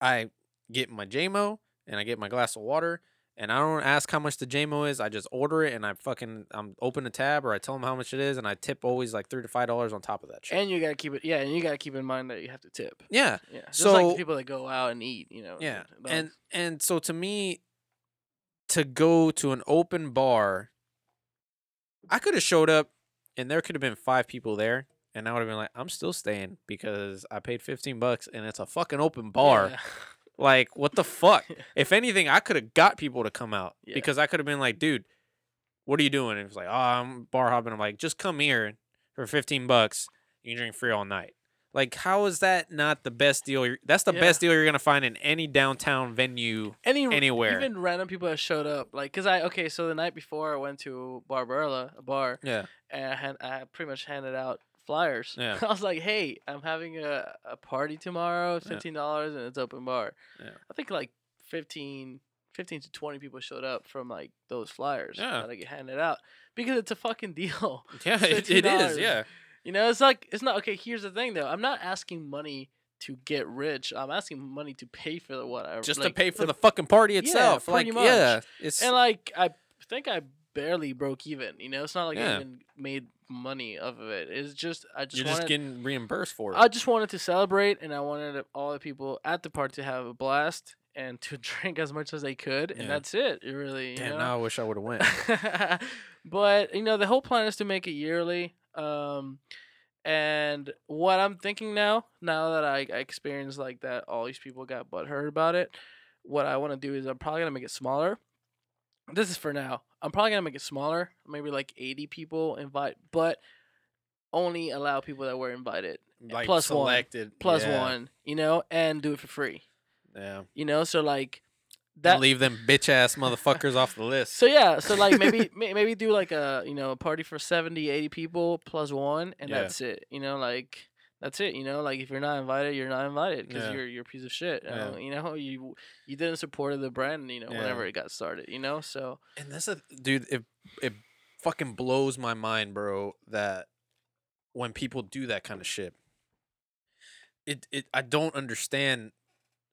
I get my JMO and I get my glass of water, and I don't ask how much the JMO is. I just order it and I fucking I'm open a tab or I tell them how much it is, and I tip always like three to five dollars on top of that shit. and you gotta keep it. Yeah, and you gotta keep in mind that you have to tip. yeah, Yeah, just like So- the people that go out and eat. You know. yeah, and and so to me, to go to an open bar, I could have showed up, and there could have been five people there. And I would have been like, I'm still staying because I paid 15 bucks and it's a fucking open bar. Yeah. *laughs* Like, what the fuck? *laughs* if anything, I could have got people to come out Yeah. because I could have been like, dude, what are you doing? And it was like, oh, I'm bar hopping. I'm like, just come here for 15 bucks. You can drink free all night. Like, how is that not the best deal? you're- That's the Yeah. best deal you're gonna find in any downtown venue. Any anywhere. even random people that showed up, like, cause I okay, so the night before I went to Barbarella, a bar, Yeah, and I, had, I pretty much handed out flyers. Yeah. *laughs* I was like, hey, I'm having a, a party tomorrow, Yeah. fifteen dollars, and it's open bar. Yeah. I think like 15, 15 to twenty people showed up from like those flyers Yeah. that I get handed out because it's a fucking deal. yeah, *laughs* it, it is. Yeah, You know, it's like it's not okay. Here's the thing, though. I'm not asking money to get rich. I'm asking money to pay for the whatever. just to pay for the fucking party Yeah, itself. like, pretty yeah, much. it's and like I think I barely broke even. You know, it's not like Yeah. I even made money off of it. It's just I just you're wanted just getting reimbursed for it. I just wanted to celebrate, and I wanted all the people at the party to have a blast and to *laughs* drink as much as they could, and that's it. It really, you Damn, know? now I wish I would have went. *laughs* but you know, the whole plan is to make it yearly. Um, and what I'm thinking now, now that I, I experienced like that, all these people got butthurt about it. What I want to do is I'm probably gonna make it smaller. This is for now. I'm probably gonna make it smaller, maybe like 80 people invite, but only allow people that were invited Like plus one. selected plus yeah, one, you know, and do it for free, Yeah, you know. So like that leave them bitch ass motherfuckers off the list. So yeah, so like *laughs* maybe may- maybe do like a you know a party for 70, 80 people plus one, and Yeah. that's it. You know, like that's it. You know, like if you're not invited, you're not invited because Yeah. you're you're a piece of shit. you Yeah. know? You know, you you didn't support the brand. You know, Yeah. whenever it got started. You know, so And that's a dude. It it fucking blows my mind, bro. That when people do that kind of shit, it it I don't understand.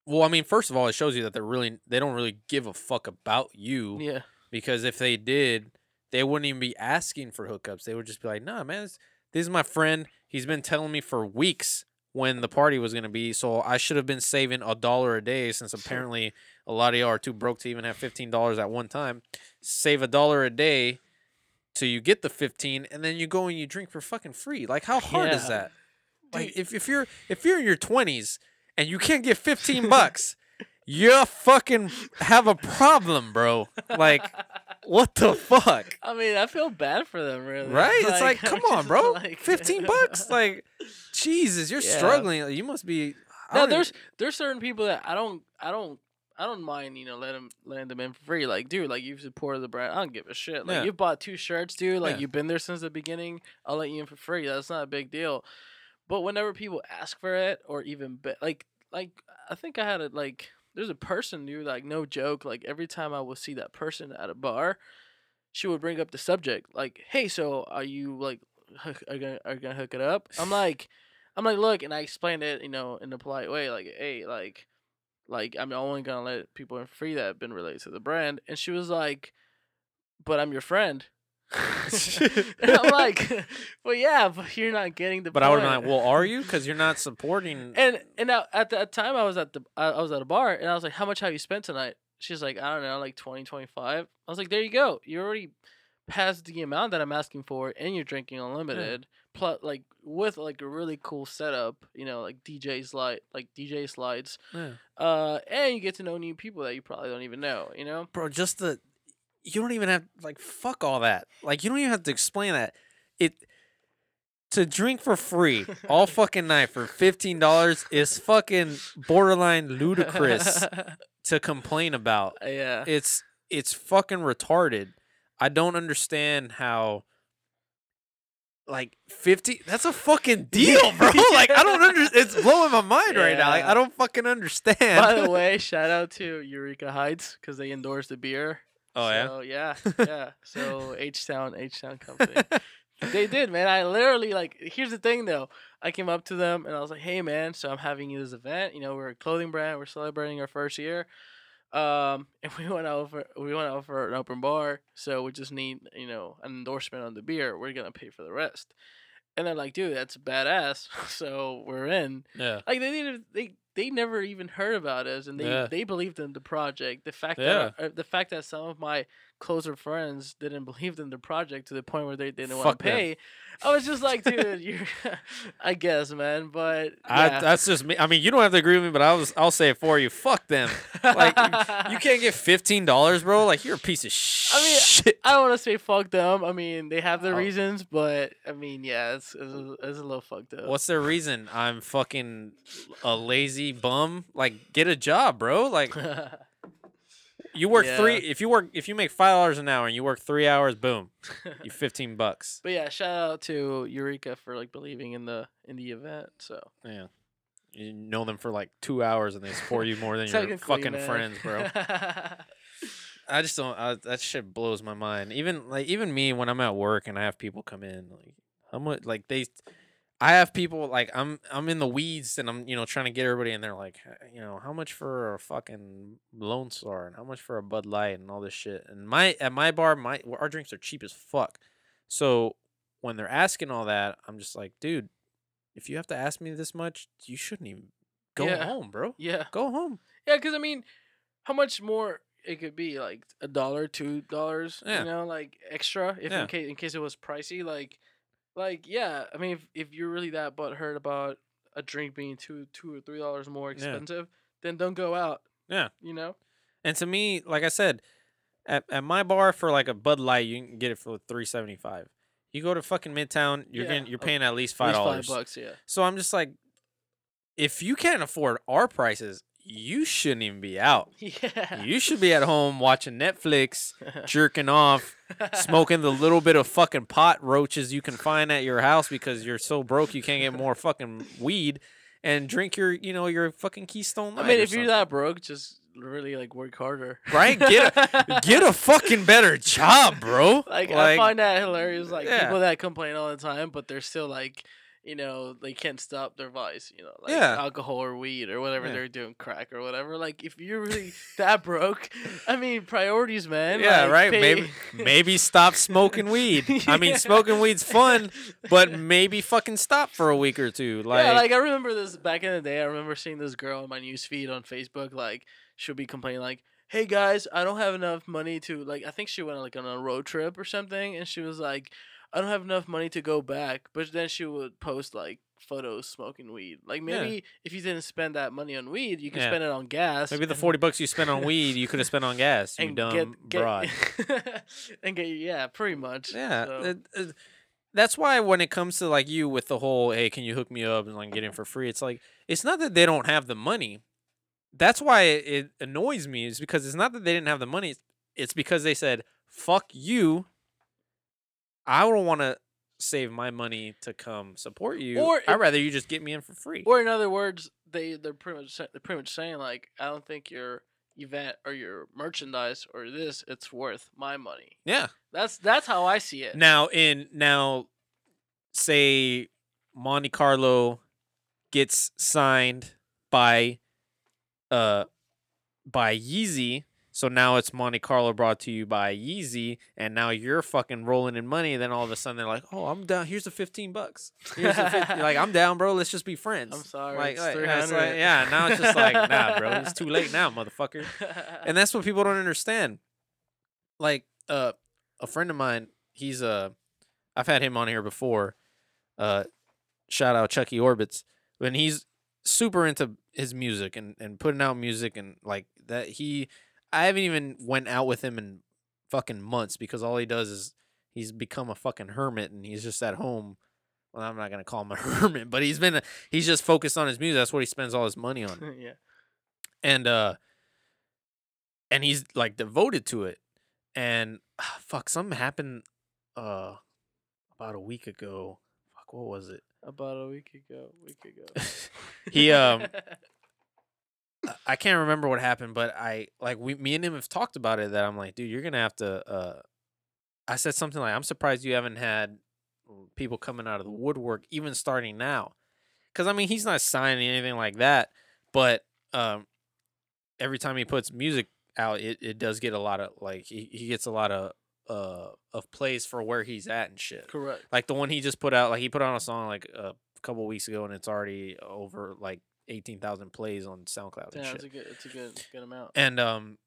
Well, I mean, first of all, it shows you that they're really they don't really give a fuck about you yeah, because if they did, they wouldn't even be asking for hookups. They would just be like, "Nah, man, this, this is my friend. He's been telling me for weeks when the party was gonna be, so I should have been saving a dollar a day since apparently a lot of y'all are too broke to even have fifteen dollars at one time. Save a dollar a day." till you get the 15 and then you go and you drink for fucking free like how hard is Yeah. that like if, if you're if you're in your 20s and you can't get 15 bucks you fucking have a problem bro like what the fuck? I mean, I feel bad for them, really. Right? It's like, *laughs* come on, bro. *laughs* like- 15 *laughs* bucks? Like, Jesus, you're Yeah. struggling. You must be. I no, there's even- there's certain people that I don't I don't I don't mind you know let them letting them in for free. Like, dude, like you've supported the brand. I don't give a shit. Like Yeah. you bought two shirts, dude. Like Yeah. you've been there since the beginning. I'll let you in for free. That's not a big deal. But whenever people ask for it, or even be, like like I think I had a like there's a person dude like no joke like every time I would see that person at a bar, she would bring up the subject like, hey, so are you like hook, are gonna are gonna hook it up? I'm like. I'm like, look, and I explained it, you know, in a polite way, like, hey, like, like I'm only gonna let people in free that have been related to the brand, and she was like, but I'm your friend. And *laughs* I'm like, well, yeah, but you're not getting the. But I would have been like, well, are you? Because you're not supporting. *laughs* And and now at that time I was at the I, I was at a bar and I was like, how much have you spent tonight? She's like, I don't know, like 20, 25. I was like, there you go. You already passed the amount that I'm asking for, and you're drinking unlimited. Plus, like with like a really cool setup, you know, like DJ slide, like DJ slides. Yeah. Uh, and you get to know new people that you probably don't even know. You know. bro, just the you don't even have like fuck all that. Like you don't even have to explain that. It to drink for free all *laughs* fucking night for fifteen dollars is fucking borderline ludicrous *laughs* to complain about. Uh, yeah. It's it's fucking retarded. I don't understand how like 50 that's a fucking *laughs* deal bro like i don't understand it's blowing my mind right now like i don't fucking understand By the way, shout out to Eureka Heights because they endorsed the beer. Oh yeah So, yeah, yeah. So H Town, H Town Company. *laughs* they did, man. I literally like. Here's the thing, though. I came up to them and I was like, "Hey, man. So I'm having this event. You know, we're a clothing brand. We're celebrating our first year. Um, *laughs* and we went out for we went out for an open bar. So we just need you know an endorsement on the beer. We're gonna pay for the rest." And they're like, "Dude, that's badass." *laughs* So we're in. yeah Like they didn't they they never even heard about us, and they Yeah. they believed in the project. The fact Yeah. that uh, the fact that some of my closer friends didn't believe in the project to the point where they didn't want to them. pay. I was just like, dude, you're. *laughs* I guess, man, but I, that's just me. I mean, you don't have to agree with me, but I was I'll say it for you. Fuck them. Like you can't get fifteen dollars, bro. Like you're a piece of I mean, shit. I don't want to say fuck them. I mean, they have their Oh. reasons, but I mean, yeah, it's it's a, it's a little fucked up. What's their reason? I'm fucking a lazy bum. Like get a job, bro. Like *laughs* you work three. If you work, if you make five dollars an hour and you work three hours, boom, you *laughs* fifteen bucks. But yeah, shout out to Eureka for like believing in the in the event. So Yeah. You know them for like two hours and they support you more than *laughs* your fucking man. friends, bro. *laughs* I just don't. I, that shit blows my mind. Even like even me when I'm at work and I have people come in, like how much like they, I have people like I'm I'm in the weeds and I'm you know trying to get everybody in they're like you know how much for a fucking Lone Star and how much for a Bud Light and all this shit. And my at my bar my our drinks are cheap as fuck. So when they're asking all that, I'm just like, dude, if you have to ask me this much, you shouldn't even go Yeah. home, bro. yeah, Go home. yeah, because I mean, how much more it could be? Like a dollar, two dollars, Yeah. you know, like extra if Yeah. in case in case it was pricey. Like, like yeah, I mean, if if you're really that butthurt about a drink being two two or three dollars more expensive, then don't go out. Yeah. You know. And to me, like I said, at, at my bar for like a Bud Light, you can get it for three seventy five. You go to fucking Midtown, you're Yeah, getting you're paying at least five dollars. Five bucks. Yeah. So I'm just like, if you can't afford our prices, you shouldn't even be out. *laughs* Yeah. You should be at home watching Netflix, *laughs* jerking off, smoking the little bit of fucking pot roaches you can find at your house because you're so broke you can't get more fucking weed, and drink your you know your fucking Keystone. I mean, if you're that broke, just really like work harder. Right? Get a, *laughs* get a fucking better job, bro. like, I find that hilarious. Like Yeah. people that complain all the time, but they're still like, you know, they can't stop their vice. You know, like Yeah. alcohol or weed or whatever Yeah. they're doing, crack or whatever. Like if you're really that broke, *laughs* I mean, priorities, man. yeah, like, right. pay- Maybe maybe stop smoking weed. *laughs* I mean, smoking weed's fun, but *laughs* maybe fucking stop for a week or two. Like, yeah, like I remember this back in the day. I remember seeing this girl on my news feed on Facebook. Like she'll be complaining, like, "Hey guys, I don't have enough money to like." I think she went like on a road trip or something, and she was like, "I don't have enough money to go back." But then she would post like photos smoking weed. Like Yeah. maybe if you didn't spend that money on weed, you could Yeah. spend it on gas. Maybe the forty bucks you spent on weed, you could have spent on gas. You and dumb get, get broad. *laughs* and get yeah, pretty much. Yeah, So- it- it- that's why when it comes to like you with the whole, hey, can you hook me up and like get in for free? It's like it's not that they don't have the money. That's why it, annoys me. Is because it's not that they didn't have the money. It's because they said, "Fuck you." I don't want to save my money to come support you. Or I'd rather you just get me in for free. Or in other words, they they're pretty much they're pretty much saying like, I don't think your event or your merchandise or this it's worth my money. yeah. That's that's how I see it. Now in now, say Monte Carlo gets signed by uh by Yeezy. So now it's Monte Carlo brought to you by Yeezy, and now you're fucking rolling in money. And Then all of a sudden they're like, "Oh, I'm down. Here's the fifteen bucks. Here's the 50. *laughs* like I'm down, bro. Let's just be friends." I'm sorry, Like, like, it's like- yeah. Now it's just like, nah, bro. *laughs* It's too late now, motherfucker and that's what people don't understand. Like uh, a friend of mine, he's uh, I've had him on here before. Uh, shout out Chucky Orbits, when he's super into his music and and putting out music and like that. He, I haven't even went out with him in fucking months because all he does is he's become a fucking hermit and he's just at home. Well, I'm not gonna call him a *laughs* hermit, but he's been a, he's just focused on his music. That's what he spends all his money on *laughs* yeah. and uh and he's like devoted to it and ah, fuck something happened uh about a week ago fuck what was it About a week ago. Week ago. *laughs* he um I- can't remember what happened but i like we me and him have talked about it that i'm like dude you're gonna have to uh i said something like i'm surprised you haven't had people coming out of the woodwork even starting now because i mean he's not signing anything like that but um every time he puts music out it, it does get a lot of like he, he gets a lot of uh of plays for where he's at and shit Correct. like the one he just put out like he put on a song like a couple weeks ago and it's already over like 18,000 plays on SoundCloud Yeah, it's a good it's a good good amount. And um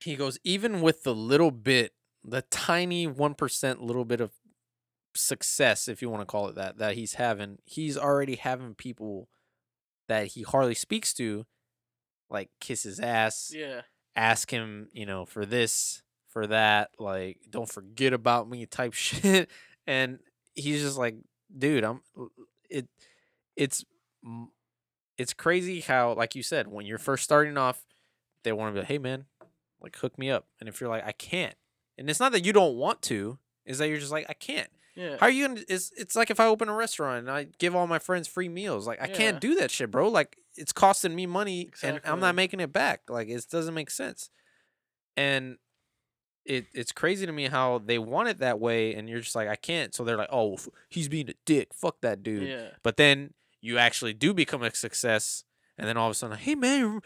he goes even with the little bit the tiny 1% little bit of success if you want to call it that that he's having he's already having people that he hardly speaks to like kiss his ass yeah. ask him, you know, for this, for that, like don't forget about me type *laughs* shit. And he's just like, dude, I'm it it's it's crazy how like you said, when you're first starting off, they want to be like, "Hey man, like hook me up." And if you're like, "I can't." And it's not that you don't want to, is that you're just like, "I can't." Yeah. How are you gonna? It's it's like if I open a restaurant and I give all my friends free meals. Like I Yeah. can't do that shit, bro. Like it's costing me money and I'm not making it back. Like it doesn't make sense. And it it's crazy to me how they want it that way, and you're just like I can't. So they're like, oh, he's being a dick. Fuck that dude. Yeah. But then you actually do become a success, and then all of a sudden, hey man,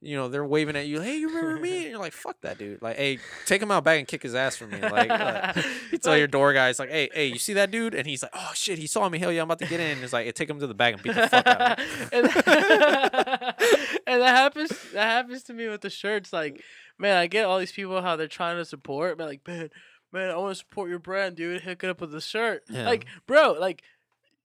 you- know they're waving at you. Hey, you remember me? And you're like, fuck that dude. Like, hey, take him out back and kick his ass for me. Like, uh, *laughs* you tell your door guy, it's like, hey, hey, you see that dude? And he's like, oh shit, he saw me. Hell yeah, I'm about to get in. And it's like, hey, take him to the back and beat the fuck out of him. *laughs* and, *laughs* and that happens that happens to me with the shirts like man i get all these people how they're trying to support man like man man i want to support your brand dude hook it up with the shirt Yeah. like bro like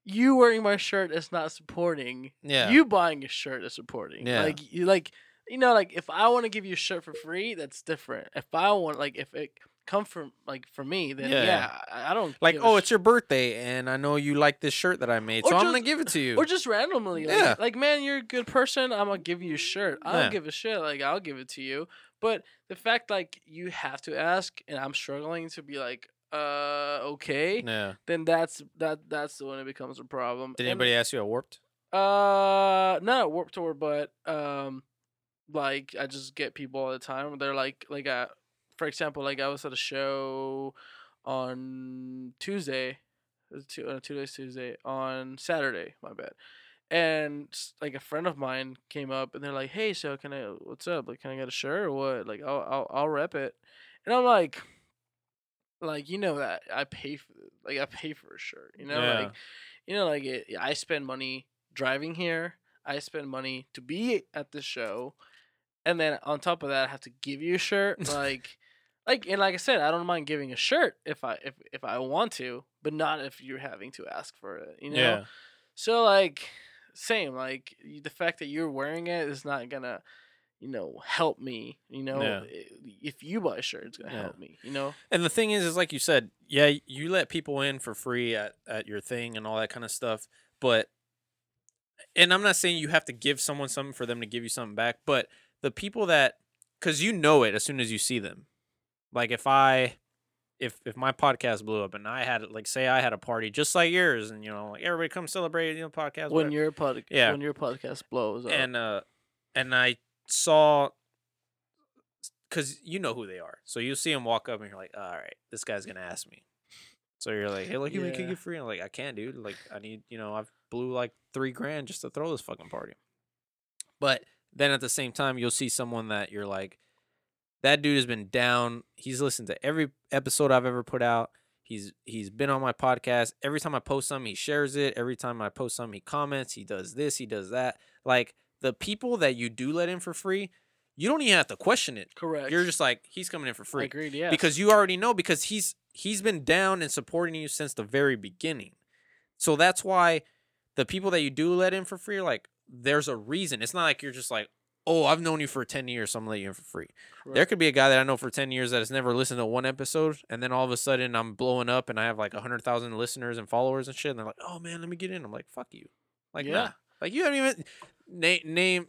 you wearing my shirt is not supporting yeah, you buying a shirt is supporting Yeah. like you like you know like if i want to give you a shirt for free that's different if i want like if it come from like for me then Yeah. yeah, I, I don't like, oh, sh- it's your birthday, and I know you like this shirt that I made, Or so I'm gonna give it to you. or just randomly like, Yeah. like man you're a good person i'm gonna give you a shirt i Yeah. don't give a shit like i'll give it to you but the fact like you have to ask and i'm struggling to be like uh okay. Yeah. then that's that that's when it becomes a problem. Did And, anybody ask you at Warped? uh not at warped tour but um like i just get people all the time. They're like like uh for example like i was at a show on tuesday two, uh, two days tuesday on saturday my bad. And like a friend of mine came up and they're like hey so can i what's up? Like can i get a shirt or what? Like i'll i'll, I'll rep it. And i'm like like you know that i pay for like i pay for a shirt you know Yeah. like you know like it, i spend money driving here i spend money to be at the show and then on top of that i have to give you a shirt *laughs* like like and like i said i don't mind giving a shirt if i if, if i want to but not if you're having to ask for it you know Yeah. So like, same like the fact that you're wearing it is not gonna, you know, help me. You know, Yeah. If you buy a shirt, it's gonna Yeah. help me. You know. And the thing is, is like you said, yeah, you let people in for free at, at your thing and all that kind of stuff. But, and I'm not saying you have to give someone something for them to give you something back, but the people that, because you know it as soon as you see them. Like if I, if if my podcast blew up and I had like say I had a party just like yours and you know like everybody come celebrate you know podcast when whatever. your podcast Yeah. when your podcast blows up. and uh and I saw because you know who they are, so you see them walk up and you're like, all right, this guy's gonna ask me. So you're like, hey, look, you can Yeah. get free. I'm like, I can't, dude. Like, I need, you know, I've blew like three grand just to throw this fucking party. But then at the same time, you'll see someone that you're like, that dude has been down. He's listened to every episode I've ever put out. He's he's been on my podcast. Every time I post something, he shares it. Every time I post something, he comments. He does this, he does that. Like the people that you do let in for free, you don't even have to question it. Correct. You're just like, he's coming in for free agreed. Yeah. because you already know because he's he's been down and supporting you since the very beginning. So that's why the people that you do let in for free, like there's a reason. It's not like you're just like, oh, I've known you for ten years, so I'm gonna let you in for free. There could be a guy that I know for ten years that has never listened to one episode, and then all of a sudden I'm blowing up and I have like hundred thousand listeners and followers and shit, and they're like, oh man, let me get in. I'm like, fuck you, like Yeah. nah, like you haven't even name name.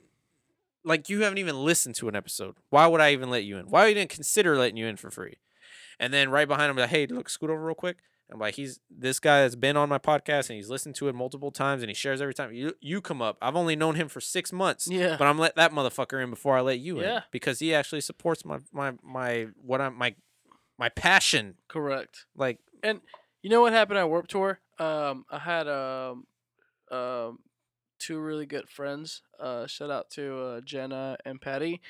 Like you haven't even listened to an episode. Why would I even let you in? Why would I even consider letting you in for free? And then right behind him, like, hey, look, scoot over real quick. I'm like, he's this guy that's been on my podcast and he's listened to it multiple times and he shares every time. You you come up. I've only known him for six months, Yeah. but I'm let that motherfucker in before I let you in because he actually supports my my my what I'm my my passion. Correct. Like and You know what happened at Warped Tour? Um, I had um, um, two really good friends. Uh, shout out to uh, Jenna and Patty.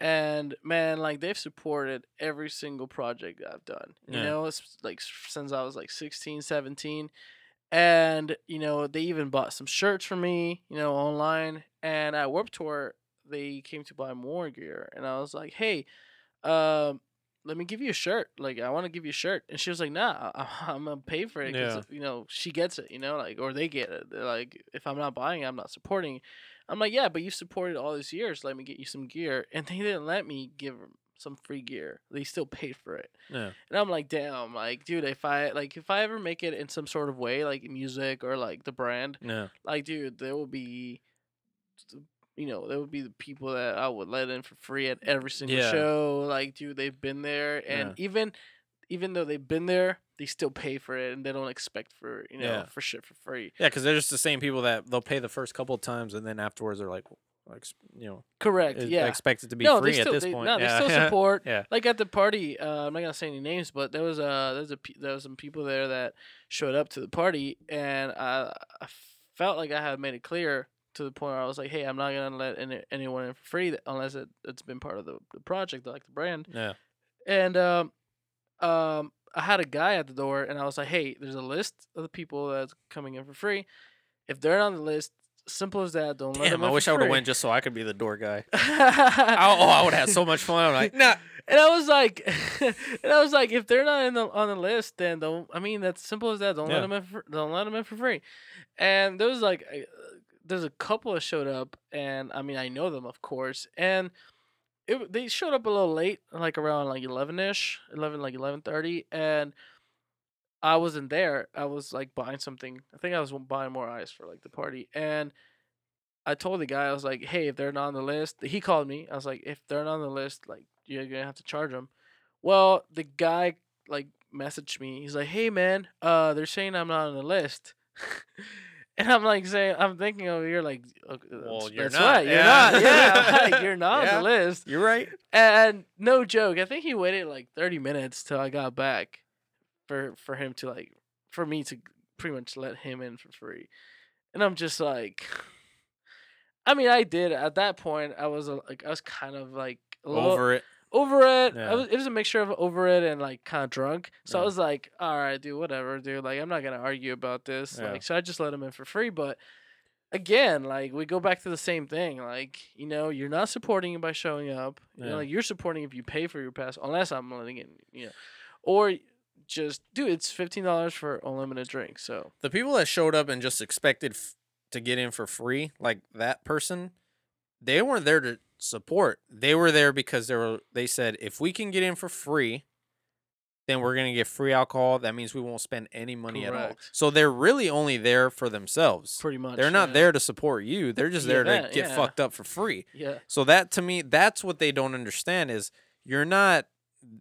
And man, like they've supported every single project I've done. You know, it's like since I was like 16, 17. And, you know, they even bought some shirts for me, you know, online. And at Warped Tour, they came to buy more gear. And I was like, hey, um, let me give you a shirt. Like, I want to give you a shirt. And she was like, nah, I- *laughs* I'm going to pay for it. 'cause, Yeah. you know, she gets it, you know, like, or they get it. They're like, if I'm not buying it, I'm not supporting. I'm like, yeah, but you supported all these years. Let me get you some gear. And they didn't let me give them some free gear. They still paid for it. yeah, And I'm like, damn, like, dude, if I like if I ever make it in some sort of way, like music or like the brand, yeah, like, dude, there will be, you know, there would be the people that I would let in for free at every single Yeah. show. Like, dude, they've been there, and Yeah. even, even though they've been there, they still pay for it, and they don't expect for you know Yeah. for shit for free. yeah. Because they're just the same people that they'll pay the first couple of times and then afterwards they're like, like you know, Correct. Yeah. expect it to be no, free they at still, this they, point. No, yeah. they still *laughs* support. yeah, like at the party uh, i'm not gonna say any names but there was a there's a there was some people there that showed up to the party and i i felt like i had made it clear to the point where i was like hey i'm not gonna let any, anyone in for free unless it, it's been part of the, the project like the brand yeah, and um um i had a guy at the door and i was like hey there's a list of the people that's coming in for free if they're not on the list simple as that don't let Damn, them I wish I would have went just so I could be the door guy. *laughs* I, oh, I would have had so much fun. I'm like, *laughs* nah. and I was like, *laughs* and I was like, if they're not in the, on the list, then don't. I mean, that's simple as that. Don't Yeah. let them in. For, don't let them in for free. And there was like, there's a couple that showed up, and I mean, I know them, of course, and it they showed up a little late, like around like eleven ish, eleven like eleven thirty, and I wasn't there. I was like buying something. I think I was buying more ice for like the party, and I told the guy I was like, "Hey, if they're not on the list," he called me. I was like, "If they're not on the list, like you're gonna have to charge them." Well, the guy like messaged me. He's like, "Hey, man, uh, they're saying I'm not on the list." *laughs* *laughs* And I'm like saying, I'm thinking over here like, Well, that's, you're not, right, you're yeah. not, yeah, *laughs* like, you're not Yeah. on the list. You're right. And no joke, I think he waited like 30 minutes till I got back for for him to like for me to pretty much let him in for free. And I'm just like *sighs* I mean, I did at that point. I was uh, like I was kind of like a little Over it. Over it. I Yeah. was, it was a mixture of over it and like kind of drunk. So I was like, all right, dude, whatever, dude. Like, I'm not gonna argue about this. Yeah. Like, so I just let him in for free. But again, like, we go back to the same thing. Like, you know, you're not supporting it by showing up. You Yeah. know, like you're supporting if you pay for your pass, unless I'm letting it. You know, or just dude, it's fifteen dollars for unlimited drinks. So The people that showed up and just expected f- to get in for free, like that person, they weren't there to support. They were there because they were. They said if we can get in for free, then we're gonna get free alcohol. That means we won't spend any money at all. So they're really only there for themselves. pretty much They're not yeah. there to support you. They're just The there to event, get yeah. fucked up for free. Yeah, So that to me, that's what they don't understand is you're not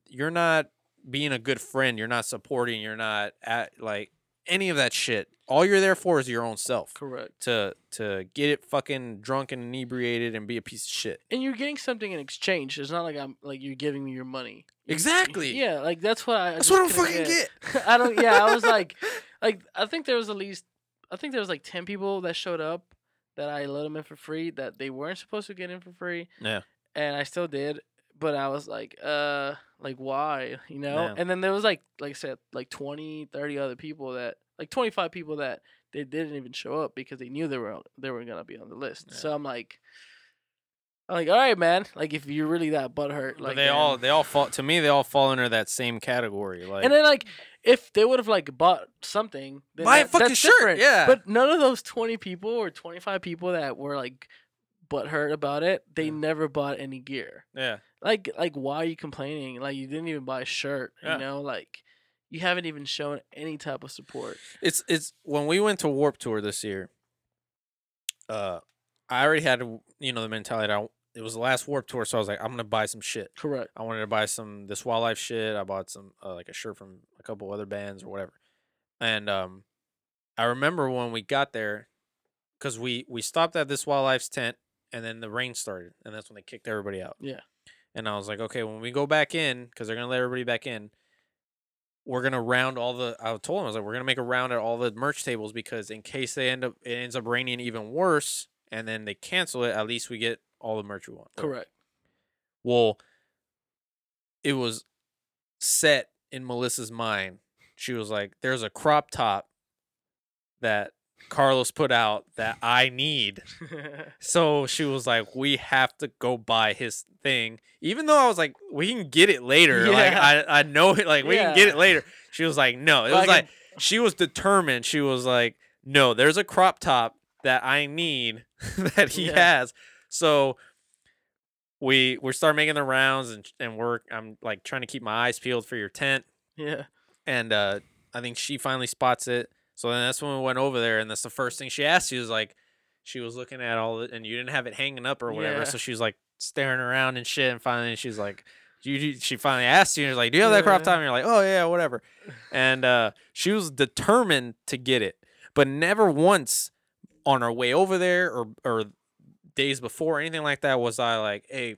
you're not being a good friend. You're not supporting. You're not at like any of that shit. All you're there for is your own self correct. to to get it fucking drunk and inebriated and be a piece of shit. And you're getting something in exchange. It's not like I'm like you're giving me your money. Exactly. Yeah, like that's what I. I That's what I'm couldn't fucking get. *laughs* I don't. Yeah, I was *laughs* like, like I think there was at least I think there was like ten people that showed up that I let them in for free that they weren't supposed to get in for free, Yeah. and I still did. But I was like, uh, like why, *laughs* you know? Yeah. And then there was like, like I said, like 20, 30 other people that, like twenty five people that they didn't even show up because they knew they were they were gonna be on the list. Yeah. So I'm like, I'm like, all right, man. Like if you're really that butthurt, like but they all they all fall to me. They all fall under that same category. Like and then like if they would have like bought something, Buy a fucking that's shirt, different. yeah. But none of those twenty people or twenty five people that were like butthurt about it, they Yeah. never bought any gear. yeah, Like like why are you complaining? Like you didn't even buy a shirt. Yeah. You know, like you haven't even shown any type of support. it's it's when we went to Warped Tour this year. Uh, I already had you know the mentality. I, it was the last Warped Tour, so I was like, I'm gonna buy some shit. Correct. I wanted to buy some this wildlife shit. I bought some uh, like a shirt from a couple other bands or whatever. And um, I remember when we got there, because we we stopped at this wildlife's tent, and then the rain started, and that's when they kicked everybody out. Yeah. And I was like, okay, when we go back in, because they're gonna let everybody back in, we're gonna round all the. I told them I was like, we're gonna make a round at all the merch tables because in case they end up it ends up raining even worse, and then they cancel it, at least we get all the merch we want. Correct. Well, it was set in Melissa's mind. She was like, "There's a crop top that Carlos put out that I need." *laughs* So she was like, "We have to go buy his thing." Even though I was like, "We can get it later." Like Yeah. I, I know it. Like we can get it later. She was like, "No." It But was can- like she was determined. She was like, "No, there's a crop top that I need *laughs* that he Yeah. has." So we we start making the rounds and and we're I'm like trying to keep my eyes peeled for your tent yeah. and uh I think she finally spots it. So then that's when we went over there and that's the first thing she asked. She was like she was looking at all it and you didn't have it hanging up or whatever. Yeah. So she was like staring around and shit and finally she's like you, she finally asked you and was like, "Do you have that crop Yeah. top?" And you're like, "Oh yeah, whatever." And uh, she was determined to get it, but never once on our way over there or or days before or anything like that was I like, "Hey,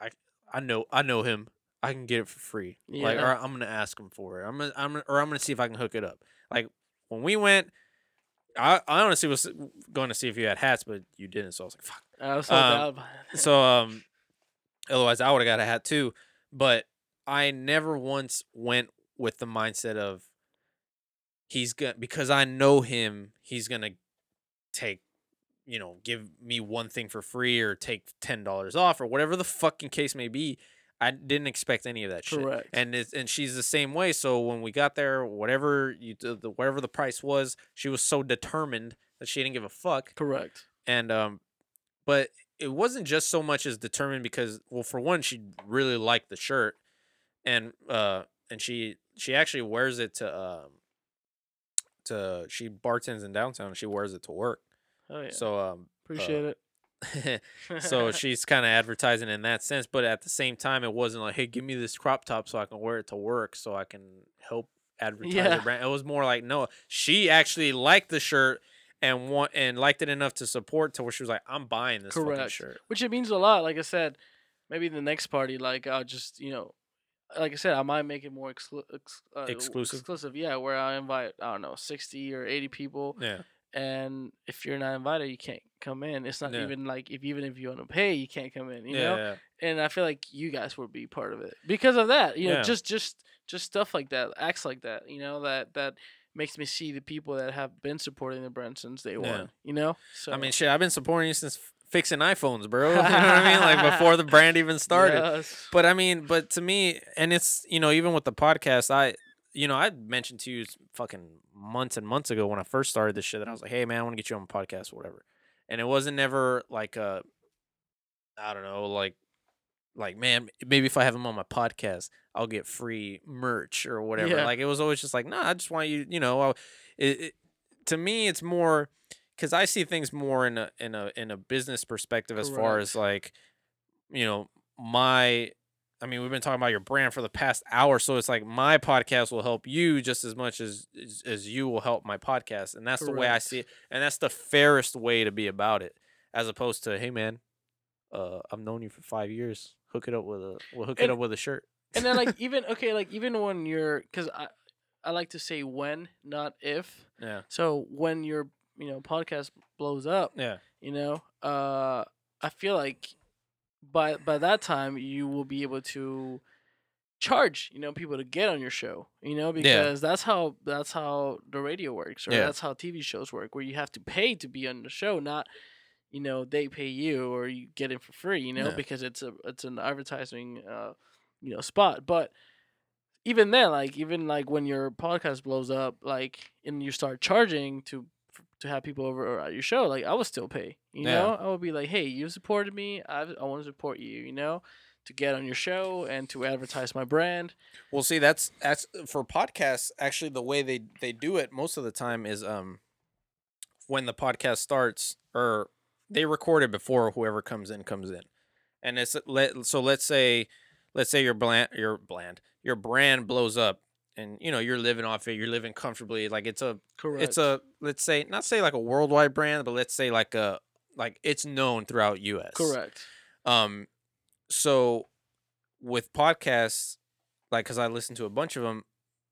I I know I know him. I can get it for free. Like, or I'm gonna ask him for it. I'm gonna, I'm gonna, or I'm gonna see if I can hook it up. Like when we went, I I honestly was going to see if you had hats, but you didn't. So I was like, "Fuck." I was so Um, down by it. So um, otherwise I would have got a hat too. But I never once went with the mindset of he's gonna because I know him. He's gonna take, you know, give me one thing for free or take ten dollars off or whatever the fucking case may be. I didn't expect any of that shit. Correct. And it's, and she's the same way. So when we got there, whatever you the, whatever the price was, she was so determined that she didn't give a fuck Correct. and um but it wasn't just so much as determined because well for one she really liked the shirt and uh and she she actually wears it to um to she bartends in downtown and she wears it to work Oh yeah. so um Appreciate it. *laughs* so *laughs* she's kind of advertising in that sense but at the same time it wasn't like hey give me this crop top so i can wear it to work so i can help advertise Yeah. the brand it was more like no she actually liked the shirt and want and liked it enough to support to where she was like i'm buying this fucking Correct. shirt which it means a lot. Like I said, maybe the next party, like I'll just you know, like I said, I might make it more exclu- ex- uh, Exclusive? Exclusive, yeah, where I invite I don't know sixty or eighty people, yeah and if you're not invited, you can't come in. It's not Yeah. even like if even if you want to pay, you can't come in. You yeah, know, yeah. and I feel like you guys would be part of it because of that. You know, just just just stuff like that, acts like that. You know that that makes me see the people that have been supporting the brand since day Yeah. one. You know, so i mean shit i've been supporting you since fixing iphones bro *laughs* you know what i mean like before the *laughs* brand even started Yes. but i mean but to me and it's you know even with the podcast i you know, I mentioned to you fucking months and months ago when I first started this shit that I was like, hey man, I want to get you on my podcast or whatever. And it wasn't never like a, I don't know, like, like man, maybe if I have him on my podcast, I'll get free merch or whatever. Yeah. Like it was always just like, nah, I just want you, you know, I, it, it, to me it's more because I see things more in a in a in a business perspective as far as like, you know, my I mean, we've been talking about your brand for the past hour, so it's like my podcast will help you just as much as as, as you will help my podcast, and that's the way I see it, and that's the fairest way to be about it, as opposed to, hey man, uh, I've known you for five years, hook it up with a, we'll hook it up with a shirt, and then like *laughs* even okay, like even when you're because I I like to say when, not if. yeah, So when your you know podcast blows up, yeah, you know, uh, I feel like by by that time you will be able to charge you know people to get on your show you know because that's how that's how the radio works or Yeah. that's how tv shows work where you have to pay to be on the show not you know they pay you or you get it for free you know Yeah. because it's a it's an advertising uh you know spot but even then like even like when your podcast blows up like and you start charging to to have people over at your show like i would still pay you Yeah. know i would be like hey you supported me i, I want to support you you know to get on your show and to advertise my brand Well, see, that's that's for podcasts. Actually, the way they they do it most of the time is um when the podcast starts, or they record it before whoever comes in comes in, and it's let so let's say let's say your bland your bland your brand blows up, and you know you're living off it, you're living comfortably, like it's a correct it's a let's say not say like a worldwide brand, but let's say like a like it's known throughout U.S. correct Um, so with podcasts, like, cause I listen to a bunch of them,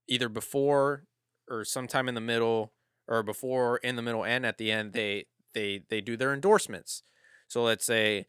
either before or sometime in the middle, or before, in the middle, and at the end, they they they do their endorsements. So let's say,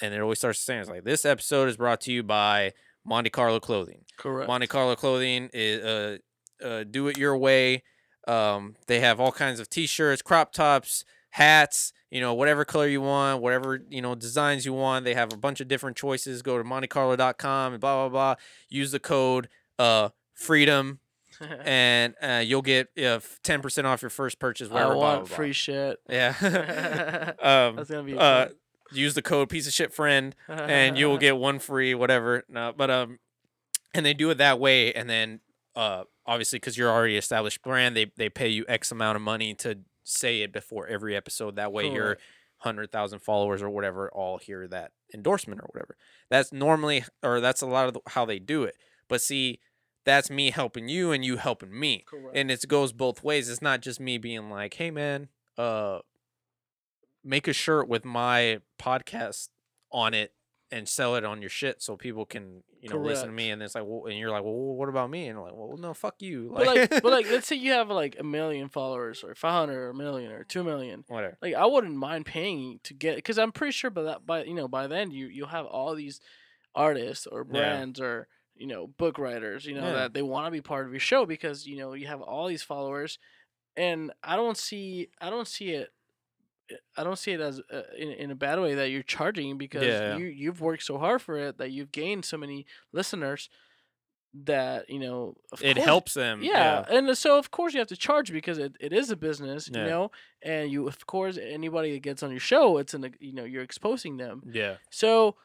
and it always starts saying it's like this episode is brought to you by Monte Carlo Clothing. correct Monte Carlo Clothing is uh, uh do it your way. Um, they have all kinds of t-shirts, crop tops, hats, you know, whatever color you want, whatever, you know, designs you want. They have a bunch of different choices. Go to montecarlo.com and blah blah blah. Use the code uh freedom *laughs* and uh, you'll get uh, 10% off your first purchase i whatever blah, want blah, blah. free shit Yeah. *laughs* *laughs* um that's gonna be uh use the code piece of shit friend and you will *laughs* get one free whatever. No but um and they do it that way. And then uh obviously because you're already established brand they they pay you x amount of money to say it before every episode. That way your 100000 followers or whatever all hear that endorsement or whatever. That's normally or that's a lot of the, how they do it. But see that's me helping you and you helping me. Correct. And it goes both ways. It's not just me being like, "Hey, man, uh, make a shirt with my podcast on it and sell it on your shit so people can, you know, listen to me." And it's like, well, and you're like, "Well, what about me?" And I'm like, "Well, no, fuck you." but like, but like, let's say you have like a million followers, or five hundred, or a million, or two million. *laughs* whatever. Like, I wouldn't mind paying to get, because I'm pretty sure by that, by you know, by then you you'll have all these artists or Yeah. brands or you know book writers, you know, Yeah. that they want to be part of your show because you know you have all these followers, and I don't see, I don't see it. I don't see it as uh, in, in a bad way that you're charging because Yeah. you you've worked so hard for it that you've gained so many listeners that you know It course- helps them. yeah, and so of course you have to charge because it, it is a business, you know, and you of course anybody that gets on your show, it's an you know you're exposing them. Yeah. So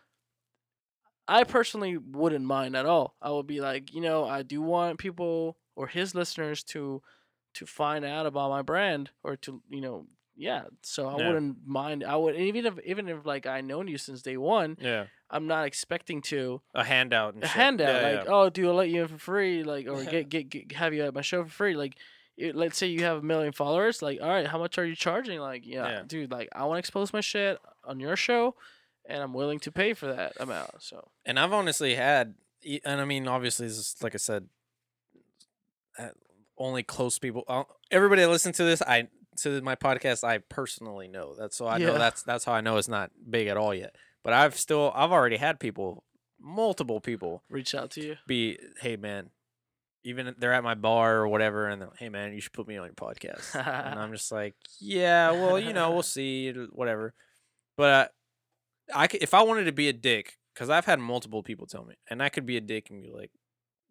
I personally wouldn't mind at all. I would be like, you know, I do want people or his listeners to to find out about my brand or to you know yeah. So I Yeah. wouldn't mind. I would even if even if like I known you since day one, Yeah. I'm not expecting to A handout. And a shit. handout Yeah, like yeah. oh do i let you in for free like or *laughs* get, get get have you at my show for free like it, let's say you have a million followers like all right how much are you charging like yeah, Yeah. dude like i want to expose my shit on your show and i'm willing to pay for that amount so and I've honestly had, e- and I mean, obviously, this is, like I said, uh, only close people. Uh, everybody that listens to this, I to my podcast, I personally know that, so I know that's that's how I know it's not big at all yet. But I've still, I've already had people, multiple people, reach out to you be, hey man, even they're at my bar or whatever, and like, hey man, you should put me on your podcast, and I'm just like, yeah, well, you know, we'll *laughs* see, whatever. But uh, I, I could, if I wanted to be a dick, because I've had multiple people tell me, and I could be a dick and be like,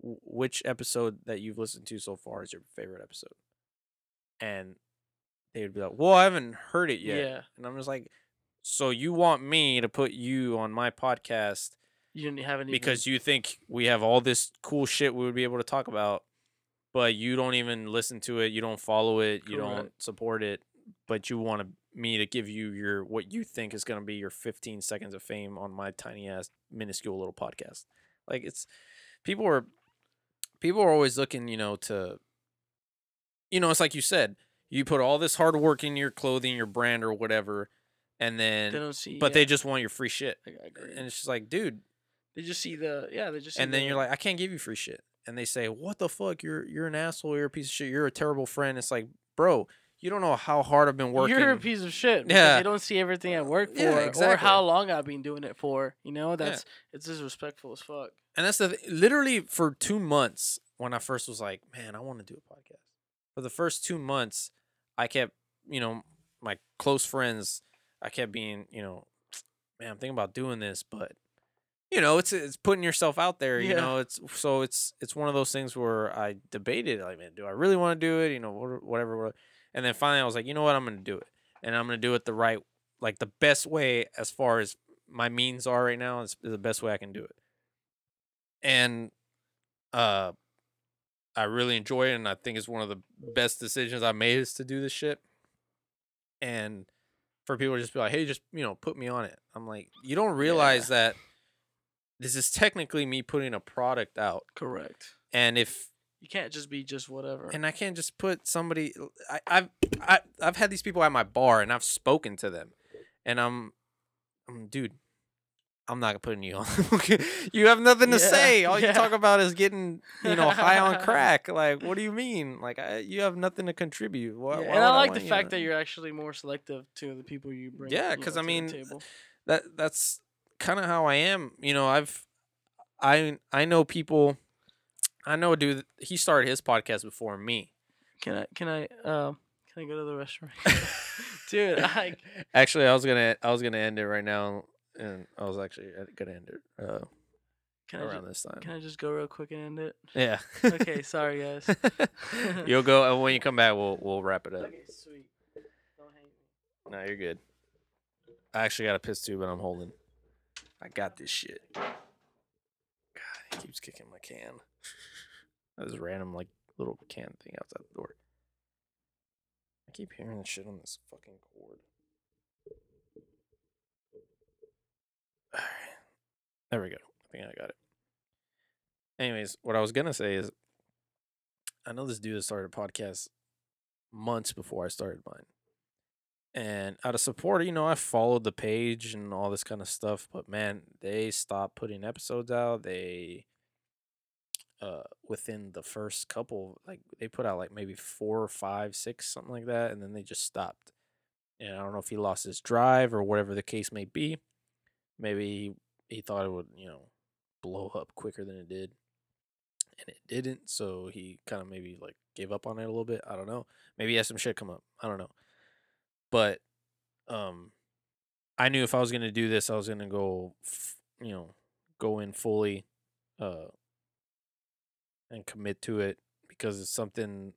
which episode that you've listened to so far is your favorite episode? And they would be like, well, I haven't heard it yet. Yeah. And I'm just like, so you want me to put you on my podcast You didn't haven't even because you think we have all this cool shit we would be able to talk about, but you don't even listen to it, you don't follow it, you don't Correct. support it, but you want me to give you your what you think is going to be your 15 seconds of fame on my tiny ass minuscule little podcast. Like it's people are people are always looking, you know, to you know, it's like you said, you put all this hard work in your clothing, your brand or whatever, and then they don't see. but yeah, they just want your free shit. I, agree. And it's just like, dude, they just see the yeah. They just see and then the- you're like, I can't give you free shit. And they say, What the fuck? You're you're an asshole. You're a piece of shit. You're a terrible friend. It's like, bro, you don't know how hard I've been working. You're a piece of shit. Yeah. They don't see everything I work for Yeah, or how long I've been doing it for. You know, that's it's disrespectful as fuck. and that's the th- literally for two months when I first was like, man, I want to do a podcast. For the first two months, I kept, you know, my close friends, I kept being, you know, man, I'm thinking about doing this, but you know, it's it's putting yourself out there. You Yeah. know, it's so it's it's one of those things where I debated, like, man, do I really want to do it? You know, whatever, whatever. And then finally, I was like, you know what, I'm gonna do it, and I'm gonna do it the right, like the best way as far as my means are right now. Is the best way I can do it. And uh, I really enjoy it, and I think it's one of the best decisions I made is to do this shit. And for people to just be like, hey, just you know, put me on it. I'm like, you don't realize that this is technically me putting a product out, Correct. and if You can't just be just whatever. and I can't just put somebody. I, I've I, I've had these people at my bar, and I've spoken to them, and I'm, I'm dude. I'm not putting you on. *laughs* you have nothing to Yeah, say. All you talk about is getting, you know, high on *laughs* crack. Like, what do you mean? Like, I, you have nothing to contribute. Why, Yeah, why and I like want the fact that you're actually more selective to the people you bring. Yeah, you know, 'cause I mean, that that's kind of how I am. You know, I've I I know people. I know a dude. He started his podcast before me. Can I? Can I? Um. Can I go to the restaurant? *laughs* Dude, I. Actually, I was gonna I was gonna end it right now, and I was actually uh, gonna end it uh, Can I? around Ju- this time. can I just go real quick and end it? Yeah. Okay. Sorry, guys. *laughs* You'll go and when you come back. We'll we'll wrap it up. Okay. Sweet. Don't hate me. No, you're good. I actually got a piss too, but I'm holding. I got this shit. God, he keeps kicking my can. *laughs* This random like little can thing outside the door. I keep hearing the shit on this fucking cord. There we go. I think I got it. Anyways, what I was gonna say is I know this dude has started a podcast months before I started mine. And out of support, you know, I followed the page and all this kind of stuff, but man, they stopped putting episodes out. They uh within the first couple, like they put out like maybe four or five, six, something like that, and then they just stopped. And I don't know if he lost his drive or whatever the case may be. Maybe he, he thought it would, you know, blow up quicker than it did. And it didn't, so he kind of maybe like gave up on it a little bit. I don't know. Maybe he had some shit come up. I don't know but um i knew if i was going to do this i was going to go f- you know go in fully uh and commit to it because it's something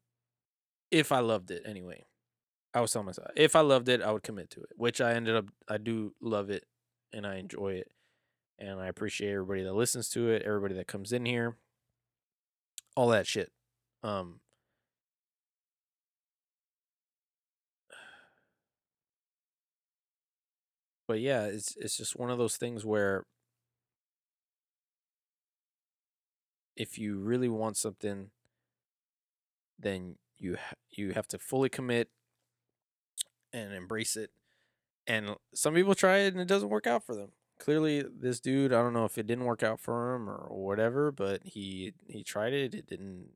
if i loved it anyway i was telling myself if i loved it i would commit to it which i ended up i do love it and i enjoy it and i appreciate everybody that listens to it everybody that comes in here all that shit um but yeah, it's it's just one of those things where if you really want something, then you ha- you have to fully commit and embrace it. And some people try it and it doesn't work out for them. Clearly, this dude, I don't know if it didn't work out for him or whatever, but he he tried it. It didn't.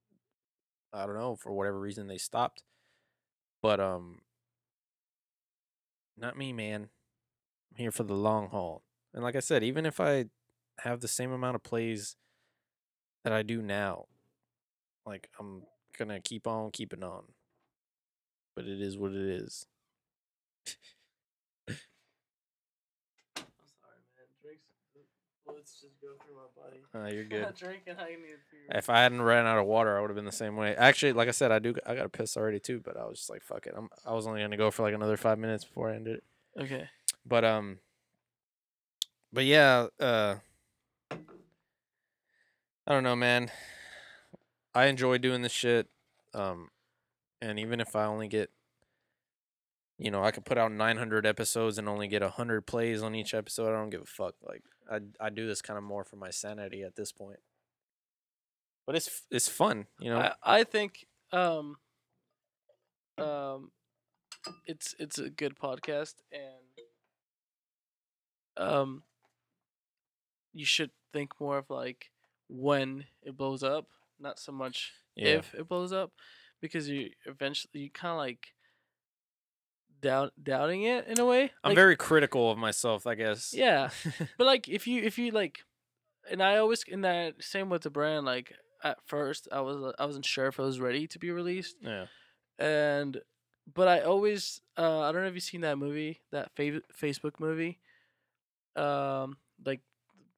I don't know for whatever reason they stopped. But um, not me, man. I'm here for the long haul. And like I said, even if I have the same amount of plays that I do now, like I'm gonna keep on keeping on. But it is what it is. *laughs* I'm sorry, man. Drinks. Fluids just go through my body. Uh, you're *laughs* good. drinking. I need. If I hadn't ran out of water, I would have been the same way. Actually, like I said, I do. I got a piss already too, but I was just like, fuck it. I'm. I was only gonna go for like another five minutes before I ended it. Okay. But um. But yeah, uh. I don't know, man. I enjoy doing this shit. Um, and even if I only get, you know, I could put out 900 episodes and only get 100 plays on each episode. I don't give a fuck. Like I I do this kind of more for my sanity at this point. But it's it's fun, you know. I, I think um um it's it's a good podcast and um you should think more of like when it blows up, not so much yeah. if it blows up because you eventually you kind of like doubt doubting it in a way. I'm Like, very critical of myself, I guess. yeah. *laughs* but like if you if you like and i always in that same with the brand like at first i was i wasn't sure if it was ready to be released yeah. and but i always uh i don't know if you've seen that movie that fa- facebook movie um like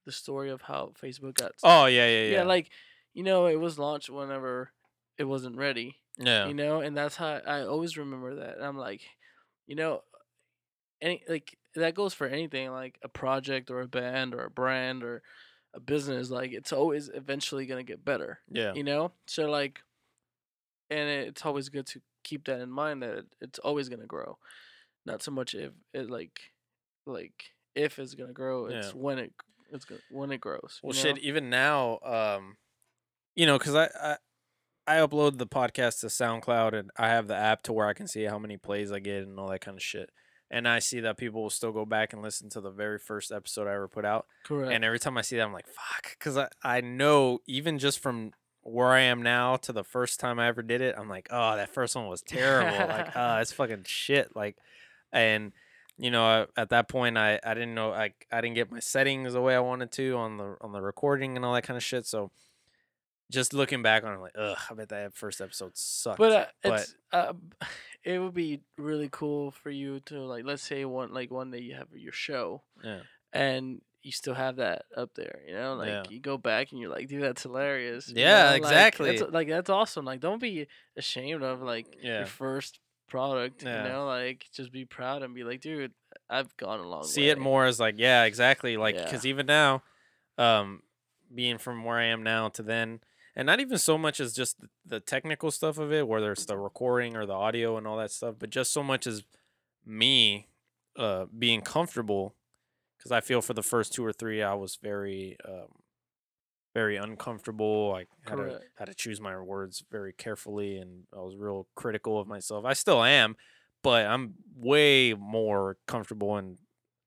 the story of how facebook got Oh yeah, yeah, yeah. yeah like you know it was launched whenever it wasn't ready yeah. you know and that's how i always remember that and i'm like you know any like that goes for anything like a project or a band or a brand or a business like it's always eventually going to get better yeah. you know so like and it's always good to keep that in mind that it's always going to grow not so much if it like like if it's going to grow it's Yeah. when it it's gonna, when it grows Well, you shit. Even now, um, you know, because I, I I upload the podcast to SoundCloud and I have the app to where I can see how many plays I get and all that kind of shit. And I see that people will still go back and listen to the very first episode I ever put out. correct And every time I see that, I'm like, fuck. Because I, I know, even just from where I am now to the first time I ever did it, I'm like, oh, that first one was terrible. like, *laughs* oh, it's fucking shit. Like, and, you know, at that point, I, I didn't know, I, I didn't get my settings the way I wanted to on the on the recording and all that kind of shit. So, just looking back on it, like, ugh, I bet that first episode sucked. but, uh, but- it's uh, *laughs* it would be really cool for you to like let's say one like one day you have your show yeah, and you still have that up there you know like Yeah. you go back and you're like dude that's hilarious Yeah, know, like, exactly. that's, like that's awesome like don't be ashamed of like Yeah. your first product Yeah. you know like just be proud and be like dude i've gone a long see it more as like yeah exactly like because even now um being from where i am now to then and not even so much as just the technical stuff of it whether it's the recording or the audio and all that stuff but just so much as me uh being comfortable because i feel for the first two or three i was very um very uncomfortable i had to, had to choose my words very carefully and i was real critical of myself. I still am but i'm way more comfortable and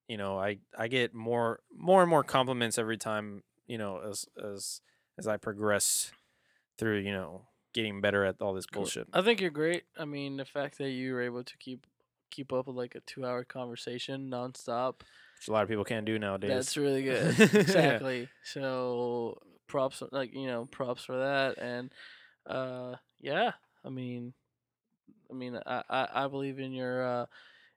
you know i i get more more and more compliments every time you know as as as i progress through you know getting better at all this bullshit i think you're great i mean the fact that you were able to keep keep up with like a two hour conversation nonstop which a lot of people can't do nowadays That's really *laughs* good. Yeah. exactly. So props, like you know, props for that, and uh, yeah. I mean, I mean, I, I, I believe in your uh,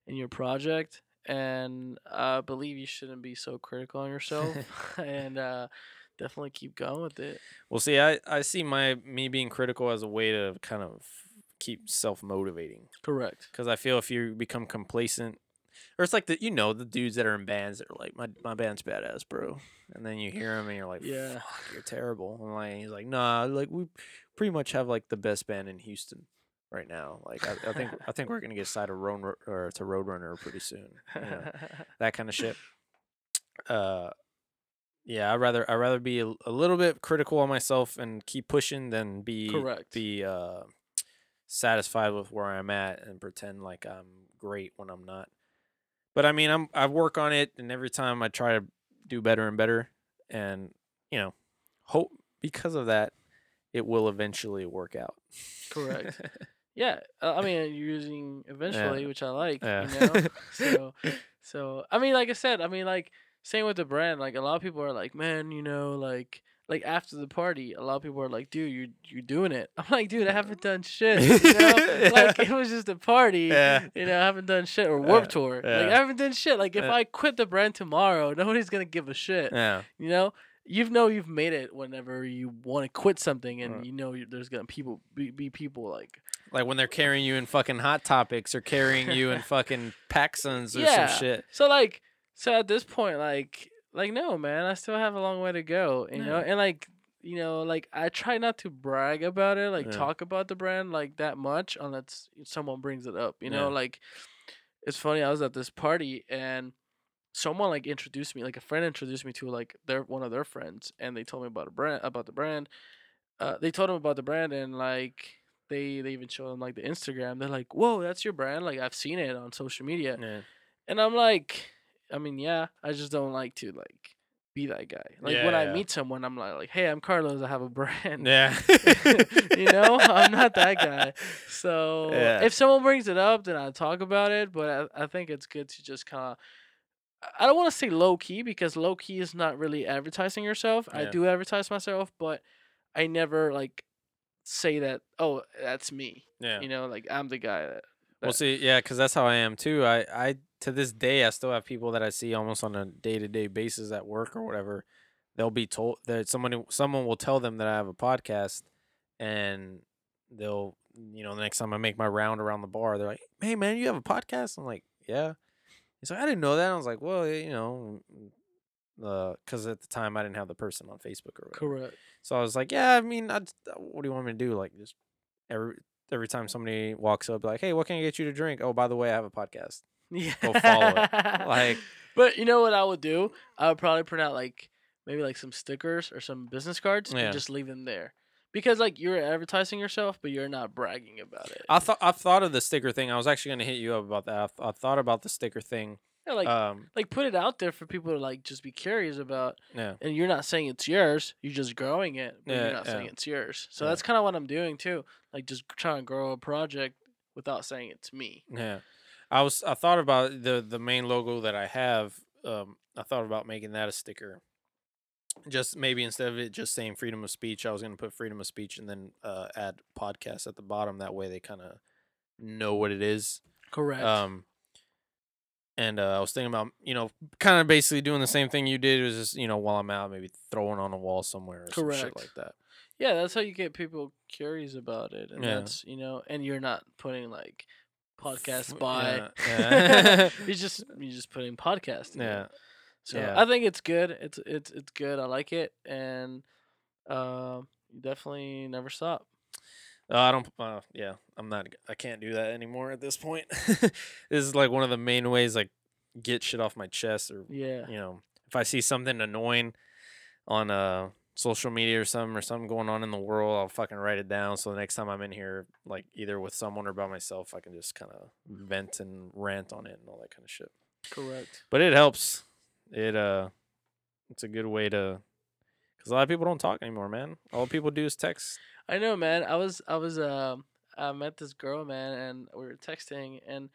in your project, and I believe you shouldn't be so critical on yourself, *laughs* and uh, definitely keep going with it. well see i i see my me being critical as a way to kind of keep self-motivating Correct. because i feel if you become complacent or it's like the you know the dudes that are in bands that are like my, my band's badass bro and then you hear him and you're like Yeah. You're terrible and like he's like nah like we pretty much have like the best band in houston right now like i, I think i think we're gonna get side of road or to roadrunner pretty soon you know, *laughs* that kind of shit uh yeah i'd rather i'd rather be a, a little bit critical on myself and keep pushing than be Correct. be uh satisfied with where i'm at and pretend like i'm great when i'm not but i mean i'm i work on it and every time i try to do better and better and you know hope because of that it will eventually work out Correct. *laughs* yeah. Uh, I mean, you're using eventually, which I like. yeah You know. *laughs* so so I mean, like I said, I mean, like same with the brand. Like a lot of people are like, man, you know, like like after the party, a lot of people are like, "Dude, you you're doing it." *laughs* I'm like, "Dude, I uh-huh. haven't done shit." You *laughs* know? Like it was just a party. Yeah. You know, I haven't done shit or Warp Yeah, Tour. Like. I haven't done shit. Like if Yeah. I quit the brand tomorrow, *laughs* nobody's gonna give a shit. Yeah. You know, you know you've made it whenever you want to quit something, and Right. you know there's gonna people be, be people like Like when they're carrying you in fucking Hot Topics or carrying you in fucking PacSuns or Yeah. some shit. so like so at this point like like no man, I still have a long way to go. You know, and like you know like I try not to brag about it, like Yeah. talk about the brand like that much unless someone brings it up. You know, like it's funny. I was at this party and someone like introduced me, like a friend introduced me to like their one of their friends, and they told me about a brand about the brand. Uh, they told them about the brand and like they they even showed them like the Instagram. They're like, "Whoa, that's your brand!" Like I've seen it on social media, Yeah. and I'm like, I mean, yeah, I just don't like to like be that guy. Like when I Yeah. meet someone, I'm like, like, "Hey, I'm Carlos. I have a brand." Yeah. *laughs* you know, I'm not that guy. *laughs* So Yeah. if someone brings it up, then I talk about it. But I, I think it's good to just kind of. I don't want to say low key because low key is not really advertising yourself. I do advertise myself, but I never like say that. Oh, that's me. Yeah. You know, like I'm the guy that. Well, see, yeah, because that's how I am too. I, I, to this day, I still have people that I see almost on a day to day basis at work or whatever. They'll be told that someone, someone will tell them that I have a podcast, and they'll, you know, the next time I make my round around the bar, they're like, "Hey, man, you have a podcast?" I'm like, "Yeah." He's like, "I didn't know that." I was like, "Well, you know." Mm, uh, because at the time I didn't have the person on Facebook or whatever. Correct. So I was like, yeah, I mean, I, just- uh, what do you want me to do? Like, just every every time somebody walks up, like, hey, what can I get you to drink? Oh, by the way, I have a podcast. *laughs* Yeah. Go follow it. Like, *laughs* But you know what I would do? I would probably print out like maybe like some stickers or some business cards Yeah. and just leave them there. Because like you're advertising yourself, but you're not bragging about it. I thought I've thought of the sticker thing. I was actually gonna hit you up about that. I, th- I thought about the sticker thing. Yeah, like um, like put it out there for people to like just be curious about. yeah, And you're not saying it's yours. You're just growing it, but Yeah, you're not saying it's yours. So Yeah. that's kind of what I'm doing too. Like just trying to grow a project without saying it's me. yeah. I was I thought about the the main logo that I have. Um, I thought about making that a sticker. Just maybe instead of it just saying freedom of speech, I was gonna put freedom of speech and then uh, add podcast at the bottom. That way they kind of know what it is. Correct. Um, and uh, I was thinking about, you know, kind of basically doing the same thing you did. Was just, you know, while I'm out, maybe throwing on a wall somewhere or some shit Correct. like that. yeah, that's how you get people curious about it, and Yeah. that's you know, and you're not putting like podcast by. yeah, yeah. *laughs* you just *laughs* you just putting podcast. it. Yeah, So yeah. I think it's good. It's it's it's good. I like it, and um, you definitely never stop. Uh, I don't. Uh, yeah, I'm not. I can't do that anymore at this point. *laughs* this is like one of the main ways I get shit off my chest, or Yeah. you know, if I see something annoying on uh social media or something or something going on in the world, I'll fucking write it down. So the next time I'm in here, like either with someone or by myself, I can just kind of vent and rant on it and all that kind of shit. Correct. But it helps. It uh, it's a good way to, because a lot of people don't talk anymore, man. All people do is text. I know, man. I was I was um I met this girl, man, and we were texting, and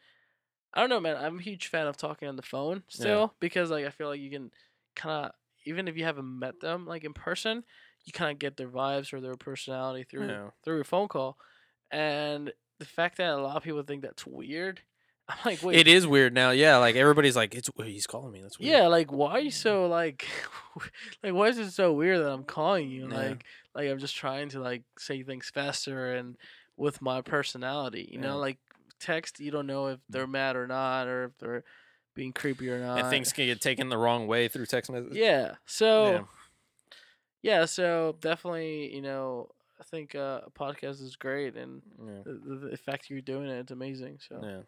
I don't know, man. I'm a huge fan of talking on the phone still because like I feel like you can kind of even if you haven't met them like in person, you kind of get their vibes or their personality through Yeah. through a phone call, and the fact that a lot of people think that's weird, I'm like, wait, It is weird now. Yeah, like everybody's like, it's he's calling me. That's weird. Yeah, like why are you so like *laughs* like why is it so weird that I'm calling you? Yeah. Like like I'm just trying to like say things faster and with my personality. You Yeah. know, like text you don't know if they're mad or not or if they're being creepy or not. and things can get taken the wrong way through text messages. Yeah. So Yeah. yeah, so definitely, you know, I think uh, a podcast is great and Yeah. the, the, fact you're doing it, it's amazing. So Yeah.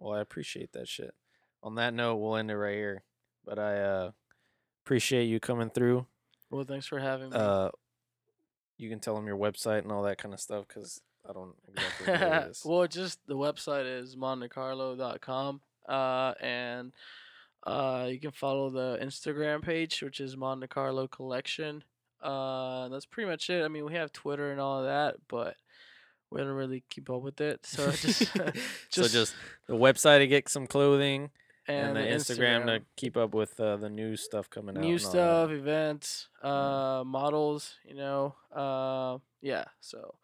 Well, I appreciate that shit. On that note, we'll end it right here. But I uh appreciate you coming through. well, thanks for having me. Uh, you can tell them your website and all that kind of stuff because I don't exactly know what it *laughs* is. well, just the website is montecarlo.com. Uh, and uh, you can follow the Instagram page, which is Monte Carlo Collection. Uh, that's pretty much it. I mean, we have Twitter and all of that, but we don't really keep up with it. So just, *laughs* *laughs* so just, just the website to get some clothing and, and, the Instagram, to keep up with uh, the new stuff coming out. new and that. stuff, events, uh, models. You know, uh, yeah. So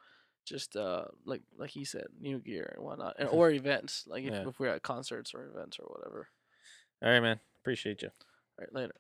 just uh, like like he said, new gear and whatnot, and or *laughs* events like if, Yeah. if we're at concerts or events or whatever. All right, man. Appreciate you. All right, later.